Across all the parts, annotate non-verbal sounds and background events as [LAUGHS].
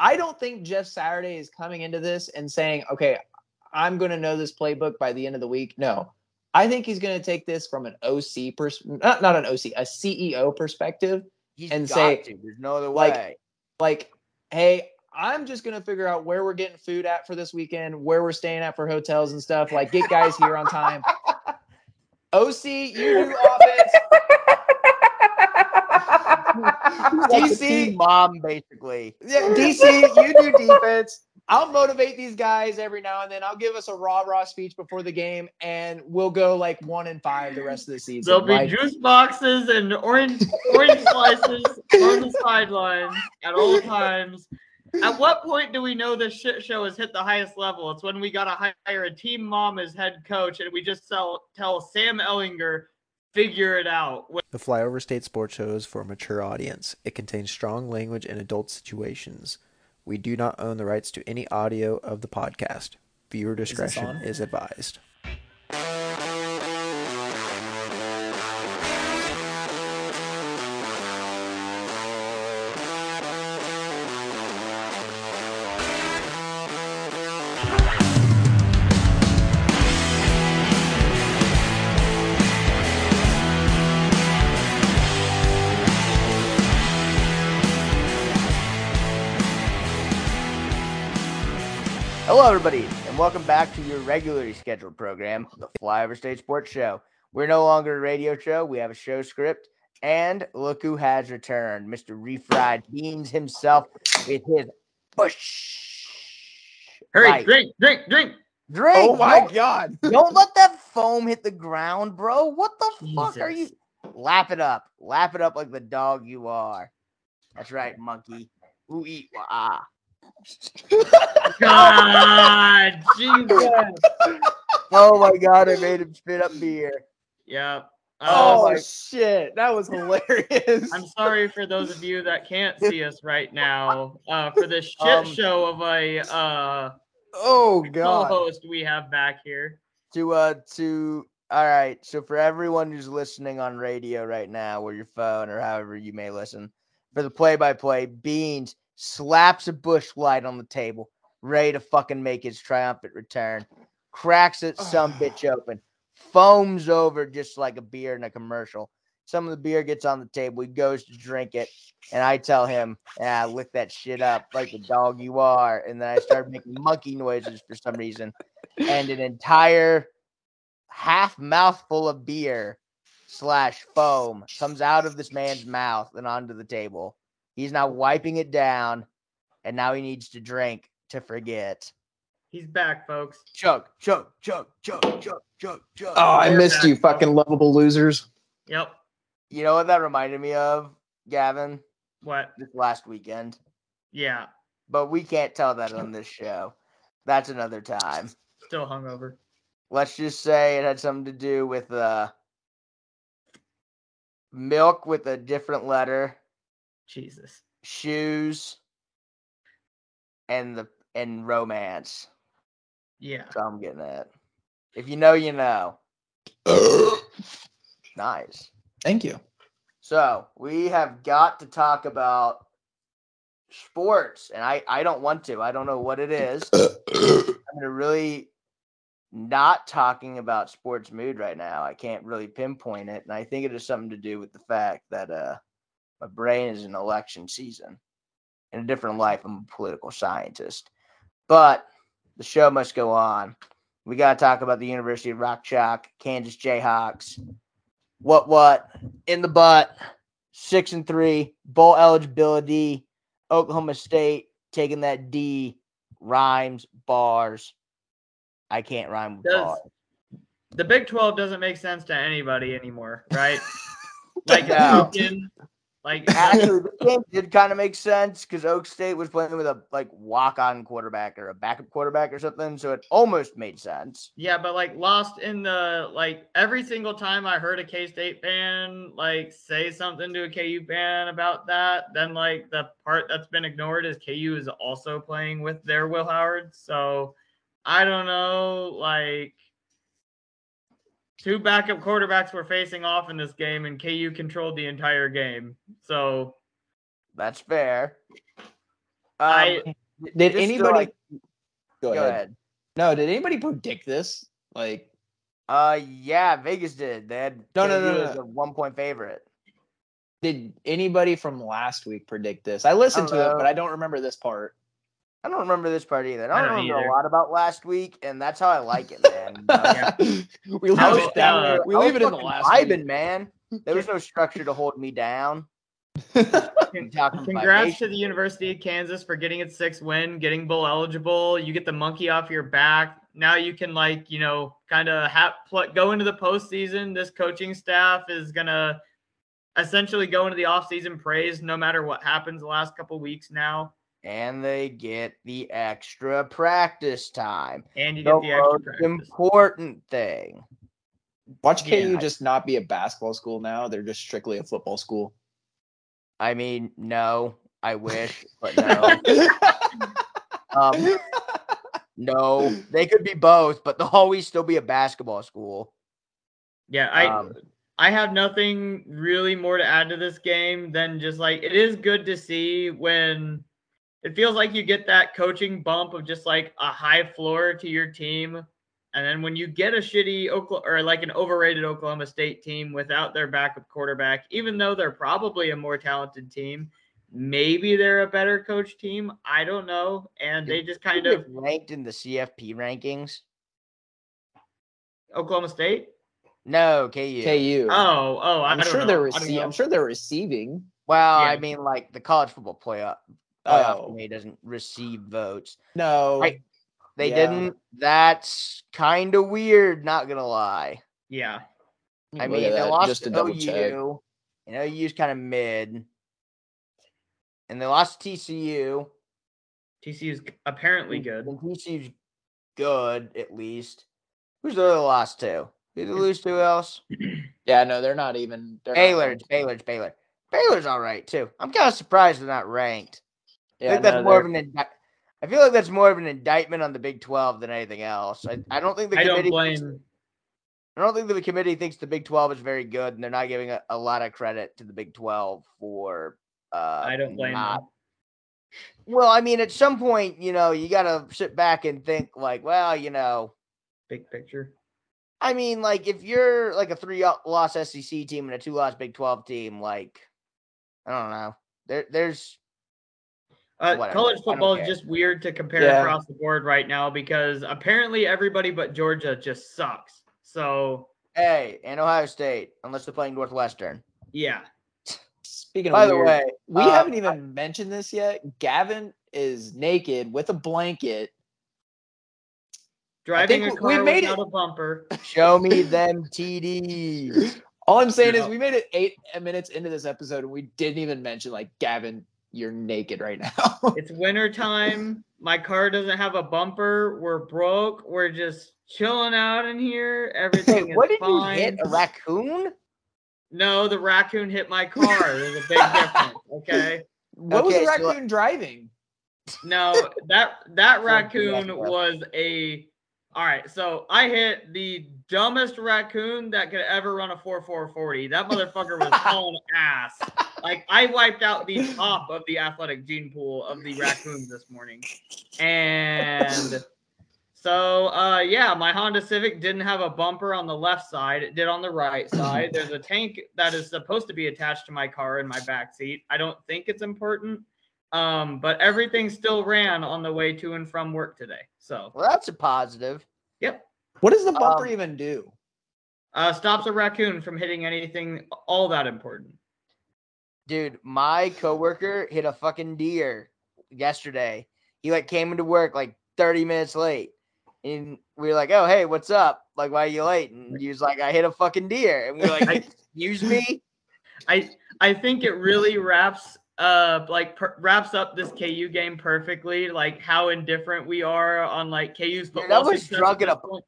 I don't think Jeff Saturday is coming into this and saying, okay, I'm going to know this playbook by the end of the week. No, I think he's going to take this from an OC pers- not, not an OC, a CEO perspective He's and say, to. There's no other like, way. like, hey, I'm just going to figure out where we're getting food at for this weekend, where we're staying at for hotels and stuff. Like, get guys here on time. [LAUGHS] OC, you do offense. DC mom, basically. Yeah, DC, you do defense. I'll motivate these guys every now and then. I'll give us a raw raw speech before the game, and we'll go like one and five the rest of the season. There'll be Like, juice boxes and orange orange [LAUGHS] slices on the sideline at all times. At what point do we know this shit show has hit the highest level? It's when we gotta hire a team mom as head coach, and we just tell tell Sam Ehlinger figure it out. The Flyover State Sports Show is for a mature audience. It contains strong language and adult situations. We do not own the rights to any audio of the podcast. Viewer discretion on? is advised. Hello, everybody, and welcome back to your regularly scheduled program, the Flyover State Sports Show. We're no longer a radio show. We have a show script, and look who has returned, Mr. Refried Beans himself with his push. Hurry, Right. drink, drink, drink. Drink. oh my don't, god! [LAUGHS] don't let that foam hit the ground, bro. What the fuck are you? Jesus. Lap it up. Lap it up like the dog you are. That's right, monkey. Ooh, eat, wah, ah. God, Jesus. Oh my god, I made him spit up beer. Yeah. Oh, Uh, shit, that was hilarious. I'm sorry for those of you that can't see us right now. Uh, for this shit Um, show of a uh, oh god! co-host we have back here. to uh to all right so for everyone who's listening on radio right now or your phone or however you may listen for the play-by-play beans slaps a Busch Light on the table ready to fucking make his triumphant return. Cracks it some [SIGHS] bitch open. Foams over just like a beer in a commercial. Some of the beer gets on the table. He goes to drink it and i tell him yeah lick that shit up like the dog you are. And then i start making monkey noises for some reason and an entire half mouthful of beer slash foam comes out of this man's mouth and onto the table. He's now wiping it down, and now he needs to drink to forget. He's back, folks. Chug, chug, chug, chug, chug, chug, chug. Oh, I We're missed back, you, folks. fucking lovable losers. Yep. You know what that reminded me of, Gavin? What? This last weekend. Yeah. But we can't tell that on this show. That's another time. Still hungover. Let's just say it had something to do with uh milk with a different letter. Jesus. shoes and the and romance. Yeah. That's all I'm getting that. If you know, you know. [COUGHS] Nice. Thank you. So we have got to talk about sports, and I I don't want to. I don't know what it is. [COUGHS] I'm gonna really not talking about sports mood right now. I can't really pinpoint it, and I think it has something to do with the fact that uh my brain is in election season. In a different life, I'm a political scientist, but the show must go on. We got to talk about the University of Rock Chalk, Kansas Jayhawks. What what in the butt? Six and three, bowl eligibility. Oklahoma State taking that D rhymes bars. I can't rhyme with Does- bars. The Big 12 doesn't make sense to anybody anymore, right? [LAUGHS] like, No. Like [LAUGHS] Actually, [LAUGHS] the game did kind of make sense because Oak State was playing with a like walk-on quarterback or a backup quarterback or something, so it almost made sense. Yeah, but like lost in the like every single time I heard a K State fan like say something to a KU fan about that, then like the part that's been ignored is KU is also playing with their Will Howard. So I don't know, like two backup quarterbacks were facing off in this game and KU controlled the entire game. So That's fair. I- Um, Did anybody like- go, go ahead. ahead. No, did anybody predict this? Like, Uh, yeah, Vegas did. They had No, no, no, KU no, as no. a one point favorite. did anybody from last week predict this? I listened don't to it, but I don't remember this part. I don't remember this part either. I I don't, don't remember either. a lot about last week, and that's how I like it, man. [LAUGHS] you we leave it down. uh, we leave it in the fucking last. vibing, week. man. There was no structure to hold me down. [LAUGHS] Congrats to the University of Kansas for getting its sixth win, getting bowl eligible. You get the monkey off your back. Now you can like you know kind of have pl- go into the postseason. This coaching staff is gonna essentially go into the offseason praised no matter what happens the last couple weeks now. And they get the extra practice time. And you The get the extra most practice. important thing. Watch KU Yeah. just not be a basketball school now. They're just strictly a football school. I mean, no, I wish, but no. [LAUGHS] Um, no, they could be both, but they'll always still be a basketball school. Yeah, I Um, I have nothing really more to add to this game than just like it is good to see when it feels like you get that coaching bump of just like a high floor to your team. And then when you get a shitty Oklahoma or like an overrated Oklahoma State team without their backup quarterback, even though they're probably a more talented team, maybe they're a better coach team. I don't know. And they just kind of ranked in the CFP rankings. Oklahoma State. No, KU. KU. Oh, oh, I I'm don't sure know. they're I receiving. I'm sure they're receiving. Well, Yeah. I mean, like the college football playoff playoff Oh committee doesn't receive votes. no. Right. They Yeah. didn't. That's kind of weird. Not gonna lie. Yeah. I Look mean, at they that, lost just to to double check. OU, and OU's kind of mid, and they lost to TCU. TCU's apparently good. And TCU's good at least. Who's the other lost to? Who they lose to else? [CLEARS THROAT] Yeah, no, they're not even. They're not Baylor. ranked. Baylor. Baylor. Baylor's all right too. I'm kind of surprised they're not ranked. I think that's no, more of an. Indi- I feel like that's more of an indictment on the Big Twelve than anything else. I, I don't think the I don't committee. thinks- I don't think the committee thinks the Big Twelve is very good, and they're not giving a, a lot of credit to the Big Twelve for. Uh, I don't blame not- them. Well, I mean, at some point, you know, you got to sit back and think, like, well, you know, Big picture. I mean, like, if you're like a three loss SEC team and a two loss Big Twelve team, like, I don't know, there, there's Uh, Whatever. College football is just weird to compare Yeah. across the board right now because apparently everybody but Georgia just sucks. So hey, and Ohio State, unless they're playing Northwestern. yeah, Speaking By of the weird, way, we uh, haven't even mentioned this yet. Gavin is naked with a blanket. driving a we- car we made without it. a bumper. Show me [LAUGHS] them TDs. All I'm saying Yeah. is we made it eight minutes into this episode and we didn't even mention like Gavin, you're naked right now. It's winter time. My car doesn't have a bumper. We're broke. We're just chilling out in here. Everything Wait, is what did fine. you hit? A raccoon? No, the raccoon hit my car. There's a big difference. [LAUGHS] Okay. what was Okay, the so- raccoon driving? No, that that [LAUGHS] raccoon was a all right. So I hit the dumbest raccoon that could ever run a 4440. That motherfucker was [LAUGHS] hauling ass. Like I wiped out the top of the athletic gene pool of the raccoons this morning. And so uh yeah, my Honda Civic didn't have a bumper on the left side. It did on the right side. There's a tank that is supposed to be attached to my car in my back seat. I don't think it's important. Um, but everything still ran on the way to and from work today. So, Well, that's a positive. yep. What does the bumper Um, even do? Uh, stops a raccoon from hitting anything all that important. Dude, my coworker hit a fucking deer yesterday. He like came into work like 30 minutes late. And we were like, oh, hey, what's up? Like, why are you late? And he was like, I hit a fucking deer. And we were like, [LAUGHS] excuse me? I I think it really wraps uh like per- wraps up this KU game perfectly. Like how indifferent we are on like KU's Dude, I was drunk at a- point.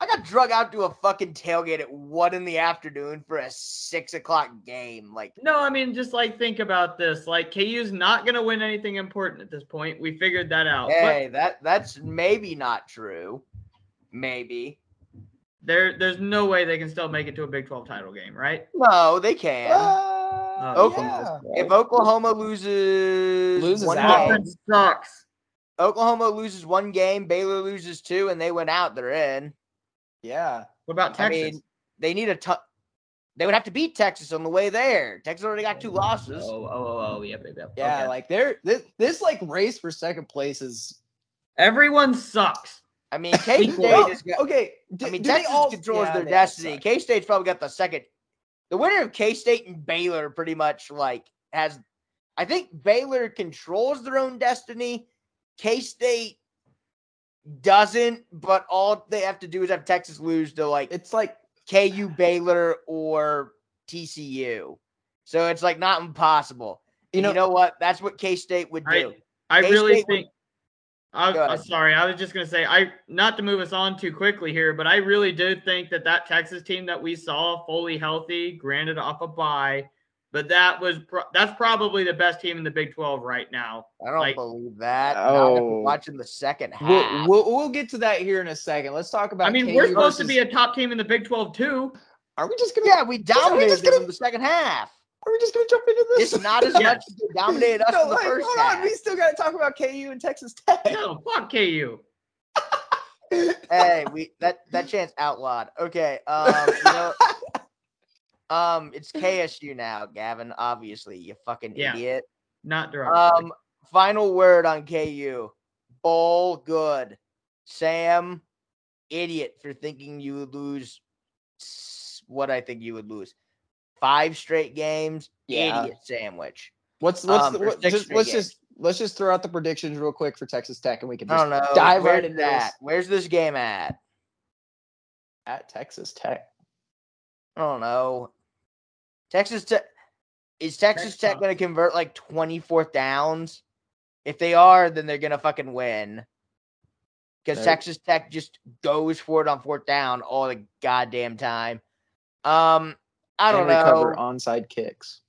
I got drug out to a fucking tailgate at one in the afternoon for a six o'clock game. Like, No, I mean just like think about this. Like KU's not gonna win anything important at this point. We figured that out. But hey, that that's maybe not true. Maybe. there there's no way they can still make it to a Big 12 title game, right? No, they can. Uh, Uh, Oklahoma- yeah. If Oklahoma loses, Loses one out. game, sucks. Oklahoma loses one game, Baylor loses two, and they went out. They're in. Yeah. What about I Texas? mean, they need a ton. They would have to beat Texas on the way there. Texas already got two losses. Oh, oh, oh, oh, yep, yep, yep. Yeah, Okay. like they're this, this like race for second place is everyone sucks. I mean, K State Got, okay. Do, I mean, do they Texas all controls yeah, their destiny. K State's probably got the second. The winner of K State and Baylor pretty much like has. I think Baylor controls their own destiny. K State doesn't, but all they have to do is have Texas lose to like It's like KU, Baylor, or TCU. So it's like not impossible. you know, you know what? That's what K State would do. I K-State really would- think. I, I'm sorry. I was just gonna say I not to move us on too quickly here, but I really do think that that Texas team that we saw fully healthy, granted off a bye, but that was pro- that's probably the best team in the Big 12 right now. I don't Like- believe that. Not after Oh. watching the second half. we'll, we'll we'll get to that here in a second. Let's talk about. I mean, KU we're supposed to be a top team in the Big 12 too. Are we just gonna? yeah, we dominated just gonna- in the second half. Are we just gonna jump into this? It's not as [LAUGHS] Yeah. much as they dominated us No, in the wait, first hold half. on. We still got to talk about KU and Texas Tech. No, fuck KU. [LAUGHS] hey, we that that chance outlawed. Okay, um, you know, um, it's KSU now, Gavin. Obviously, you fucking Yeah. idiot. Not derogatory. Um, final word on KU. Bowl good. Sam, idiot for thinking you would lose. What I think you would lose. Five straight games. Yeah. Idiot sandwich. What's what's Um, the, what, just, let's games. just let's just throw out the predictions real quick for Texas Tech, and we can I just don't know. dive Where's right into that? this. Where's this game at? at Texas Tech. I don't know. Texas Tech is Texas Tech Tech going to convert like 24 downs? If they are, then they're going to fucking win. Because Texas Tech just goes for it on fourth down all the goddamn time. Um, I don't and recover know. onside kicks.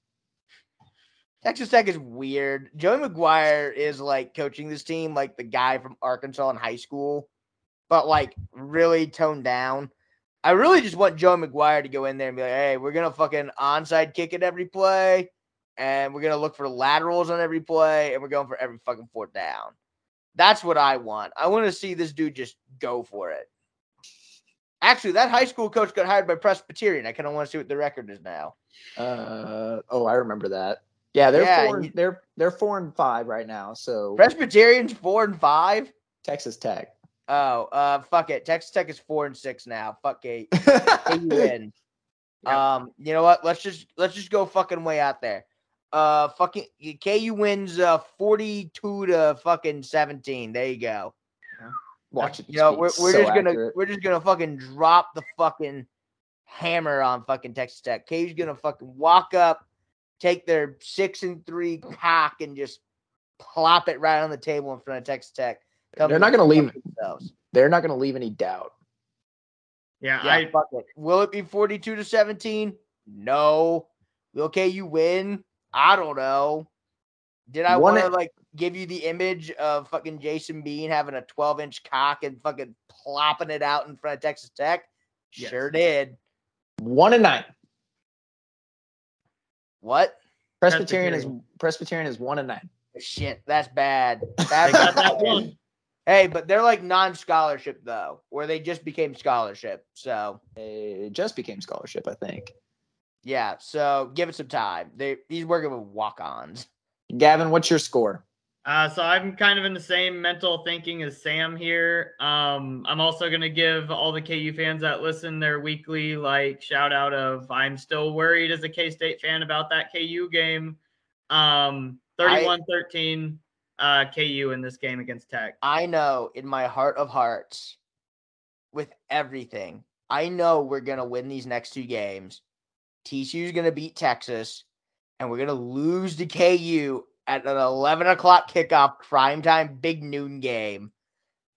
Texas Tech is weird. Joey McGuire is like coaching this team like the guy from Arkansas in high school, but like really toned down. I really just want Joe McGuire to go in there and be like, hey, we're gonna fucking onside kick it every play, and we're gonna look for laterals on every play, and we're going for every fucking fourth down. That's what I want. I want to see this dude just go for it. Actually, that high school coach got hired by Presbyterian. I kind of want to see what the record is now. Uh oh, I remember that. Yeah, they're Yeah, four. And, you- they're they're four and five right now. So Presbyterian's four and five. Texas Tech. Oh, uh, fuck it. Texas Tech is four and six now. Fuck Kate. [LAUGHS] KU win. Yeah. Um, you know what? Let's just let's just go fucking way out there. Uh, fucking KU wins uh forty-two to fucking seventeen. There you go. Watch it. You know we're, we're so just gonna accurate. we're just gonna fucking drop the fucking hammer on fucking Texas Tech. KU's gonna fucking walk up, take their six and three cock and just plop it right on the table in front of Texas Tech. Tell They're not gonna leave. Themselves. They're not gonna leave any doubt. yeah, Yeah, I fuck it. Will it be 42 to 17? No. Will KU win? I don't know. Did I want to like give you the image of fucking Jason Bean having a 12 inch cock and fucking plopping it out in front of Texas Tech? Yes. Sure did. One and nine. What? Presbyterian is Presbyterian is one and nine. Shit, that's bad. [LAUGHS] they That's got that bad. one. Hey, but they're like non-scholarship though, where they just became scholarship. So It just became scholarship, I think. yeah, so give it some time. They he's working with walk-ons. Gavin, what's your score? Uh, so I'm kind of in the same mental thinking as Sam here. Um, I'm also going to give all the KU fans that listen their weekly like shout out of I'm still worried as a K State fan about that KU game. Um, 31-13 uh, KU in this game against Tech. I know in my heart of hearts, with everything, I know we're gonna win these next two games. TCU's gonna beat Texas, and we're gonna lose to KU at an eleven o'clock kickoff, primetime big noon game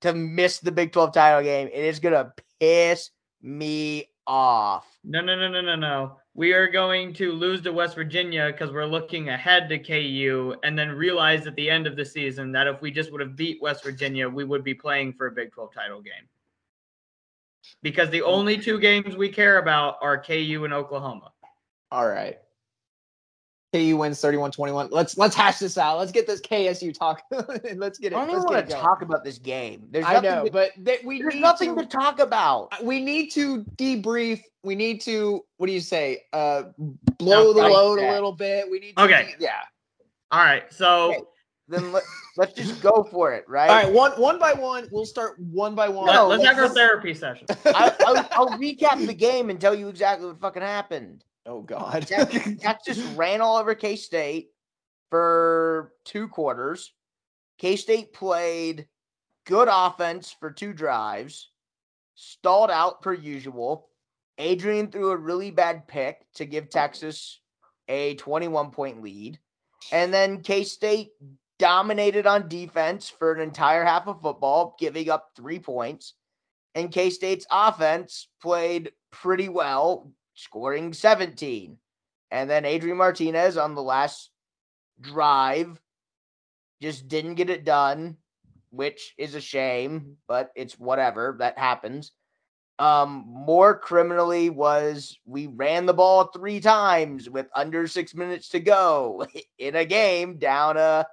to miss the Big 12 title game. It is gonna piss me off. No, no, no, no, no, no. We are going to lose to West Virginia because we're looking ahead to KU and then realize at the end of the season that if we just would have beat West Virginia, we would be playing for a Big 12 title game. Because the only two games we care about are KU and Oklahoma. All right. KU wins 31-21. Let's let's hash this out. Let's get this KSU talk. [LAUGHS] let's get it. I don't even let's want to talk about this game. There's I nothing know, to- but that we there's need nothing to, to talk about. we need to debrief. We need to what do you say? Uh blow the Right load a little bit. We need to Okay. de- yeah. All right. So Okay. Then let, let's just go for it, right? All right, one one by one. We'll start one by one. No, let, No, us have our therapy session. [LAUGHS] I, I'll, I'll recap the game and tell you exactly what fucking happened. Oh, oh god. Texas, [LAUGHS] Texas ran all over K State for two quarters. K State played good offense for two drives, stalled out per usual. Adrian threw a really bad pick to give Texas a 21 point lead. And then K State dominated on defense for an entire half of football, giving up three points. And K State's offense played pretty well, scoring 17. And then Adrian Martinez on the last drive just didn't get it done, which is a shame, but it's whatever. That happens. Um, more criminally was we ran the ball three times with under six minutes to go [LAUGHS] in a game down a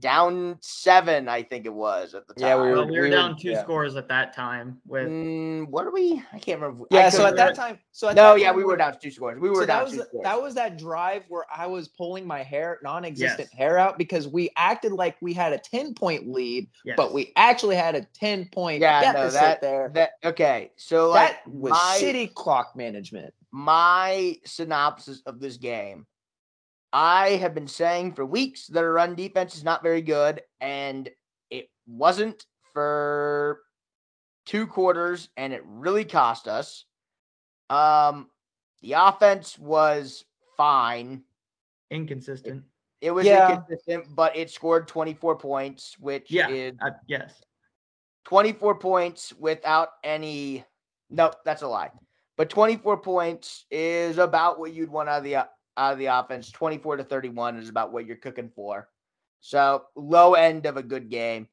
down seven, I think it was at the time. Yeah, we Well, were- we were down two yeah. scores at that time. With Mm, what are we? I can't remember. Yeah, so couldn't at that time, so at no, that yeah, time we were we're- down two scores. We were so down that was two scores. that was that drive where I was pulling my hair, non-existent Yes. hair out because we acted like we had a 10 point lead, yes. but we actually had a 10 point Yeah, no, deficit that- there. that okay. So like that was my, shitty clock management. my synopsis of this game. I have been saying for weeks that our run defense is not very good, and it wasn't for two quarters, and it really cost us. Um, the offense was fine. inconsistent. It was Yeah. inconsistent, but it scored 24 points, which Yeah. is Uh, yes. 24 points without any. Nope, that's a lie. But 24 points is about what you'd want out of the out of the offense. 24 to 31 is about what you're cooking for. So low end of a good game.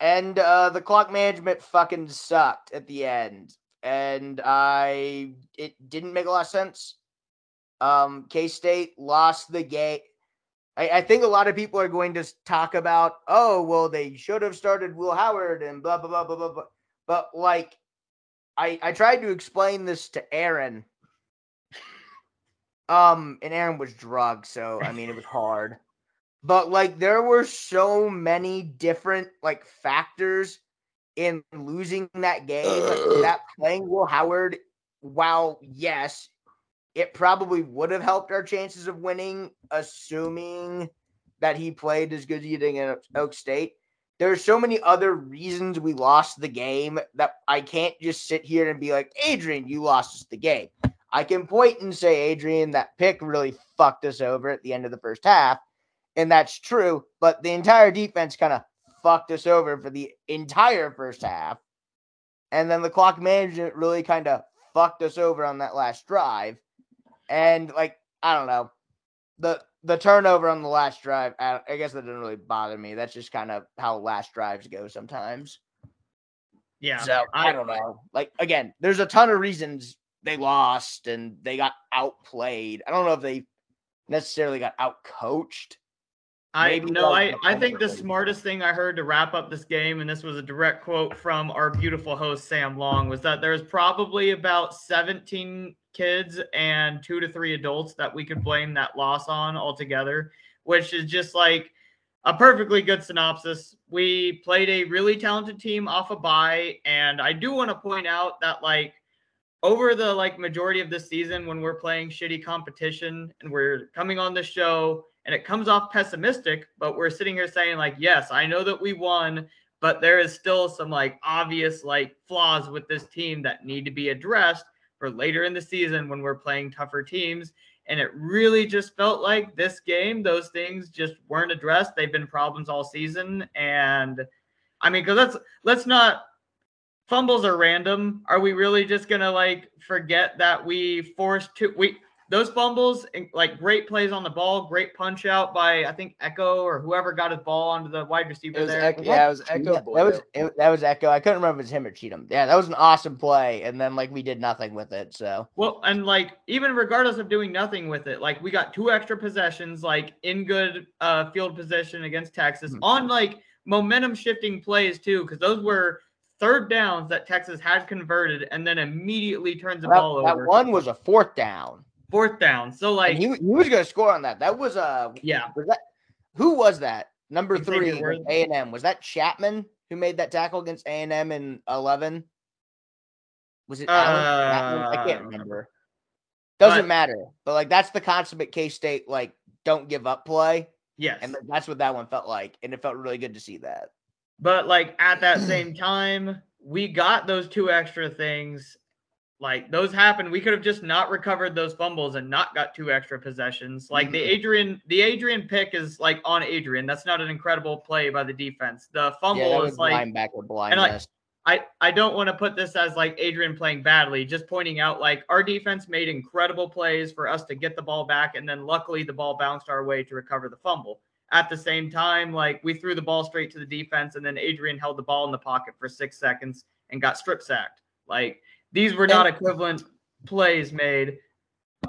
And uh, the clock management fucking sucked at the end, and I it didn't make a lot of sense. Um, K State lost the game. I, I think a lot of people are going to talk about, oh, well, they should have started Will Howard and blah blah blah blah blah. blah. But like, I I tried to explain this to Aaron. Um, and Aaron was drugged, so I mean it was hard. But like, there were so many different like factors in losing that game. like, that playing Will Howard, while yes, it probably would have helped our chances of winning, assuming that he played as good as he did in Oak State. There are so many other reasons we lost the game that I can't just sit here and be like, Adrian, you lost us the game. I can point and say, Adrian, that pick really fucked us over at the end of the first half. And that's true. But the entire defense kind of fucked us over for the entire first half. And then the clock management really kind of fucked us over on that last drive. And like, I don't know. The the turnover on the last drive, I, I guess that didn't really bother me. That's just kind of how last drives go sometimes. Yeah. So I, don't know. Like again, there's a ton of reasons they lost and they got outplayed. I don't know if they necessarily got outcoached. I that I, I think the the- smartest thing I heard to wrap up this game, and this was a direct quote from our beautiful host Sam Long, was that there's probably about 17 kids and two to three adults that we could blame that loss on altogether, which is just like a perfectly good synopsis. We played a really talented team off a bye, and I do want to point out that like over the like majority of this season when we're playing shitty competition and we're coming on the show and it comes off pessimistic, but we're sitting here saying like, yes, I know that we won, but there is still some like obvious like flaws with this team that need to be addressed for later in the season when we're playing tougher teams. And it really just felt like this game, those things just weren't addressed. They've been problems all season. And I mean, because let's let's not fumbles are random. Are we really just gonna like forget that we forced two we those fumbles, and, like great plays on the ball, great punch out by I think Ekow or whoever got his ball onto the wide receiver It was there. Ekow, yeah, it was Ekow. Yeah, that was it, that was Ekow. I couldn't remember if it was him or Cheatham. Yeah, that was an awesome play, and then like we did nothing with it. So Well, and like even regardless of doing nothing with it, like we got two extra possessions, like in good uh, field position against Texas Mhm. on like momentum shifting plays too, because those were third downs that Texas had converted and then immediately turns the that, ball over. that one was a fourth down, Fourth down. So like, he, he was going to score on that. That was uh, yeah, was that who was that number three? A and M was that Chapman who made that tackle against A and M in eleven? Was it? Chapman? I Uh, can't remember. Doesn't but- matter, but like that's the consummate K State like don't give up play, yes. and that's what that one felt like, and it felt really good to see that. But like at that [CLEARS THROAT] same time, we got those two extra things. Like those happened. We could have just not recovered those fumbles and not got two extra possessions. Like the Mhm. Adrian, the Adrian pick is like on Adrian. That's not an incredible play by the defense. The fumble yeah, is was like linebacker blindness. like, I, I don't want to put this as like Adrian playing badly, just pointing out like our defense made incredible plays for us to get the ball back. And then luckily the ball bounced our way to recover the fumble. At the same time, like we threw the ball straight to the defense and then Adrian held the ball in the pocket for six seconds and got strip sacked. Like these were not equivalent plays made.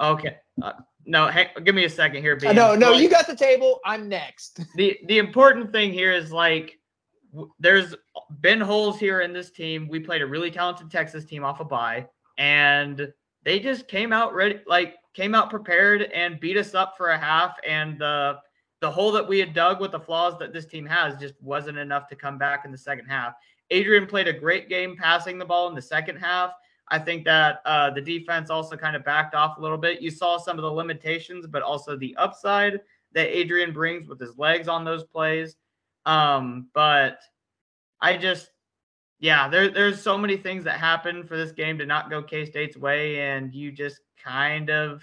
Okay. Uh, no, hang, give me a second here. Bean. no, no, Like, you got the table. I'm next. [LAUGHS] the the important thing here is like w- there's been holes here in this team. We played a really talented Texas team off a bye, and they just came out ready, like came out prepared and beat us up for a half. And the the hole that we had dug with the flaws that this team has just wasn't enough to come back in the second half. Adrian played a great game passing the ball in the second half. I think that uh, the defense also kind of backed off a little bit. You saw some of the limitations, but also the upside that Adrian brings with his legs on those plays. Um, but I just, yeah, there, there's so many things that happen for this game to not go K State's way, and you just kind of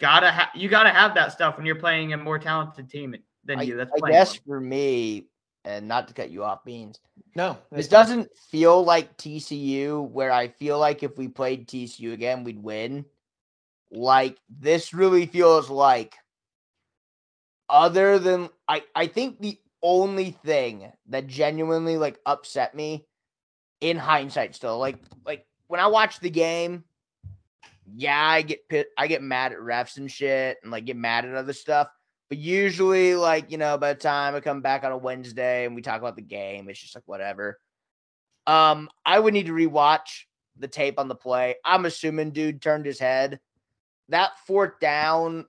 gotta have you gotta have that stuff when you're playing a more talented team than I, you. That's I guess well. for me, and not to cut you off, Beans, No, this doesn't feel like TCU, where I feel like if we played TCU again, we'd win. Like this really feels like, other than I, I think the only thing that genuinely like upset me, in hindsight, still like like when I watched the game, yeah, I get pit, I get mad at refs and shit, and like get mad at other stuff. But usually, like, you know, by the time I come back on a Wednesday and we talk about the game, it's just like whatever. Um, I would need to rewatch the tape on the play. I'm assuming dude turned his head. That fourth down,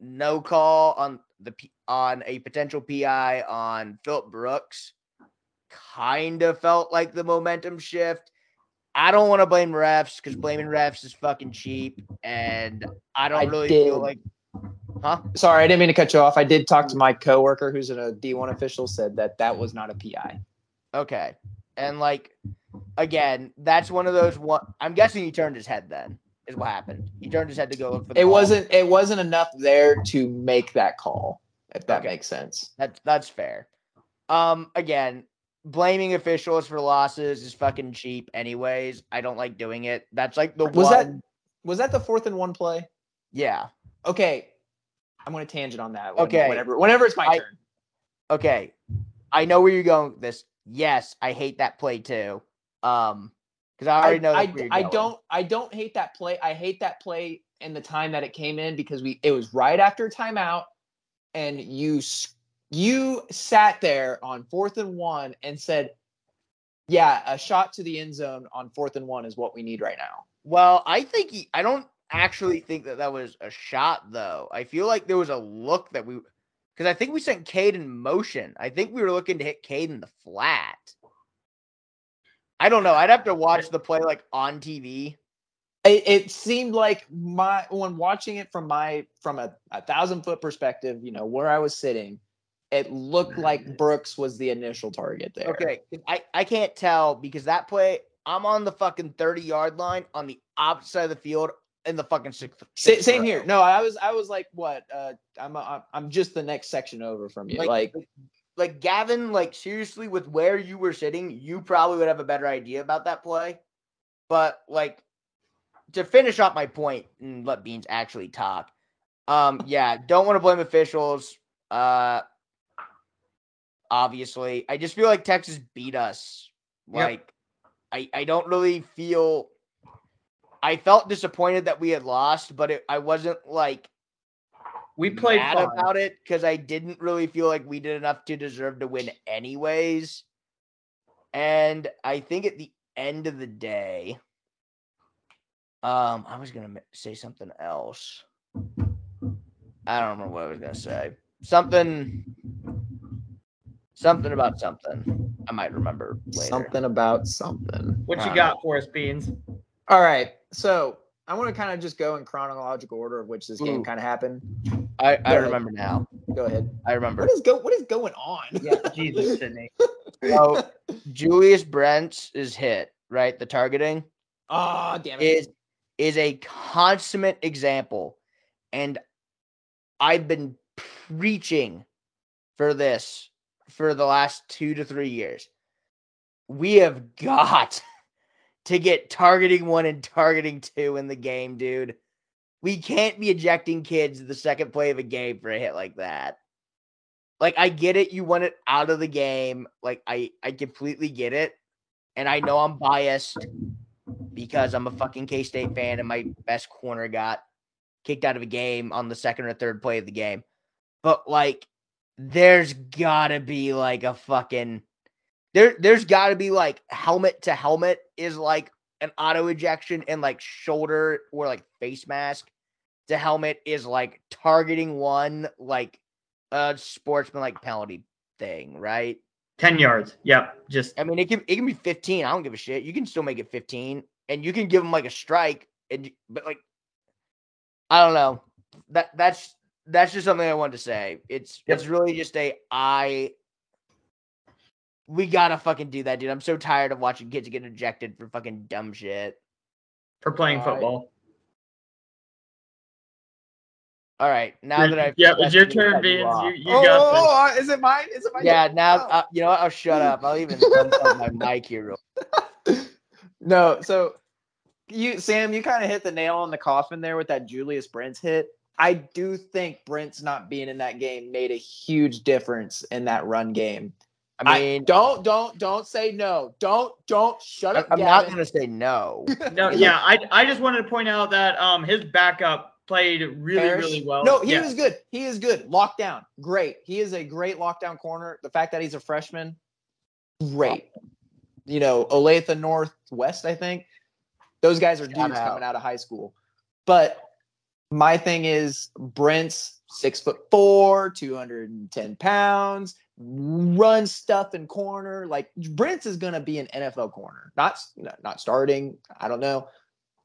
no call on the on a potential PI on Phillip Brooks kind of felt like the momentum shift. I don't want to blame refs because blaming refs is fucking cheap, and I don't I really did. feel like, huh? Sorry, I didn't mean to cut you off. I did talk to my coworker who's a D1 official, said that that was not a PI. Okay. And like again, that's one of those one I'm guessing he turned his head then, is what happened. He turned his head to go look for the It ball. wasn't. It wasn't enough there to make that call. If that Okay. makes sense. that's that's fair. Um again, blaming officials for losses is fucking cheap anyways. I don't like doing it. That's like the Was one that was that the fourth and one play? yeah. Okay, I'm going to tangent on that. when- Okay. whenever whenever it's my I- turn. Okay. I know where you're going with this. Yes, I hate that play too. Um because I already know I, where you're I don't I don't hate that play. I hate that play in the time that it came in because we it was right after timeout, and you s- you sat there on fourth and one and said, "Yeah, a shot to the end zone on fourth and one is what we need right now." Well, I think he. I don't actually think that that was a shot, though. I feel like there was a look that we, because I think we sent Kade in motion. I think we were looking to hit Kade in the flat. I don't know. I'd have to watch the play like on TV. It, it seemed like my when watching it from my from a, a thousand foot perspective, you know where I was sitting, it looked like Brooks was the initial target there. Okay. I I can't tell because that play. I'm on the fucking 30 yard line on the opposite side of the field in the fucking sixth. Sixth same row. here. No, I was I was like, what? Uh, I'm I'm I'm just the next section over from you. Like, like Gavin, like seriously, with where you were sitting, you probably would have a better idea about that play. But like, to finish off my point and let Beans actually talk. Um, yeah, don't want to blame officials. Uh, obviously, I just feel like Texas beat us. Yep. Like, I I don't really feel. I felt disappointed that we had lost, but it, I wasn't like We played mad about it because I didn't really feel like we did enough to deserve to win, anyways. And I think at the end of the day, um, I was gonna say something else. I don't remember what I was gonna say. Something, something about something. I might remember later. Something about something. What you got for us, Beans? All right. So I want to kind of just go in chronological order of which this game kind of happened. I, I Go ahead. remember now. Go ahead. I remember. What is go what is going on? Yeah, Jesus, [LAUGHS] Sydney. So Julius Brents is hit right. The targeting. Oh, damn it. is is a consummate example and i've been preaching for this for the last two to three years. We have got [LAUGHS] to get targeting one and targeting two in the game dude. We can't be ejecting kids the second play of a game for a hit like that. Like i get it you want it out of the game. Like i i completely get it. And i know i'm biased because I'm a fucking K State fan and my best corner got kicked out of a game on the second or third play of the game. But like, there's gotta be like a fucking there. There's gotta be like helmet to helmet is like an auto ejection and like shoulder or like face mask to helmet is like targeting one like a sportsman like penalty thing, right? 10 yards. Yep. Just I mean, it can it can be 15. I don't give a shit. You can still make it 15, and you can give them like a strike, and but like, I don't know. That that's that's just something I wanted to say. It's Yep. it's really just a I. We gotta fucking do that, dude. I'm so tired of watching kids get ejected for fucking dumb shit. for playing Alright. football. All right, now Your- that I've yeah, it's your turn, cut you Beans. You, you oh, got oh, this. oh, is it mine? Is it mine? yeah, now Oh. uh, you know what? I'll shut up. I'll even unplug my [LAUGHS] mic here. Real No, so you Sam, you kind of hit the nail on the coffin there with that Julius Brents hit. I do think Brents not being in that game made a huge difference in that run game. I mean, don't don't don't say no. Don't don't shut up. I'm not gonna say no. [LAUGHS] No, yeah, I, I just wanted to point out that um his backup played really, Parrish? really well. No, he Yeah. was good. He is good. Lockdown, great. He is a great lockdown corner. The fact that he's a freshman, great. You know, Olathe Northwest, I think. Those guys are dudes out. coming out of high school. But my thing is Brents six foot four, 210 pounds, run stuff in corner. Like Brents is gonna be an NFL corner. Not not starting. I don't know.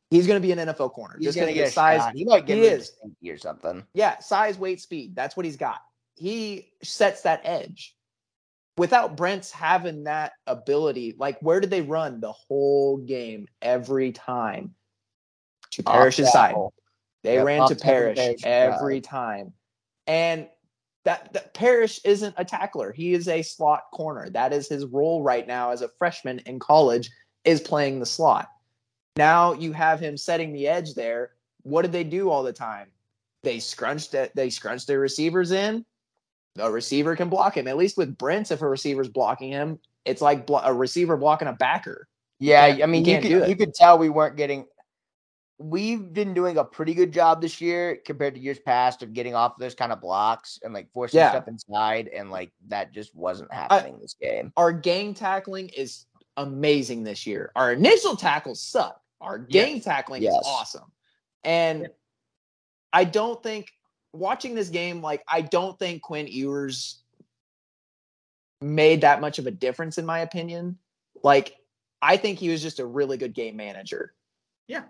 He's gonna be an NFL corner. He's just gonna because get of size. shot. He might get He is. or something. Yeah, size, weight, speed. That's what he's got. He sets that edge. Without Brents having that ability, like where did they run the whole game every time? To Parrish's side. tackle. They Yep, ran to Parrish every time. And that, that Parrish isn't a tackler. He is a slot corner. That is his role right now as a freshman in college is playing the slot. Now you have him setting the edge there. What did they do all the time? They scrunched it. They scrunched their receivers in. A receiver can block him. At least with Brents, if a receiver's blocking him, it's like blo- a receiver blocking a backer. Yeah, I mean, you you, could you could tell we weren't getting. We've been doing a pretty good job this year compared to years past of getting off those kind of blocks and like forcing Yeah. stuff inside, and like that just wasn't happening this game. Our gang tackling is amazing this year. Our initial tackles suck. Our gang tackling Yes. is awesome. And I don't think watching this game, like I don't think Quinn Ewers made that much of a difference in my opinion. Like I think he was just a really good game manager. Yeah.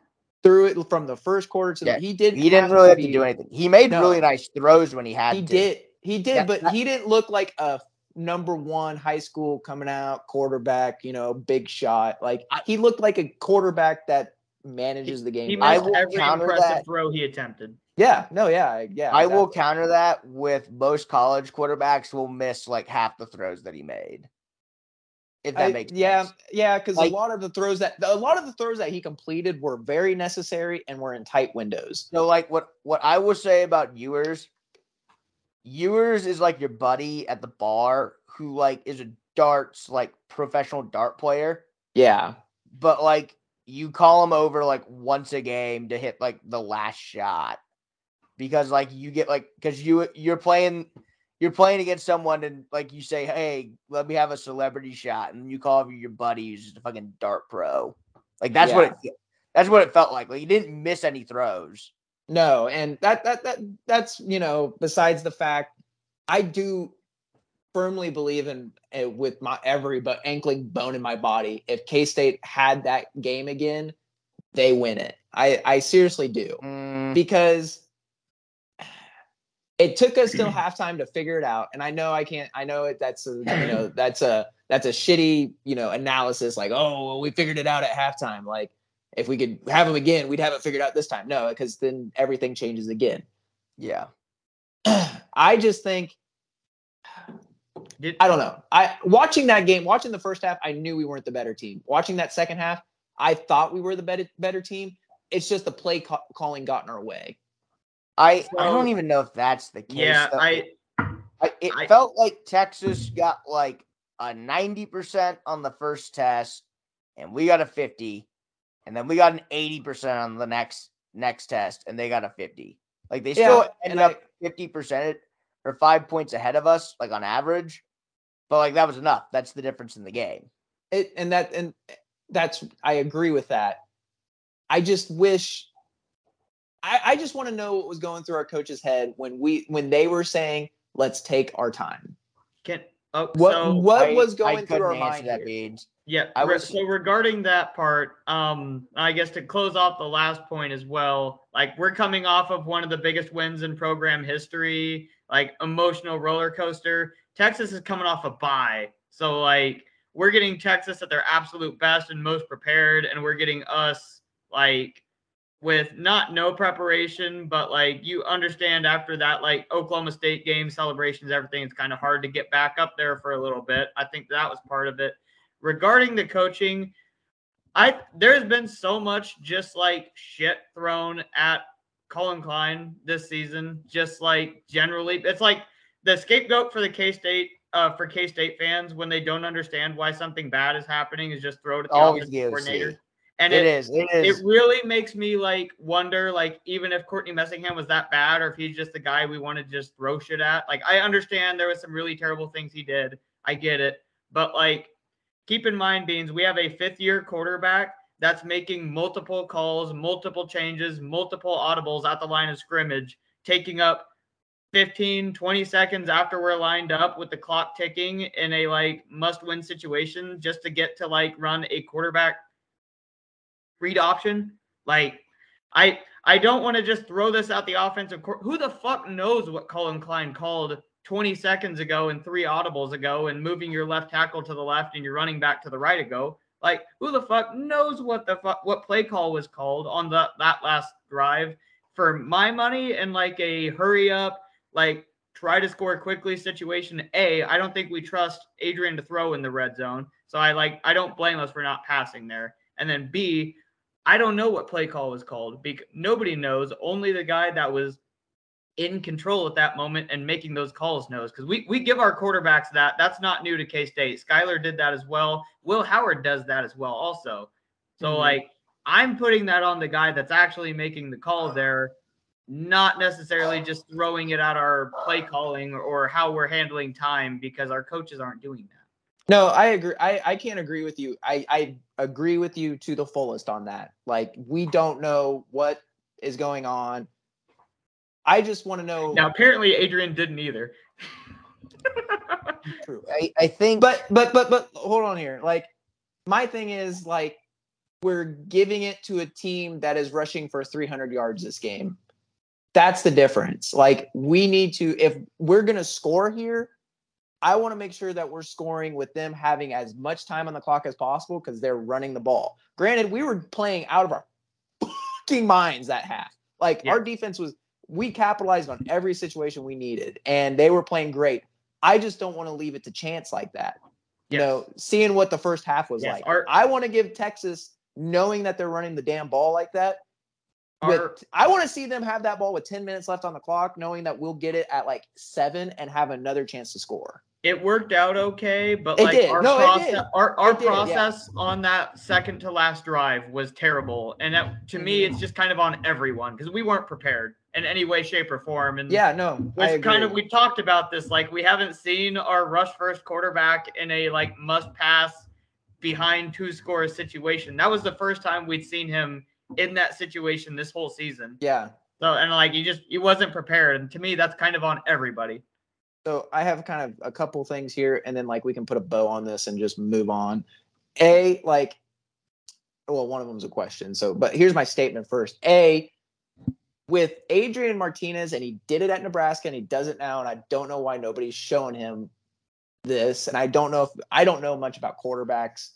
Through it from the first quarter to Yeah, the he didn't He didn't have really have to do anything. He made No. really nice throws when he had he to. did. He did, Yeah, but he didn't look like a number one high school coming out quarterback, you know, big shot. Like he looked like a quarterback that manages the game. He well. I missed will every counter impressive that. throw he attempted. yeah, no, yeah, yeah. I will counter that with most college quarterbacks will miss like half the throws that he made. If that I- makes yeah, sense. yeah, because Like- a lot of the throws that a lot of the throws that he completed were very necessary and were in tight windows. So like what what I will say about Ewers, Ewers is like your buddy at the bar who like is a darts like professional dart player, Yeah, but like you call him over like once a game to hit like the last shot because like you get like because you you're playing you're playing against someone and like you say hey let me have a celebrity shot and you call over your buddy who's just a fucking dart pro like that's what it that's what it felt like like he didn't miss any throws no, and that that that that's you know besides the fact I do firmly believe in uh, with my every but ankling bone in my body. If K State had that game again, they win it. I I seriously do. Mm, because it took us till [CLEARS THROAT] halftime to figure it out. And I know I can't. I know it. That's a, you [CLEARS THROAT] know that's a that's a shitty you know analysis. Like oh well, we figured it out at halftime. Like if we could have them again, we'd have it figured out this time. No, because then everything changes again. yeah [CLEARS THROAT] I just think Did, I don't know. I watching that game, watching the first half, I knew we weren't the better team. Watching that second half, I thought we were the better better team. It's just the play ca- calling got in our way. I I don't even know if that's the case. yeah, though. I I, it I- felt like Texas got like a 90% on the first test and we got a 50 and then we got an 80% on the next next test and they got a 50. Like they still Yeah, ended and up 50% or 5 points ahead of us like on average. But like that was enough. That's the difference in the game. it and that and that's I agree with that. I just wish I, I just want to know what was going through our coach's head when we when they were saying let's take our time. can. Oh, What so what I- was I going through our mind that here? Beans. Yeah, I was- so regarding that part, um, I guess to close off the last point as well, like we're coming off of one of the biggest wins in program history, like emotional roller coaster. Texas is coming off a bye, so like we're getting Texas at their absolute best and most prepared, and we're getting us like with not no preparation, but like you understand after that like Oklahoma State game celebrations, everything, it's kind of hard to get back up there for a little bit. I think that was part of it regarding the coaching, I there's been so much just like shit thrown at Collin Klein this season. Just like generally, it's like the scapegoat for the K State uh, for K State fans when they don't understand why something bad is happening is just throw it at the Always coordinator. And it it, is. It is. it really makes me like wonder like even if Courtney Messingham was that bad or if he's just the guy we want to just throw shit at. Like I understand there was some really terrible things he did. I get it. But like keep in mind beans we have a fifth year quarterback that's making multiple calls, multiple changes, multiple audibles at the line of scrimmage, taking up 15, 20 seconds after we're lined up with the clock ticking in a like must win situation just to get to like run a quarterback read option. Like, I I don't want to just throw this out the offensive court. Who the fuck knows what Collin Klein called 20 seconds ago and three audibles ago and moving your left tackle to the left and your running back to the right ago? Like, who the fuck knows what the fuck what play call was called on the that last drive? For my money and like a hurry up, like try to score quickly situation. A, I don't think we trust Adrian to throw in the red zone. So I like I don't blame us for not passing there. And then B, I don't know what play call was called because nobody knows. Only the guy that was in control at that moment and making those calls knows. Because we we give our quarterbacks that. That's not new to K State. Skylar did that as well. Will Howard does that as well, also. So Mhm. like I'm putting that on the guy that's actually making the call there, not necessarily just throwing it at our play calling or how we're handling time because our coaches aren't doing that. No, I agree. I, I can't agree with you. I, I agree with you to the fullest on that. Like, we don't know what is going on. I just want to know. Now apparently Adrian didn't either. [LAUGHS] True. I, I think. But but but but hold on here. Like, my thing is like, we're giving it to a team that is rushing for 300 yards this game. That's the difference. Like, we need to if we're gonna score here. I want to make sure that we're scoring with them having as much time on the clock as possible because they're running the ball. Granted, we were playing out of our fucking minds that half. Like Yeah. our defense was, we capitalized on every situation we needed, and they were playing great. I just don't want to leave it to chance like that. you know, seeing what the first half was Yes, like. our- I want to give Texas, knowing that they're running the damn ball like that. with- Our- I want to see them have that ball with 10 minutes left on the clock, knowing that we'll get it at like seven and have another chance to score. It worked out okay, but It like did. our No, process, our, our did, yeah. process on that second to last drive was terrible, and that to me Mm-hmm. it's just kind of on everyone because we weren't prepared in any way, shape, or form. And Yeah, no, I Which kind of we talked about this, like we haven't seen our rush first quarterback in a like must pass behind two scores situation. That was the first time we'd seen him in that situation this whole season. yeah. So and like he just he wasn't prepared. And to me, that's kind of on everybody. So I have kind of a couple things here, and then like we can put a bow on this and just move on. A like, well, one of them's a question. So, but here's my statement first. A with Adrian Martinez, and he did it at Nebraska, and he does it now, and I don't know why nobody's showing him this, and I don't know if I don't know much about quarterbacks.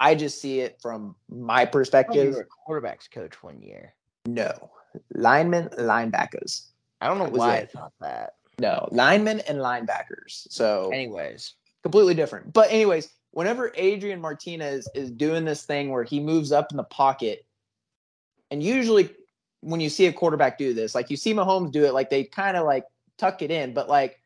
I just see it from my You perspective. were a quarterbacks coach one year. No, linemen, linebackers. I don't know was why. I thought that. No, linemen and linebackers. So Anyways, completely different. But anyways, whenever Adrian Martinez is doing this thing where he moves up in the pocket, and usually when you see a quarterback do this, like you see Mahomes do it, like they kind of like tuck it in, but like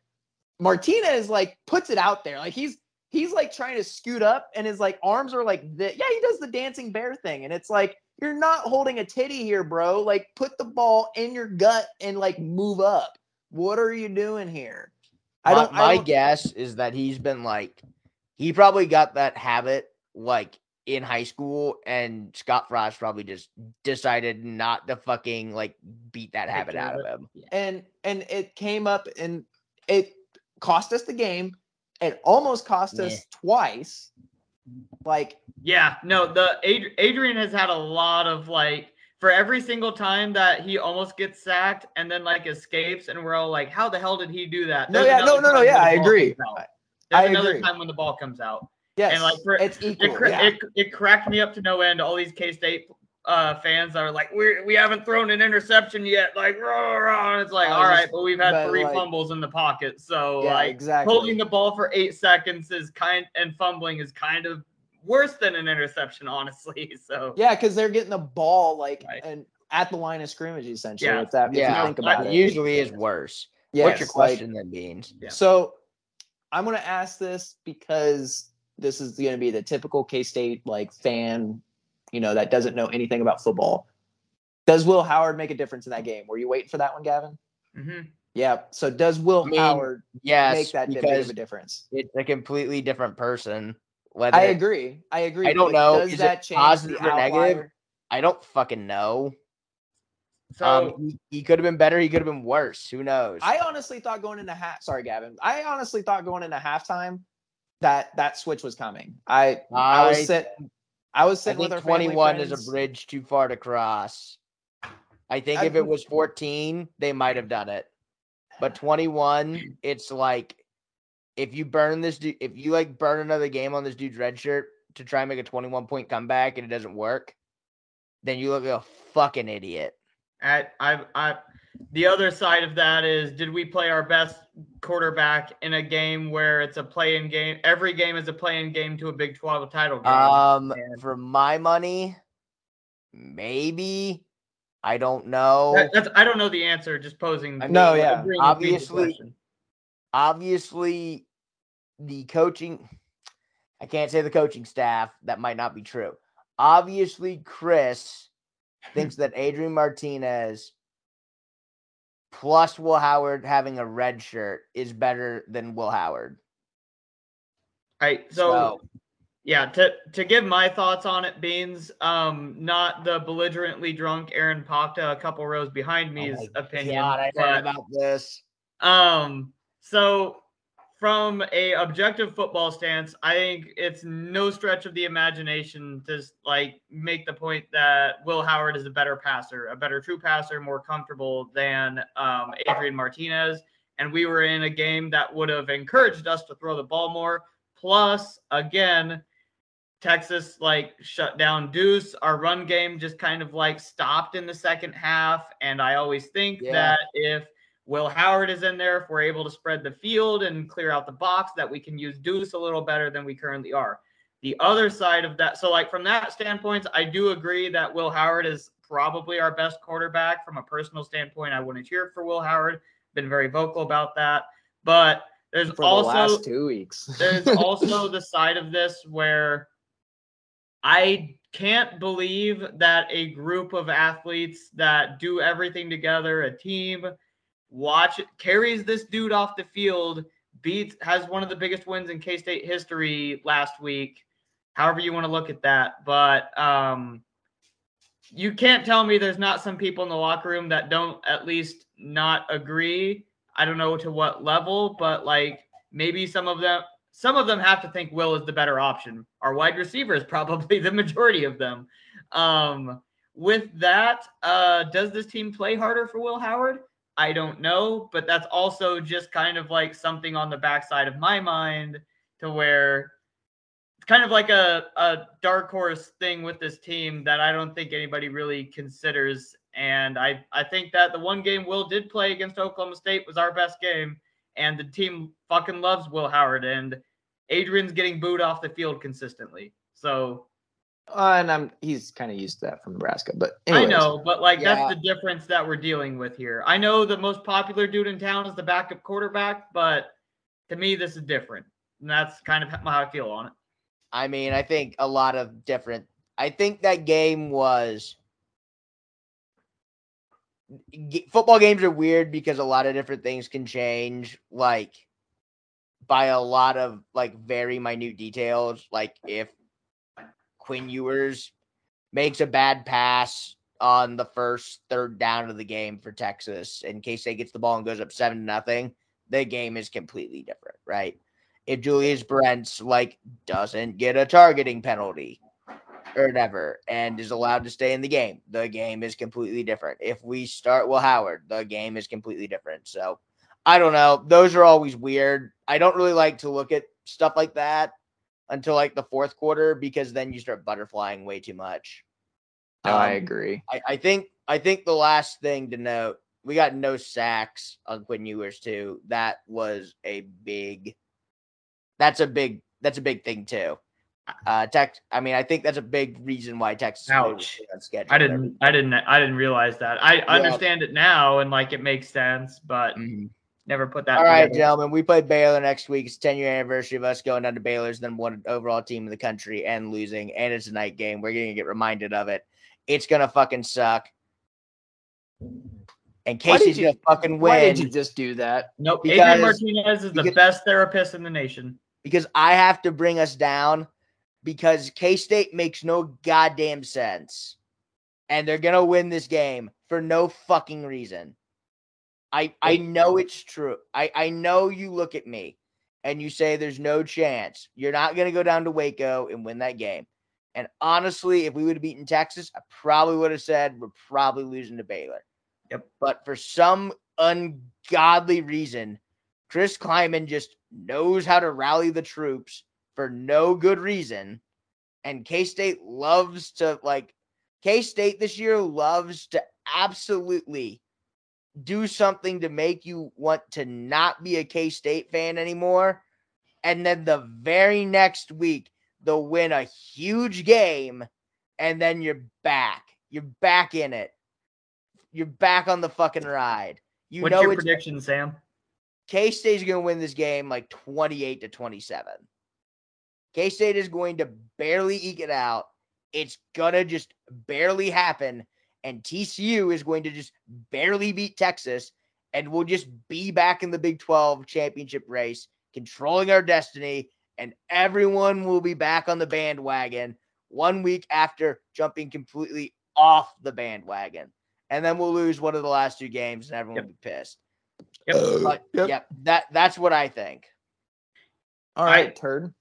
Martinez like puts it out there, like he's he's like trying to scoot up, and his like arms are like the yeah he does the dancing bear thing, and it's like you're not holding a titty here, bro. Like put the ball in your gut and like move up. What are you doing here? I don't. my I don't, guess is that he's been like, he probably got that habit like in high school, and Scott Frost probably just decided not to fucking like beat that habit out of of him. and and it came up and it cost us the game. It almost cost us Yeah. twice. Like Yeah, no, the Ad- Adrian has had a lot of like for every single time that he almost gets sacked and then like escapes, and we're all like, how the hell did he do that? no, yeah, no, no, no, yeah, I agree. There's I another agree. time when the ball comes out. yes, and like, for- it's It, equal. cra- yeah. it, it cracked me up to no end. All these K State uh, fans are like, we we haven't thrown an interception yet. Like, rah, rah. And it's like, all right, but we've had three like- fumbles in the pocket. So yeah, like exactly. holding the ball for eight seconds is kind and fumbling is kind of worse than an interception, honestly. [LAUGHS] So yeah, because they're getting the ball like Right. and at the line of scrimmage essentially. Yeah. If that, if Yeah, you think about It it. usually is worse. Yes, What's your like- question then, Beans? Yeah. So I'm going to ask this because this is going to be the typical K State like fan, you know, that doesn't know anything about football. Does Will Howard make a difference in that game? Were you waiting for that one, Gavin? mhm. Yeah. So does Will I mean, Howard Yes, make that big of a difference? it's a completely different person. Whether I agree. I agree. I don't know. Does Is it that change positive or negative? I don't fucking know. So um, he, he could have been better. He could have been worse. Who knows? I honestly thought going into half. Sorry, Gavin. I honestly thought going into halftime that that switch was coming. I I, I- was sit. I was I sitting with our 21 is a bridge too far to cross. I think I- if it was 14, they might have done it. But 21, it's like if you burn this dude, if you like burn another game on this dude's red shirt to try and make a 21 point comeback and it doesn't work, then you look like a fucking idiot. at I I the other side of that is did we play our best quarterback in a game where it's a play in game every game is a play in game to a Big 12 title game. Um, and- for my money, maybe. I don't know. That- that's, I don't know the answer. Just posing. I No, yeah. the obviously- obviously the coaching I can't say the coaching staff that might not be true. Obviously Chris [LAUGHS] thinks that Adrian Martinez plus Will Howard having a red shirt is better than Will Howard. Right. So, So, yeah, to to give my thoughts on it, Beans, um, not the belligerently drunk Aaron Pakta a couple rows behind oh me's my opinion. God, I heard about this. Um, so from a objective football stance, I think it's no stretch of the imagination to like make the point that Will Howard is a better passer, a better true passer, more comfortable than um, Adrian Martinez. And we were in a game that would have encouraged us to throw the ball more. Plus, again, Texas like shut down Deuce. Our run game just kind of like stopped in the second half. And I always think Yeah. that if Will Howard is in there if we're able to spread the field and clear out the box that we can use Deuce a little better than we currently are. The other side of that, so like from that standpoint, I do agree that Will Howard is probably our best quarterback from a personal standpoint. I wouldn't cheer for Will Howard. Been very vocal about that. But there's For also the last two weeks. [LAUGHS] there's also the side of this where I can't believe that a group of athletes that do everything together, a team, watch carries this dude off the field, beats has one of the biggest wins in K-State history last week. However you want to look at that, but um you can't tell me there's not some people in the locker room that don't at least not agree. I don't know to what level, but like maybe some of them some of them have to think Will is the better option. Our wide receiver is probably [LAUGHS] the majority of them. Um, with that, uh, does this team play harder for Will Howard? I don't know, but that's also just kind of like something on the backside of my mind to where it's kind of like a, a dark horse thing with this team that I don't think anybody really considers. And I, I think that the one game Will did play against Oklahoma State was our best game and the team fucking loves Will Howard, and Adrian's getting booed off the field consistently. So Uh, and I'm he's kind of used to that from Nebraska, but I know, but like Yeah. that's the difference that we're dealing with here. I know the most popular dude in town is the backup quarterback, but to me, this is different. And that's kind of how I feel on it. I mean, I think a lot of different. I think that game was. G- Football games are weird because a lot of different things can change, like by a lot of like very minute details. Like if Quinn Ewers makes a bad pass on the first third down of the game for Texas, and State gets the ball and goes up seven to nothing, the game is completely different, right? if Julius Brents like doesn't get a targeting penalty or whatever and is allowed to stay in the game, the game is completely different. If we start Will Howard, the game is completely different. So I don't know. Those are always weird. I don't really like to look at stuff like that until like the fourth quarter because then you start butterflying way too much. No, I Um, agree. I, I think I think the last thing to note, we got no sacks on Quinn Ewers too. That was a big that's a big that's a big thing too. Uh Tex I mean I think that's a big reason why Texas played Ouch. on schedule. I didn't, I didn't, I didn't realize that. I understand it now and like it makes sense, but everything. Never put that. All right, together. gentlemen. We play Baylor next week. It's 10 year anniversary of us going down to Baylor's then one overall team in the country and losing. And it's a night game. We're gonna get reminded of it. It's gonna fucking suck. And Why Casey's you- gonna fucking win. Why did you just do that? Nope. Because- Adrian Martinez is the best therapist in the nation. because I have to bring us down because K State makes no goddamn sense. And they're gonna win this game for no fucking reason. I I know it's true. I, I know you look at me and you say there's no chance. You're not gonna go down to Waco and win that game. And honestly, if we would have beaten Texas, I probably would have said we're probably losing to Baylor. Yep. But for some ungodly reason, Chris Klieman just knows how to rally the troops for no good reason. And K State loves to, like, K State this year loves to absolutely do something to make you want to not be a K State fan anymore. And then the very next week, they'll win a huge game. And then you're back. You're back in it. You're back on the fucking ride. You What's know your prediction, Sam? K State's going to win this game like 28 to 27. K State is going to barely eke it out. It's going to just barely happen. And TCU is going to just barely beat Texas. And we'll just be back in the Big 12 championship race, controlling our destiny. And everyone will be back on the bandwagon one week after jumping completely off the bandwagon. And then we'll lose one of the last two games and everyone Yep. will be pissed. Yep. But Yep. yep, that that's what I think. All right, I- turd.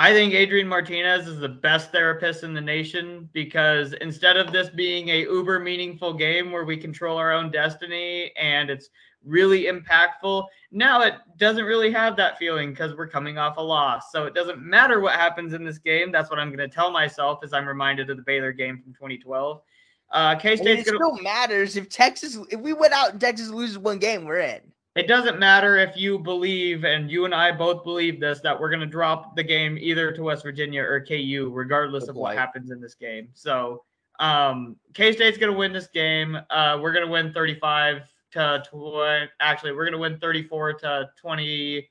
I think Adrian Martinez is the best therapist in the nation because instead of this being a uber meaningful game where we control our own destiny and it's really impactful, now it doesn't really have that feeling because we're coming off a loss. So it doesn't matter what happens in this game. That's what I'm going to tell myself as I'm reminded of the Baylor game from 2012. Uh, K I mean, State's it gonna. still matters if Texas. If we went out and Texas loses one game, we're in. It doesn't matter if you believe, and you and I both believe this, that we're gonna drop the game either to West Virginia or KU, regardless Good of what happens in this game. So, um, K State's gonna win this game. Uh, we're gonna win 35 to 20. Actually, we're gonna win 34 to 20.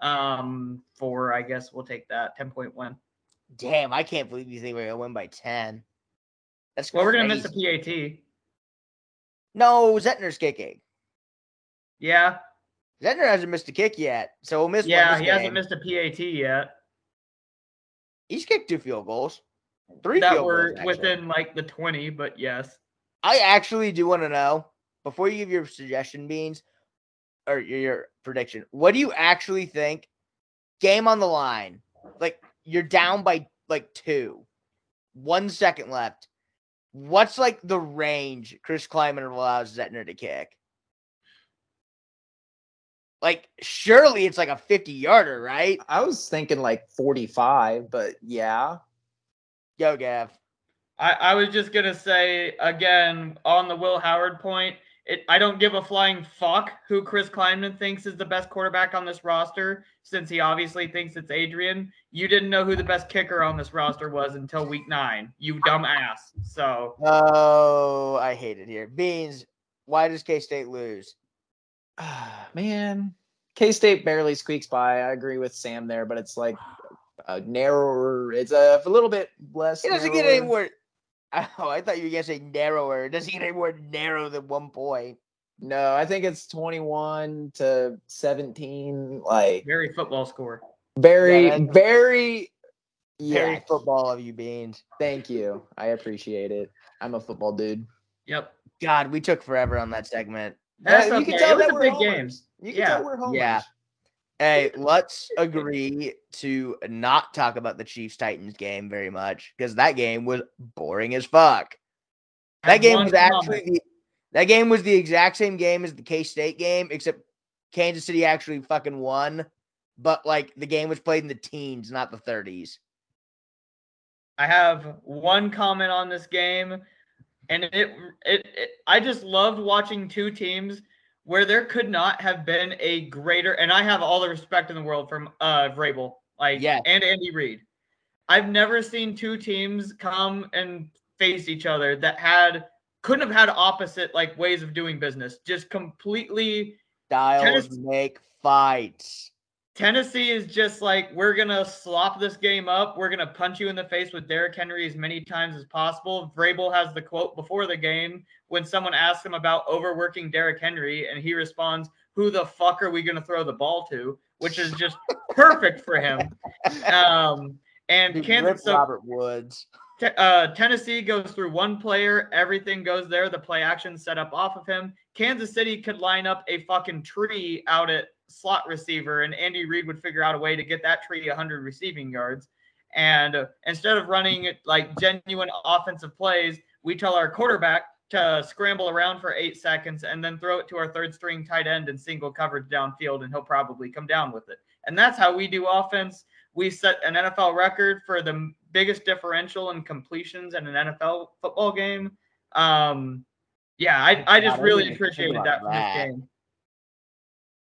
Um, four. I guess we'll take that 10 point win. Damn, I can't believe you think we're gonna win by ten. That's Well, we're gonna miss the. PAT. No, Zentner's kicking. Yeah, Zentner hasn't missed a kick yet, so we'll miss. one yeah. He hasn't missed a PAT yet. He's kicked two field goals, three That field were goals. within like the 20, but yes. I actually do want to know before you give your suggestion, beans, or your, your prediction. What do you actually think? Game on the line, like you're down by like two, one second left. What's like the range Chris Klieman allows Zentner to kick? Like, surely it's like a 50 yarder, right? I was thinking like 45, but yeah. Go, Gav. I, I was just gonna say again on the Will Howard point. It, I don't give a flying fuck who Chris Klieman thinks is the best quarterback on this roster, since he obviously thinks it's Adrian. You didn't know who the best kicker on this roster was until week nine. You dumb ass. So Oh, I hate it here. Beans, why does K State lose? Ah, man, K State barely squeaks by. I agree with Sam there, but it's like a narrower. It's a, a little bit less. It doesn't get any more. [LAUGHS] Oh, I thought you were gonna say narrower. It doesn't get any more narrow than one point. No, I think it's 21 to 17. Like very football score. very, that's- very. Very Yeah. football of you, Beans. Thank you. I appreciate it. I'm a football dude. Yep. God, we took forever on that segment. That's Yeah, okay. you can tell it was that a we're big homers. game. You can Yeah. tell we're homers. Yeah. Hey, let's agree to not talk about the Chiefs Titans game very much because that game was boring as fuck. That game was actually the, that game was the exact same game as the K State game, except Kansas City actually fucking won. But like the game was played in the teens, not the 30s. I have one comment on this game, and it, it, it I just loved watching two teams where there could not have been a greater. And I have all the respect in the world from uh Vrabel, like yeah, and Andy Reid. I've never seen two teams come and face each other that had couldn't have had opposite like ways of doing business. Just completely Styles Tennessee- make fights. Tennessee is just like, we're going to slop this game up. We're going to punch you in the face with Derrick Henry as many times as possible. Vrabel has the quote before the game when someone asks him about overworking Derrick Henry, and he responds, Who the fuck are we going to throw the ball to? Which is just [LAUGHS] perfect for him. Um, and Dude, Kansas, so Robert Woods. Te- uh, Tennessee goes through one player, everything goes there. The play action set up off of him. Kansas City could line up a fucking tree out at slot receiver, and Andy Reid would figure out a way to get that tree 100 receiving yards. And uh, instead of running like genuine offensive plays, we tell our quarterback to scramble around for eight seconds and then throw it to our third string tight end in single coverage downfield, and he'll probably come down with it. And that's how we do offense. We set an NFL record for the biggest differential in completions in an NFL football game. Um, yeah, I, I just really didn't even think appreciated that from that. this game.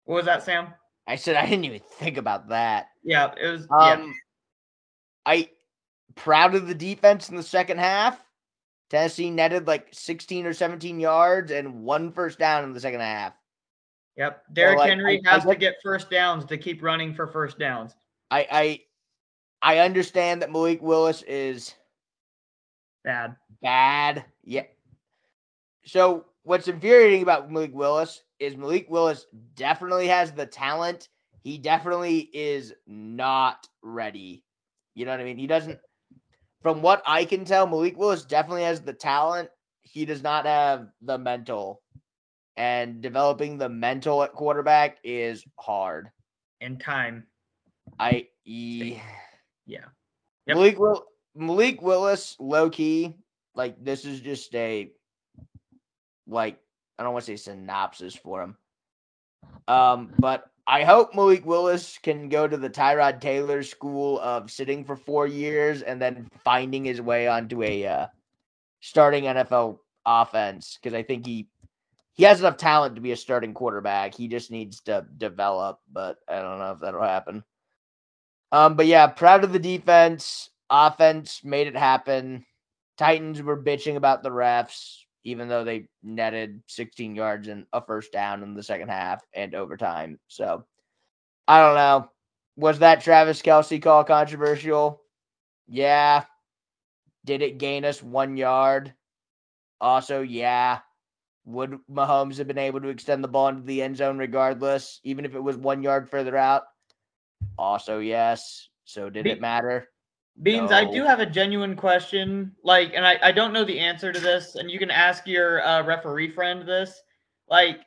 What was that, Sam? I said I didn't even think about that. Yeah, it was. yeah. Um, I proud of the defense in the second half. Tennessee netted like 16 or 17 yards and one first down in the second half. Yep. Derrick like, Henry I- I has to get- get first downs to keep running for first downs. I I I understand that Malik Willis is Bad. bad. Yeah. So what's infuriating about Malik Willis is Malik Willis definitely has the talent. He definitely is not ready. You know what I mean? He doesn't from what I can tell, Malik Willis definitely has the talent. He does not have the mental. And developing the mental at quarterback is hard. In time. I e- Yeah. Yep. Malik Will Malik Willis, low key, like this is just a like I don't want to say synopsis for him. Um, but I hope Malik Willis can go to the Tyrod Taylor school of sitting for four years and then finding his way onto a uh, starting NFL offense because I think he he has enough talent to be a starting quarterback. He just needs to develop, but I don't know if that'll happen. Um, but yeah, proud of the defense. Offense made it happen. Titans were bitching about the refs, even though they netted 16 yards and a first down in the second half and overtime. So I don't know. Was that Travis Kelce call controversial? Yeah. Did it gain us one yard? Also, yeah. Would Mahomes have been able to extend the ball into the end zone regardless, even if it was one yard further out? Also, yes. So did it matter? Beans, I do have a genuine question. Like, and I, I don't know the answer to this, and you can ask your uh, referee friend this. Like,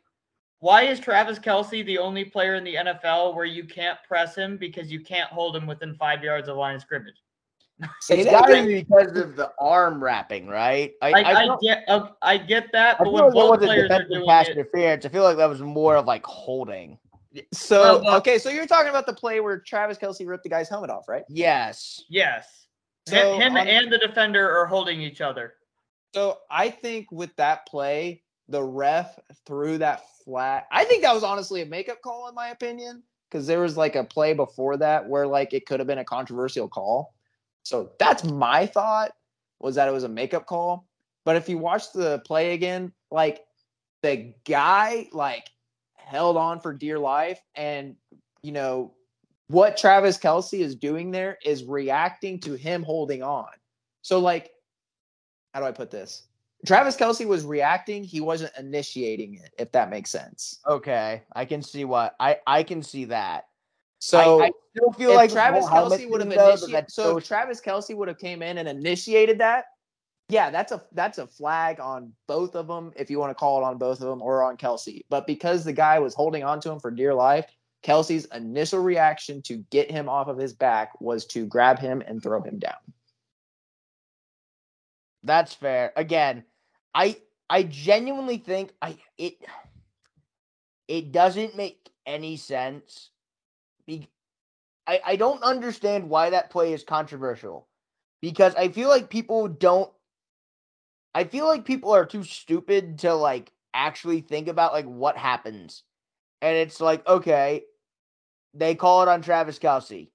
why is Travis Kelce the only player in the NFL where you can't press him because you can't hold him within five yards of line of scrimmage? Say It's that got to be because of the arm wrapping, right? I, Like, I, felt- get, uh, I get that, I but feel when like both wasn't players are defensive doing pass it, interference. I feel like that was more of like holding. So Well, well- okay, so you're talking about the play where Travis Kelce ripped the guy's helmet off, right? Yes. yes, So him, him on- and the defender are holding each other. So I think with that play, the ref threw that flag. I think that was honestly a makeup call in my opinion, because there was like a play before that where like it could have been a controversial call. So that's my thought was that it was a makeup call. But if you watch the play again, like the guy like held on for dear life, and you know what Travis Kelce is doing there is reacting to him holding on. So like how do I put this? Travis Kelce was reacting, he wasn't initiating it, if that makes sense. Okay. I can see what I I can see that. So I, I still feel like Travis Kelce would have thing, though, that initiated, so if Travis Kelce would have came in and initiated that, yeah, that's a that's a flag on both of them, if you want to call it on both of them or on Kelce. But because the guy was holding on to him for dear life, Kelce's initial reaction to get him off of his back was to grab him and throw him down. That's fair. Again, I I genuinely think I it it doesn't make any sense. Be, I I don't understand why that play is controversial because I feel like people don't I feel like people are too stupid to like actually think about like what happens. And it's like, okay, they call it on Travis Kelce.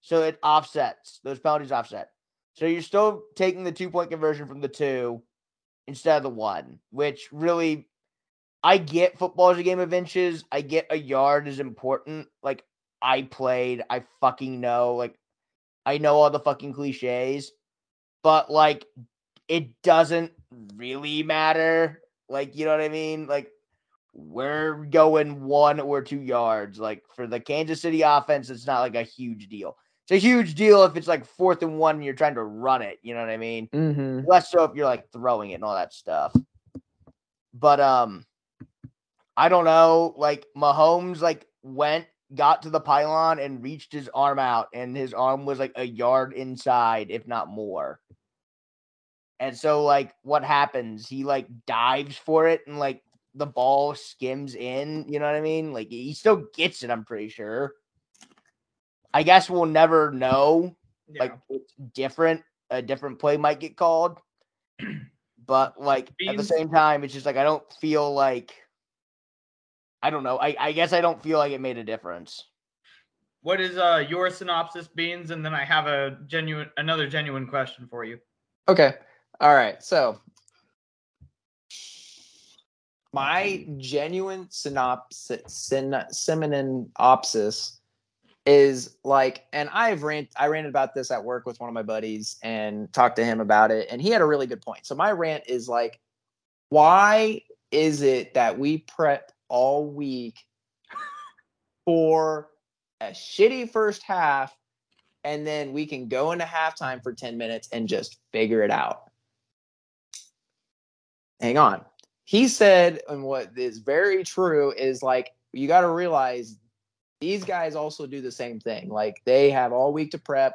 So it offsets. Those penalties offset. So you're still taking the two point conversion from the two instead of the one, which really, I get football is a game of inches. I get a yard is important. Like, I played, I fucking know. Like, I know all the fucking cliches, but like, it doesn't really matter. Like, you know what I mean? Like, we're going one or two yards. Like, for the Kansas City offense, it's not like a huge deal. It's a huge deal if it's like fourth and one and you're trying to run it. You know what I mean? Mm-hmm. Less so if you're like throwing it and all that stuff. But um, I don't know. Like Mahomes, like went, got to the pylon and reached his arm out, and his arm was like a yard inside, if not more. And so, like, what happens? He like dives for it, and like the ball skims in. You know what I mean? Like he still gets it. I'm pretty sure. I guess we'll never know Yeah. like it's different a different play might get called but like at the same time it's just like i don't feel like i don't know i, I guess i don't feel like it made a difference What is uh your synopsis, Beans? And then I have a genuine another genuine question for you. Okay. All right. So my genuine synopsis, syn, synopsis is like, and I've rant, I ranted about this at work with one of my buddies and talked to him about it, and he had a really good point. So my rant is like, why is it that we prep all week for a shitty first half, and then we can go into halftime for 10 minutes and just figure it out? Hang on. He said, and what is very true is like, you got to realize these guys also do the same thing. Like, they have all week to prep,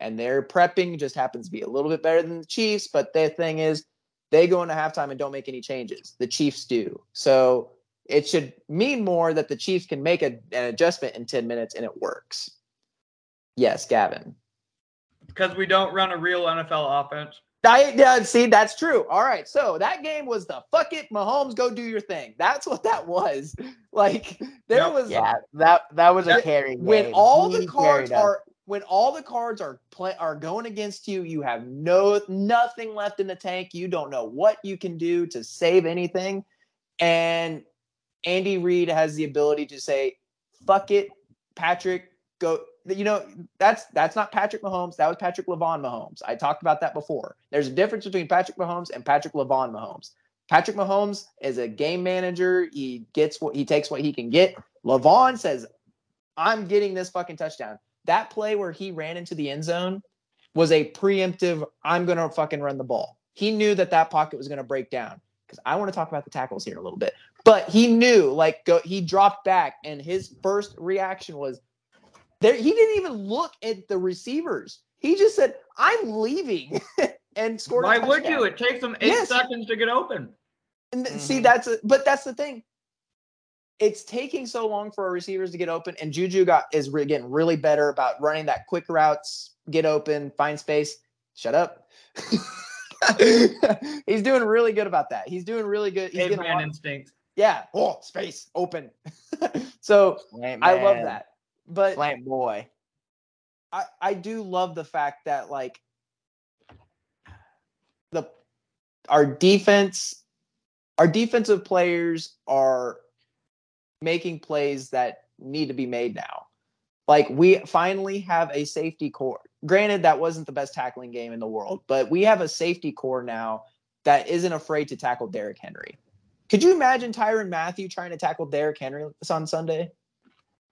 and their prepping just happens to be a little bit better than the Chiefs. But the thing is, they go into halftime and don't make any changes. The Chiefs do. So it should mean more that the Chiefs can make a, an adjustment in 10 minutes and it works. Yes, Gavin. Because we don't run a real NFL offense. I yeah, see, that's true. All right. So that game was the fuck it, Mahomes, go do your thing. That's what that was. [LAUGHS] Like there Yep. was Yeah, that that was a That- carry. when game. all the cards carried us. are when all the cards are play are going against you, you have no nothing left in the tank. You don't know what you can do to save anything. And Andy Reid has the ability to say, fuck it, Patrick, go. You know, that's that's not Patrick Mahomes. That was Patrick Lavon Mahomes. I talked about that before. There's a difference between Patrick Mahomes and Patrick Lavon Mahomes. Patrick Mahomes is a game manager. He gets what he takes what he can get. Lavon says, I'm getting this fucking touchdown. That play where he ran into the end zone was a preemptive, I'm going to fucking run the ball. He knew that that pocket was going to break down because I want to talk about the tackles here a little bit. But he knew, like, go, he dropped back, and his first reaction was there. He didn't even look at the receivers. He just said, I'm leaving [LAUGHS] and scored. a Why would you? It takes them eight Yes. seconds to get open. And th- see, Mhm. that's a, but that's the thing. It's taking so long for our receivers to get open, and Juju got is re- getting really better about running that quick routes, get open, find space. Shut up. [LAUGHS] He's doing really good about that. He's doing really good. He's getting a Caveman instinct. yeah. Oh, space open. [LAUGHS] so Slant I love that. But Slant boy. I, I do love the fact that like the our defense our defensive players are making plays that need to be made now. Like we finally have a safety core. Granted, that wasn't the best tackling game in the world, but we have a safety core now that isn't afraid to tackle Derrick Henry. Could you imagine Tyrann Mathieu trying to tackle Derrick Henry on Sunday?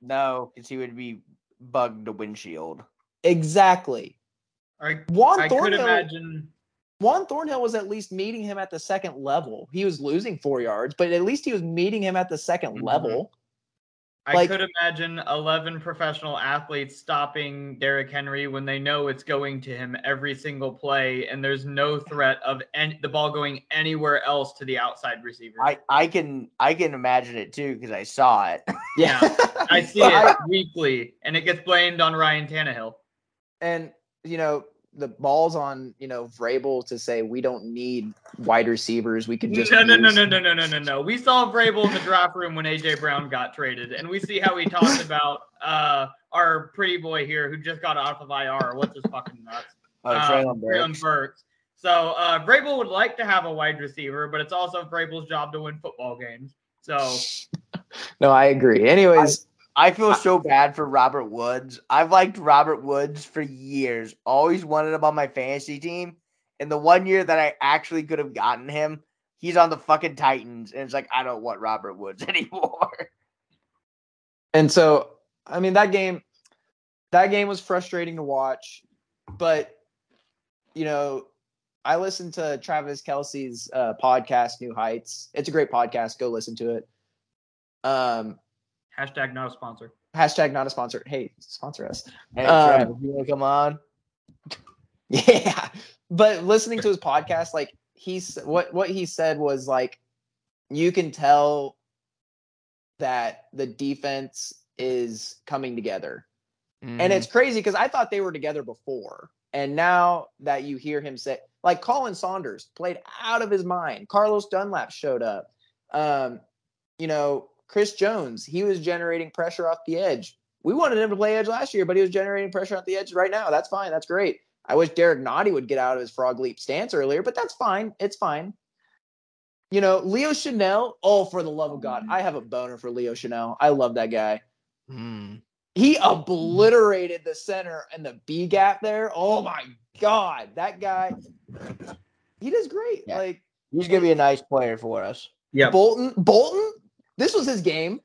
No, because he would be bugged the windshield. Exactly. I, Juan I could Thornhill. imagine. Juan Thornhill was at least meeting him at the second level. He was losing four yards, but at least he was meeting him at the 2nd Mhm. level. I Like- could imagine 11 professional athletes stopping Derrick Henry when they know it's going to him every single play, and there's no threat of any, the ball going anywhere else to the outside receiver. I I can I can imagine it too because I saw it. Yeah, I [LAUGHS] see it weekly, and it gets blamed on Ryan Tannehill. and you know the balls on you know Vrabel to say we don't need wide receivers. We could just No, no, no, no, no, no, no, no, no. We saw Vrabel in the draft room when AJ Brown got traded, and we see how he talked about uh, our pretty boy here who just got off of IR. What's his fucking nuts? Oh, um, Treylon Treylon Burks. Burks. So uh, Vrabel would like to have a wide receiver, but it's also Vrabel's job to win football games. So [LAUGHS] No, I agree. Anyways, I feel so bad for Robert Woods. I've liked Robert Woods for years. Always wanted him on my fantasy team. And the one year that I actually could have gotten him, he's on the fucking Titans. And it's like, I don't want Robert Woods [LAUGHS] anymore. and so I mean that game, that game was frustrating to watch, but you know. I listened to Travis Kelce's uh, podcast, New Heights. It's a great podcast. Go listen to it. Um, hashtag not a sponsor. hashtag not a sponsor. Hey, sponsor us. Hey, Um, Travis, you want to come on? [LAUGHS] Yeah. But listening to his podcast, like he's what what he said was like you can tell that the defense is coming together. Mm-hmm. And it's crazy because I thought they were together before. And now that you hear him say like Khalen Saunders played out of his mind. Carlos Dunlap showed up. Um, you know, Chris Jones, he was generating pressure off the edge. We wanted him to play edge last year, but he was generating pressure off the edge right now. That's fine. That's great. I wish Derrick Nnadi would get out of his frog leap stance earlier, but that's fine. It's fine. You know, Leo Chenal. Oh, for the love of God, I have a boner for Leo Chenal. I love that guy. Mm. He obliterated the center and the B gap there. Oh my God, that guy. He does great. Yeah. Like He's going to be a nice player for us. Yeah. Bolton. Bolton. This was his game.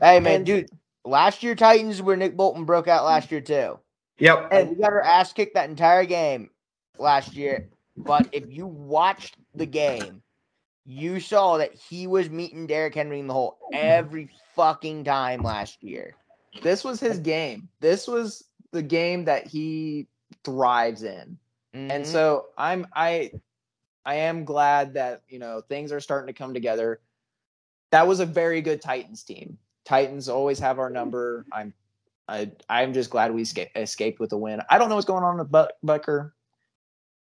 Hey, man, And- dude, last year Titans where Nick Bolton broke out last year, too. Yep. And we got our ass kicked that entire game last year. But if you watched the game, you saw that he was meeting Derrick Henry in the hole every fucking time last year. This was his game. This was the game that he thrives in. And Mhm. so I'm I I am glad that you know things are starting to come together. That was a very good Titans team. Titans always have our number. I'm I I'm just glad we escaped, escaped with a win. I don't know what's going on with Buck, Bucker.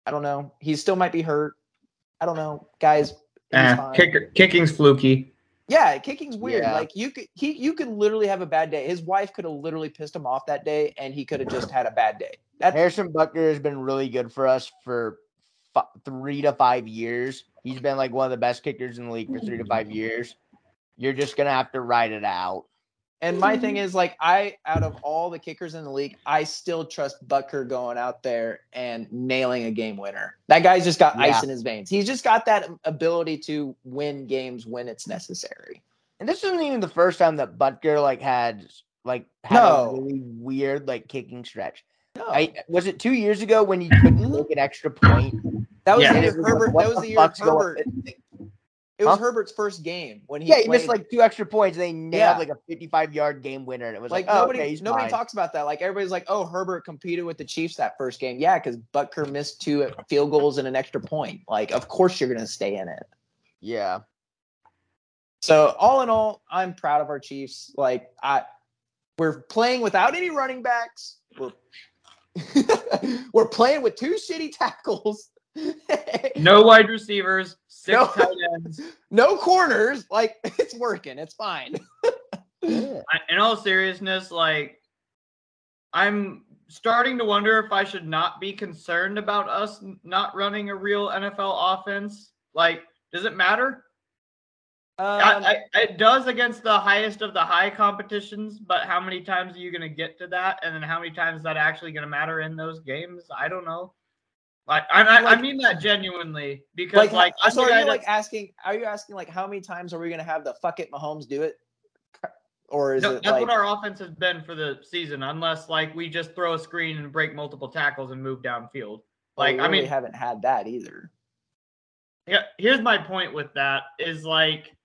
I don't know. He still might be hurt. I don't know, guys. he's Eh, kicker, kicking's fluky. Yeah, kicking's weird. Yeah. Like you could he you could literally have a bad day. His wife could have literally pissed him off that day, and he could have just had a bad day. That's Harrison Butker has been really good for us for fi- three to five years. He's been like one of the best kickers in the league for three to five years. You're just gonna have to ride it out. and my thing is like I out of all the kickers in the league, I still trust Butker going out there and nailing a game winner. That guy's just got Yeah. ice in his veins. He's just got that ability to win games when it's necessary. And this isn't even the first time that Butker like had like had No. a really weird like kicking stretch. No, I was it two years ago when he couldn't mm-hmm. make an extra point. that was Yeah. the year was like, Herbert. That was the year of fuck's going- Herbert. It was Huh? Herbert's first game when he Yeah, he missed like two extra points. And they nailed Yeah. like a 55 yard game winner, and it was like, like oh, nobody okay, nobody fine. talks about that. Like everybody's like, oh, Herbert competed with the Chiefs that first game. Yeah, because Butker missed two field goals and an extra point. Like, of course you're gonna stay in it. Yeah, So all in all, I'm proud of our Chiefs. Like I we're playing without any running backs. We're [LAUGHS] we're playing with two shitty tackles. [LAUGHS] No wide receivers, six No. tight ends. [LAUGHS] no corners. Like [LAUGHS] it's working. It's fine. yeah. I- In all seriousness, like I'm starting to wonder if I should not be concerned about us n- not running a real NFL offense. Like, does it matter? Um, I, I, it does against the highest of the high competitions, but how many times are you going to get to that? And then how many times is that actually going to matter in those games? I don't know. Like, I, I, I mean that genuinely because, like, like, I'm so are you like asking? Are you asking like how many times are we gonna have the fuck it Mahomes do it? Or is no, it that's like what our offense has been for the season, unless like we just throw a screen and break multiple tackles and move downfield. Like, I really mean, haven't had that either. Yeah, here's my point with that is like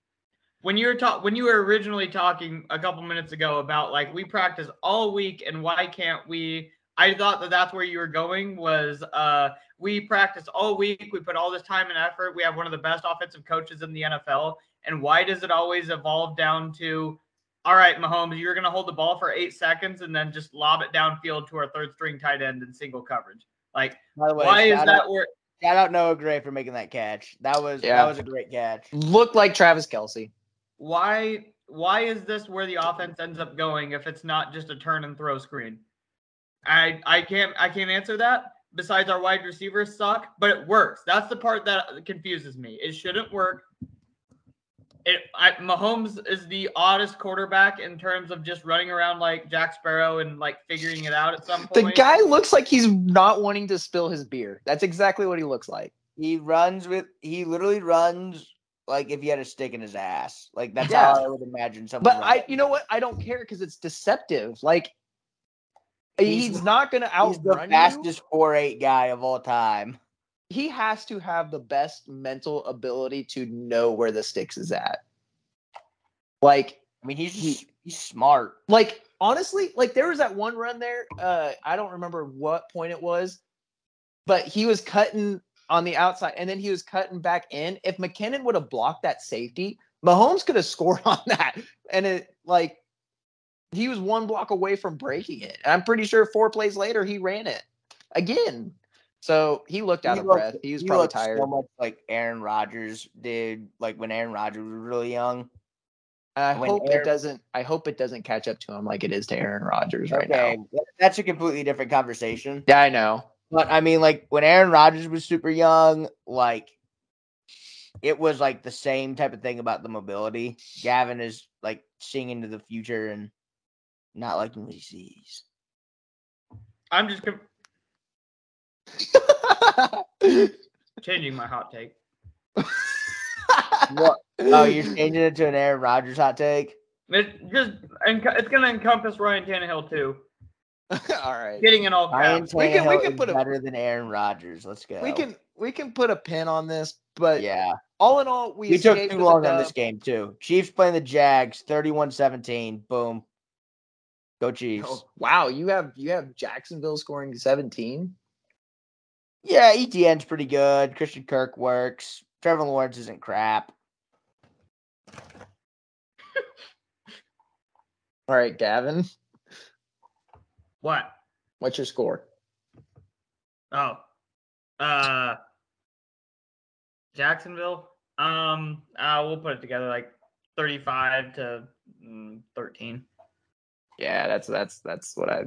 when you were talk when you were originally talking a couple minutes ago about like we practice all week and why can't we I thought that that's where you were going was uh we practice all week we put all this time and effort we have one of the best offensive coaches in the NFL and why does it always evolve down to all right Mahomes you're going to hold the ball for 8 seconds and then just lob it downfield to our third string tight end in single coverage like By the way, why is that Out, where shout out Noah Gray for making that catch. That was Yeah. that was a great catch. Looked like Travis Kelce. why why is this where the offense ends up going if it's not just a turn and throw screen? I I can't I can't answer that. Besides our wide receivers suck, but it works. That's the part that confuses me. It shouldn't work. It I, Mahomes is the oddest quarterback in terms of just running around like Jack Sparrow and like figuring it out at some point. The guy looks like he's not wanting to spill his beer. That's exactly what he looks like. He runs with he literally runs like if he had a stick in his ass. Like that's Yeah. how I would imagine someone. But I, you know what? I don't care because it's deceptive. Like he's, He's- not going to outrun he's the fastest four eight guy of all time. He has to have the best mental ability to know where the sticks is at. Like, I mean, he's just, he's smart. like honestly, like there was that one run there. Uh, I don't remember what point it was, but he was cutting on the outside and then he was cutting back in. If McKinnon would have blocked that safety, Mahomes could have [LAUGHS] scored on that. And it like he was one block away from breaking it. And I'm pretty sure four plays later he ran it again. So he looked out He of looked- breath. He was he probably tired. So much like Aaron Rodgers did, like when Aaron Rodgers was really young. I when hope Aaron- it doesn't. I hope it doesn't catch up to him like it is to Aaron Rodgers right okay, now. that- that's a completely different conversation. Yeah, I know. But I mean, like when Aaron Rodgers was super young, like it was like the same type of thing about the mobility. Gavin is like seeing into the future and not liking what he sees. I'm just con- [LAUGHS] changing my hot take. What? Oh, you're changing it to an Aaron Rodgers hot take? It just it's going to encompass Ryan Tannehill too. [LAUGHS] All right. Getting in all Ryan caps. We can- we Tannehill can is put a- better than Aaron Rodgers. Let's go. We can we can put a pin on this, but yeah. all in all, we, We took too long on this game too. Chiefs playing the Jags, 31-17. Boom. Go Chiefs. Oh, wow, you have you have Jacksonville scoring 17. Yeah, ETN's pretty good. Christian Kirk works. Trevor Lawrence isn't crap. [LAUGHS] All right, Gavin, What? what's your score? Oh. Uh, Jacksonville. Um, uh, we'll put it together like thirty-five to mm, thirteen. Yeah, that's that's that's what I.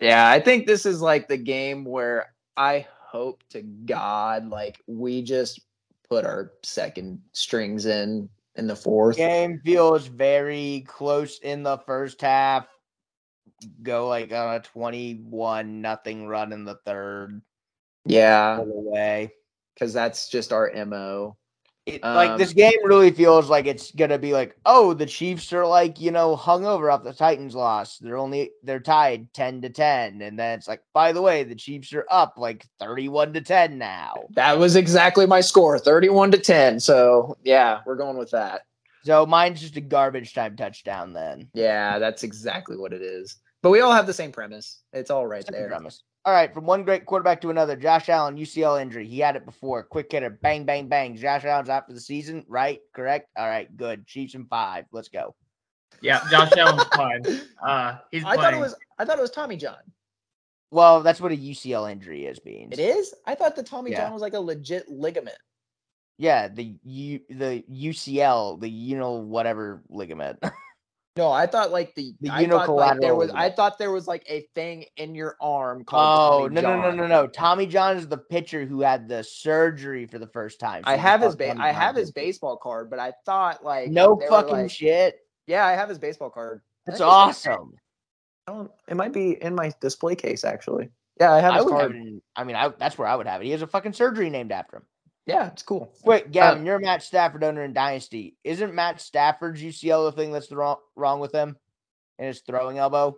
Yeah, I think this is like the game where I hope to God like we just put our second strings in in the fourth. Game feels very close in the first half. Go like on a twenty-one nothing run in the third. Yeah, because that's just our mo. It, like this Um, game really feels like it's gonna be like, oh, the Chiefs are like you know hung over off the Titans loss. They're only they're tied ten to ten, and then it's like, by the way, the Chiefs are up like thirty-one to ten now. That was exactly my score, thirty-one to ten. So yeah, we're going with that. So mine's just a garbage time touchdown. Then Yeah, that's exactly what it is. But we all have the same premise. It's all right there. premise. All right, from one great quarterback to another. Josh Allen, UCL injury. He had it before. Quick hitter, bang, bang, bang. Josh Allen's out for the season, right? Correct. All right, good. Chiefs in five. Let's go. Yeah, Josh Allen's fine. Uh, he's I playing. thought it was. I thought it was Tommy John. Well, that's what a UCL injury is, being. It is. I thought the Tommy Yeah. John was like a legit ligament. Yeah, the U the UCL, the you know whatever ligament. [LAUGHS] No, I thought like the, The I thought like there was I thought there was like a thing in your arm called oh called no Tommy no no no no! Tommy John is the pitcher who had the surgery for the first time. I have his ba- I have his baseball card, but I thought like No fucking like- shit. Yeah, I have his baseball card. That's awesome. I don't. It might be in my display case actually. Yeah, I have I his would have card. it. I mean, I, that's where I would have it. He has a fucking surgery named after him. Yeah, it's cool. Wait, Gavin, you're a Matt Stafford owner in Dynasty. Isn't Matt Stafford's UCL the thing that's the wrong wrong with him? And his throwing elbow?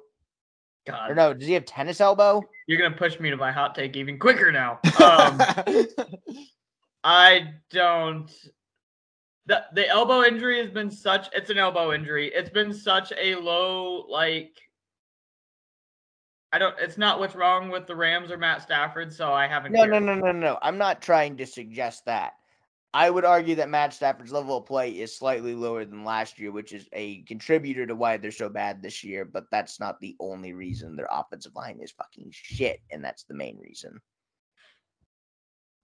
God, Or no, does he have tennis elbow? you're gonna push me to my hot take even quicker now. [LAUGHS] Um, [LAUGHS] I don't. The the elbow injury has been such. It's an elbow injury. It's been such a low like. I don't. It's not what's wrong with the Rams or Matt Stafford, so I haven't. No, no, no, no, no. I'm not trying to suggest that. I would argue that Matt Stafford's level of play is slightly lower than last year, which is a contributor to why they're so bad this year, but that's not the only reason their offensive line is fucking shit, and that's the main reason.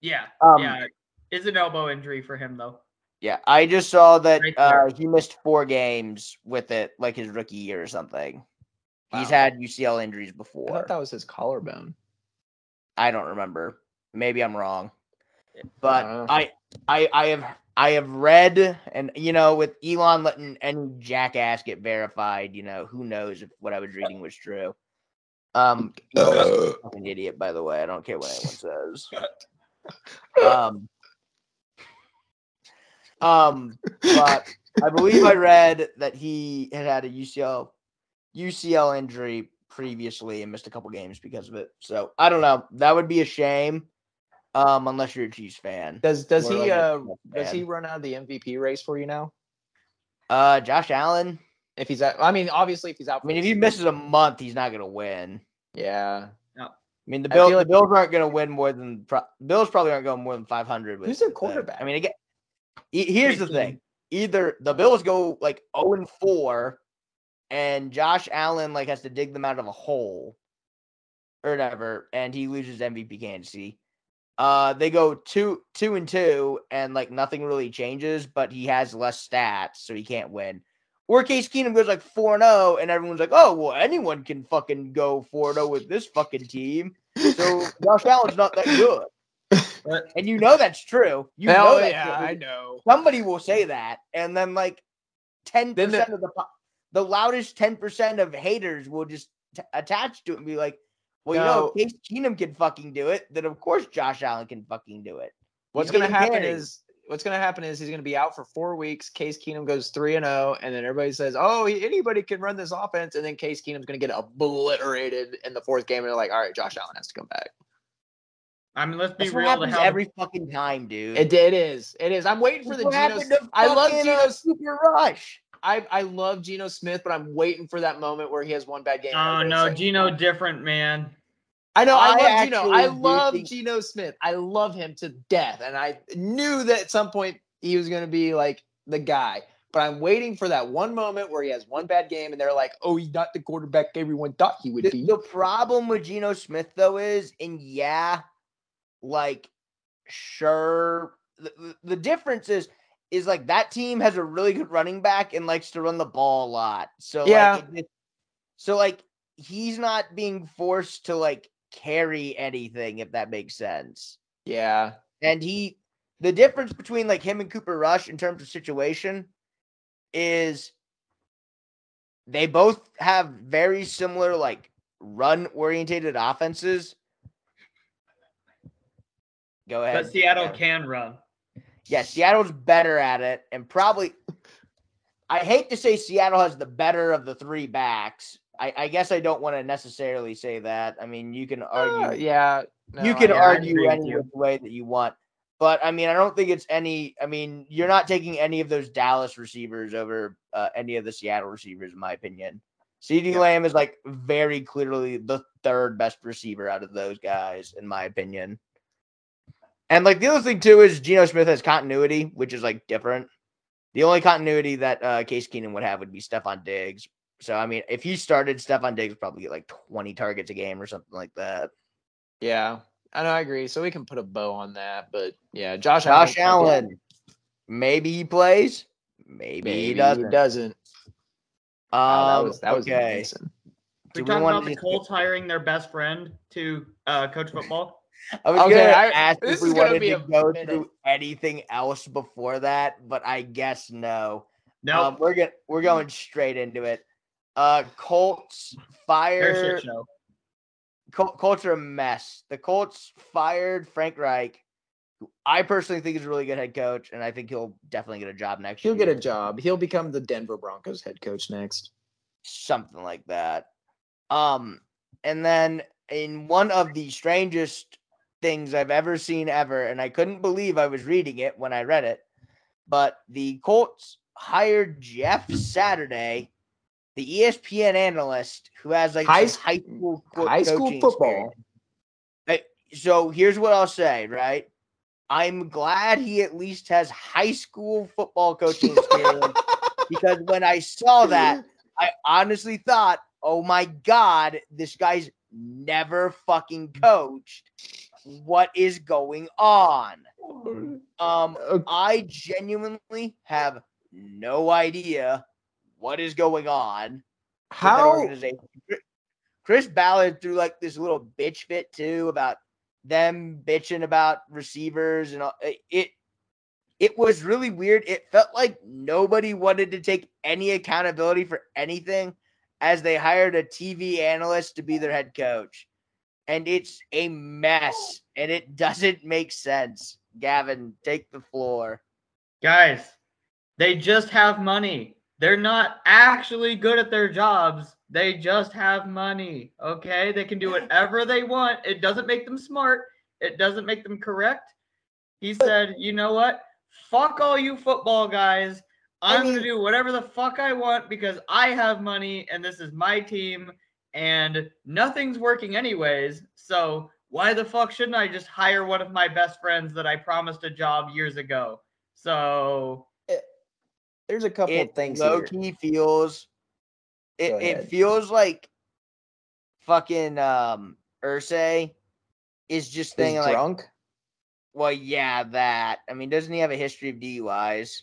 Yeah, Um, yeah. Is an elbow injury for him though. Yeah, I just saw that Right uh, he missed four games with it, like his rookie year or something. He's had UCL injuries before. I thought that was his collarbone. I don't remember. Maybe I'm wrong. But know. I I I have I have read and you know with Elon letting any jackass get verified, you know, who knows if what I was reading was true. Um Elon's a fucking idiot by the way. I don't care what anyone says. Um um but I believe I read that he had had a UCL UCL injury previously and missed a couple games because of it. So I don't know. That would be a shame. Um, unless you're a Chiefs fan. Does does Or he uh does he run out of the MVP race for you now? Uh, Josh Allen. If he's out, I mean, obviously if he's out. I mean, if he misses a month, he's not gonna win. yeah. I mean, the I Bills, like- the Bills aren't gonna win more than pro- Bills probably aren't going more than 500. With Who's their the- quarterback? I mean, again, he- here's the thing: either the Bills go like 0 and 4, and Josh Allen like has to dig them out of a hole, or whatever, and he loses MVP candidacy. Uh, they go two two and two, and like nothing really changes, but he has less stats, so he can't win. Or Case Keenum goes like four and zero, and everyone's like, "Oh, well, anyone can fucking go four and zero with this fucking team." So [LAUGHS] Josh Allen's not that good, and you know that's true. You Hell know that yeah, I know. somebody will say that, and then like ten percent of the po- the loudest ten percent of haters will just t- attach to it and be like, "Well, you know, if Case Keenum can fucking do it, then of course Josh Allen can fucking do it." What's gonna happen carried. is what's gonna happen is he's gonna be out for four weeks. Case Keenum goes three and zero, and then everybody says, "Oh, anybody can run this offense," and then Case Keenum's gonna get obliterated in the fourth game, and they're like, "All right, Josh Allen has to come back." I mean, let's be That's real. To happens how every fucking time, dude. It, it is, it is. I'm waiting for That's the what Geno. I love fucking, Geno. uh, Cooper Rush. I I love Geno Smith, but I'm waiting for that moment where he has one bad game. Oh no, like- Geno different, man. I know. I, I love Geno. I love think- Geno Smith. I love him to death, and I knew that at some point he was going to be like the guy. But I'm waiting for that one moment where he has one bad game, and they're like, "Oh, he's not the quarterback everyone thought he would The, be." the problem with Geno Smith though is, and yeah, like sure the, the- the difference is is like that team has a really good running back and likes to run the ball a lot. So Yeah. like, it- so like he's not being forced to like carry anything if that makes sense. Yeah. And he the difference between like him and Cooper Rush in terms of situation is they both have very similar like run orientated offenses. Go ahead. But Seattle Gavin. can run. Yeah, Seattle's better at it, and probably. I hate to say Seattle has the better of the three backs. I, I guess I don't want to necessarily say that. I mean, you can argue. Uh, yeah. you can I argue any way that you want, but I mean, I don't think it's any. I mean, you're not taking any of those Dallas receivers over uh, any of the Seattle receivers, in my opinion. CeeDee Lamb is like very clearly the third best receiver out of those guys, in my opinion. And like the other thing too is Geno Smith has continuity, which is like different. The only continuity that uh, Case Keenum would have would be Stefon Diggs. So I mean, if he started, Stefon Diggs would probably get like 20 targets a game or something like that. Yeah. I know. I agree. So we can put a bow on that. But yeah, Josh, Josh Allen. Allen, maybe he plays, maybe, Maybe he doesn't. doesn't. Um, Wow, that was that was okay. Mason. Do We we talking wanna about the Colts hiring their best friend to uh, coach football. I was Okay, gonna I- ask this if we is gonna wanted be to go minute. through anything else before that, but I guess no. No, Um, we're gonna we're going straight into it. Uh, Colts they're fire. shit show. Col- Colts are a mess. The Colts fired Frank Reich, who I personally think is a really good head coach, and I think he'll definitely get a job next He'll year. get a job. He'll become the Denver Broncos head coach next. something like that. Um, and then in one of the strangest things I've ever seen ever, and I couldn't believe I was reading it when I read it, but the Colts hired Jeff hmm. Saturday, the ESPN analyst who has like High high school co- high school football. experience. So here's what I'll say, right? I'm glad he at least has high school football coaching experience [LAUGHS] because when I saw that, I honestly thought, oh my God, this guy's never fucking coached. What is going on? Um, I genuinely have no idea what is going on How Chris Ballard threw like this little bitch fit too about them bitching about receivers and all. it- It it was really weird. It felt like nobody wanted to take any accountability for anything as they hired a TV analyst to be their head coach. And it's a mess and it doesn't make sense. Gavin, take the floor. Guys, they just have money. They're not actually good at their jobs. They just have money. Okay? They can do [LAUGHS] whatever they want. It doesn't make them smart. It doesn't make them correct. He said, you know what? Fuck all you football guys. I I'm going to do whatever the fuck I want because I have money and this is my team and nothing's working anyways. So why the fuck shouldn't I just hire one of my best friends that I promised a job years ago? So there's a couple it of things low here. key feels it, it feels like fucking um Irsay is just Is thinking like drunk. well yeah that I mean doesn't he have a history of DUIs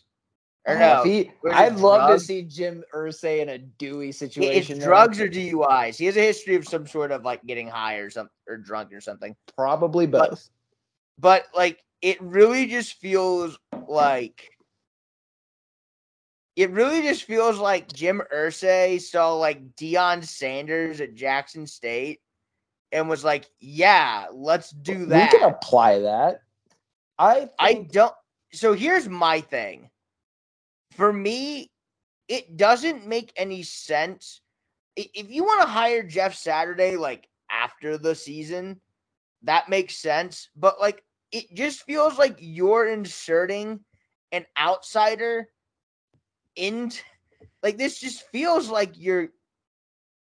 or no if he- I'd love to see Jim Irsay in a Dewey situation. it's drugs or DUIs he has a history of some sort of like getting high or something or drunk or something Probably both. but like it really just feels like it really just feels like Jim Irsay saw like Deion Sanders at Jackson State and was like, "Yeah, let's do that." We can apply that. I I don't. So here's my thing. For me, it doesn't make any sense. If you want to hire Jeff Saturday like after the season, that makes sense. But like, it just feels like you're inserting an outsider into like this. Just feels like you're.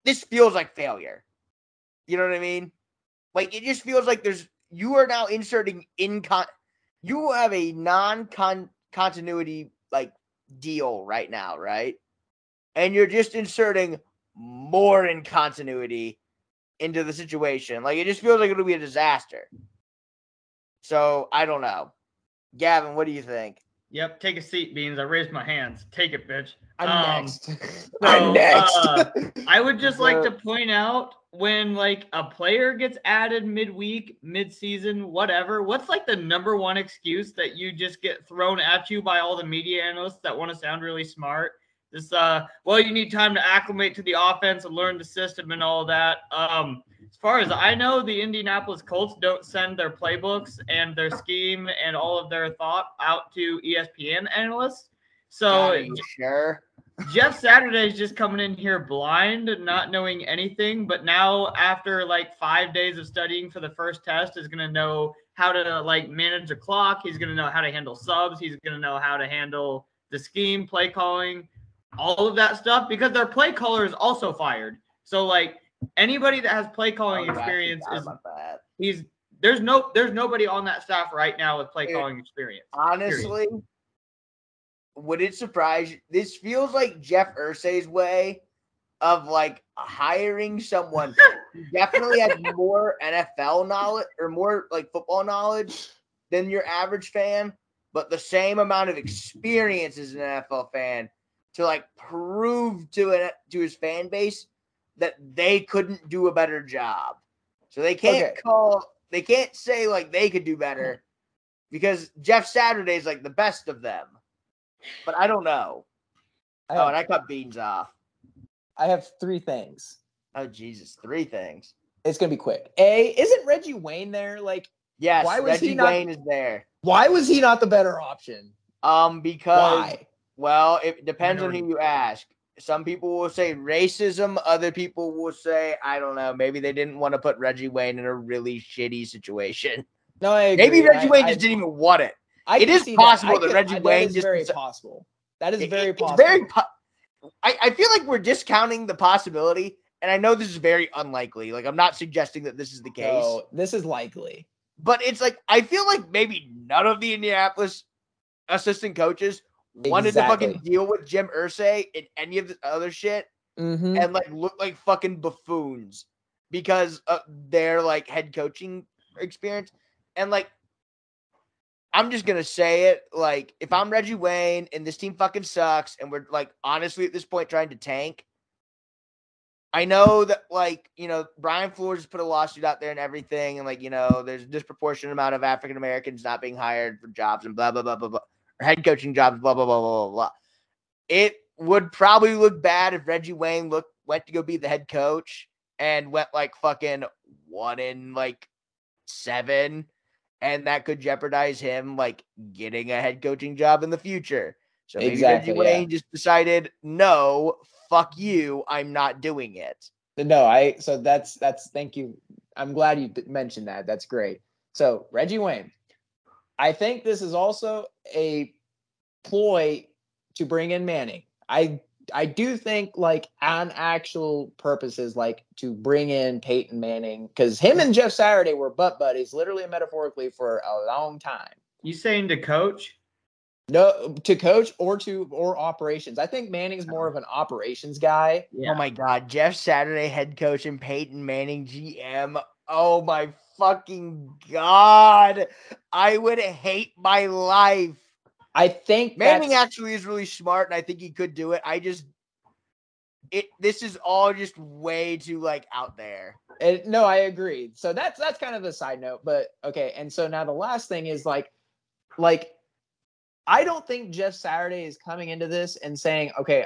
This feels like failure. You know what I mean? Like it just feels like there's you are now inserting in con you have a non con continuity like deal right now, right? And you're just inserting more in continuity into the situation. Like it just feels like it'll be a disaster. So I don't know. Gavin, what do you think? Yep, take a seat, Beans. I raised my hands. Take it, bitch. I'm Um, next. [LAUGHS] [LAUGHS] so, I'm next. uh, I would just like to point out when like a player gets added midweek, mid-season, whatever. What's like the number one excuse that you just get thrown at you by all the media analysts that want to sound really smart? This uh, well, you need time to acclimate to the offense and learn the system and all that. Um, as far as I know, the Indianapolis Colts don't send their playbooks and their scheme and all of their thought out to ESPN analysts. So sure? Jeff Saturday is just coming in here blind, not knowing anything. But now, after like five days of studying for the first test, is going to know how to like manage a clock. He's going to know how to handle subs. He's going to know how to handle the scheme, play calling, all of that stuff because their play caller is also fired. So like anybody that has play oh, calling Oh, experience is he's there's no there's nobody on that staff right now with play Dude, calling experience. Honestly, would it surprise you? This feels like Jeff Irsay's way of like hiring someone who [LAUGHS] definitely has more NFL knowledge or more like football knowledge than your average fan, but the same amount of experience as an NFL fan to like prove to it to his fan base that they couldn't do a better job. So they can't Okay. call they can't say like they could do better because Jeff Saturday is like the best of them. But I don't know. I Oh, and I cut beans off. I have three things. Oh Jesus, three things. It's gonna be quick. A, isn't Reggie Wayne there? Like, Yes, Why was Reggie he not- Wayne is there. why was he not the better option? Um, because Why? well, it depends on who you ask. Some people will say racism. Other people will say I don't know. Maybe they didn't want to put Reggie Wayne in a really shitty situation. No, I agree. Maybe Reggie I- Wayne I- just didn't even want it. I It is possible I that can- Reggie I- Wayne is just very possible. That is It- very it- possible. Very. Po- I I feel like we're discounting the possibility, and I know this is very unlikely. Like I'm not suggesting that this is the case. So this is likely. But it's like I feel like maybe none of the Indianapolis assistant coaches wanted to fucking deal with Jim Irsay and any of the other shit Mm-hmm. and like look like fucking buffoons because of their like head coaching experience. And like I'm just gonna say it, like if I'm Reggie Wayne and this team fucking sucks and we're like honestly at this point trying to tank. I know that like, you know, Brian Flores put a lawsuit out there and everything, and like, you know, there's a disproportionate amount of African Americans not being hired for jobs and blah blah blah blah blah or head coaching jobs, blah blah blah blah blah blah. It would probably look bad if Reggie Wayne look went to go be the head coach and went like fucking one in like seven, and that could jeopardize him like getting a head coaching job in the future. So maybe Exactly, Reggie yeah. Wayne just decided, no, fuck you, I'm not doing it. No, I so that's that's thank you. I'm glad you mentioned that. That's great. So Reggie Wayne, I think this is also a ploy to bring in Manning. I I do think like on actual purposes, like to bring in Peyton Manning, because him and Jeff Saturday were butt buddies, literally and metaphorically for a long time. You saying to coach? No, to coach or to or operations. I think Manning's more of an operations guy. Yeah. Oh my god, Jeff Saturday head coach and Peyton Manning GM. Oh my fucking god. I would hate my life. I think Manning actually is really smart and I think he could do it. I just it this is all just way too like out there. And, no, I agree. So that's that's kind of a side note, but okay. And so now the last thing is like, like, I don't think Jeff Saturday is coming into this and saying, okay,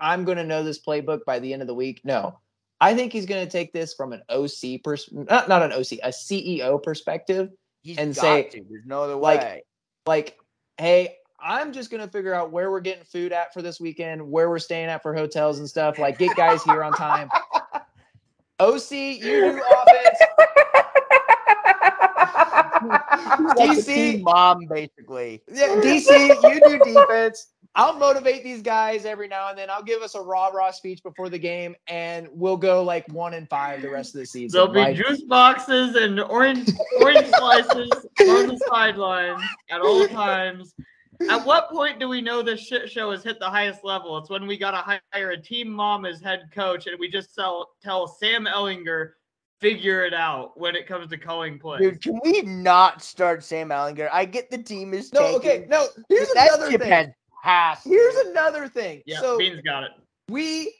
I'm going to know this playbook by the end of the week. No, I think he's going to take this from an OC pers, not not an OC, a CEO perspective. He's And say, to. There's no other way. Like, hey, I'm just going to figure out where we're getting food at for this weekend, where we're staying at for hotels and stuff. Like, get guys here on time. [LAUGHS] OC, you do offense. Like DC mom basically. Yeah, DC, you do defense. I'll motivate these guys every now and then. I'll give us a rah rah speech before the game, and we'll go like one and five the rest of the season. There'll be Like, juice boxes and orange orange slices on the sidelines at all times. At what point do we know this shit show has hit the highest level? It's when we gotta hire a team mom as head coach, and we just sell, tell Sam Ehlinger, figure it out when it comes to calling plays. Dude, can we not start Sam Ehlinger? I get the team is No, tanking, okay, no. Here's another ship thing. Has passed. Here's another thing. yeah, so Beans got it. we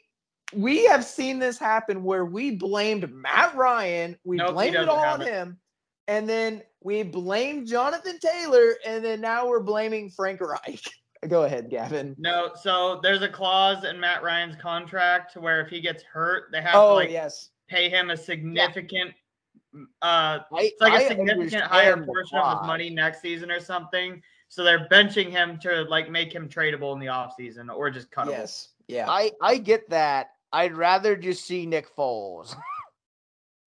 we have seen this happen where we blamed Matt Ryan, we Nope, blamed it all on it. him, and then we blamed Jonathan Taylor, and then now we're blaming Frank Reich. [LAUGHS] Go ahead, Gavin. No, so there's a clause in Matt Ryan's contract where if he gets hurt, they have to Oh like yes, pay him a significant uh I, it's like a I significant higher portion of his money next season or something. So they're benching him to like make him tradable in the offseason or just cuttable. yes, yeah. I I get that. I'd rather just see Nick Foles.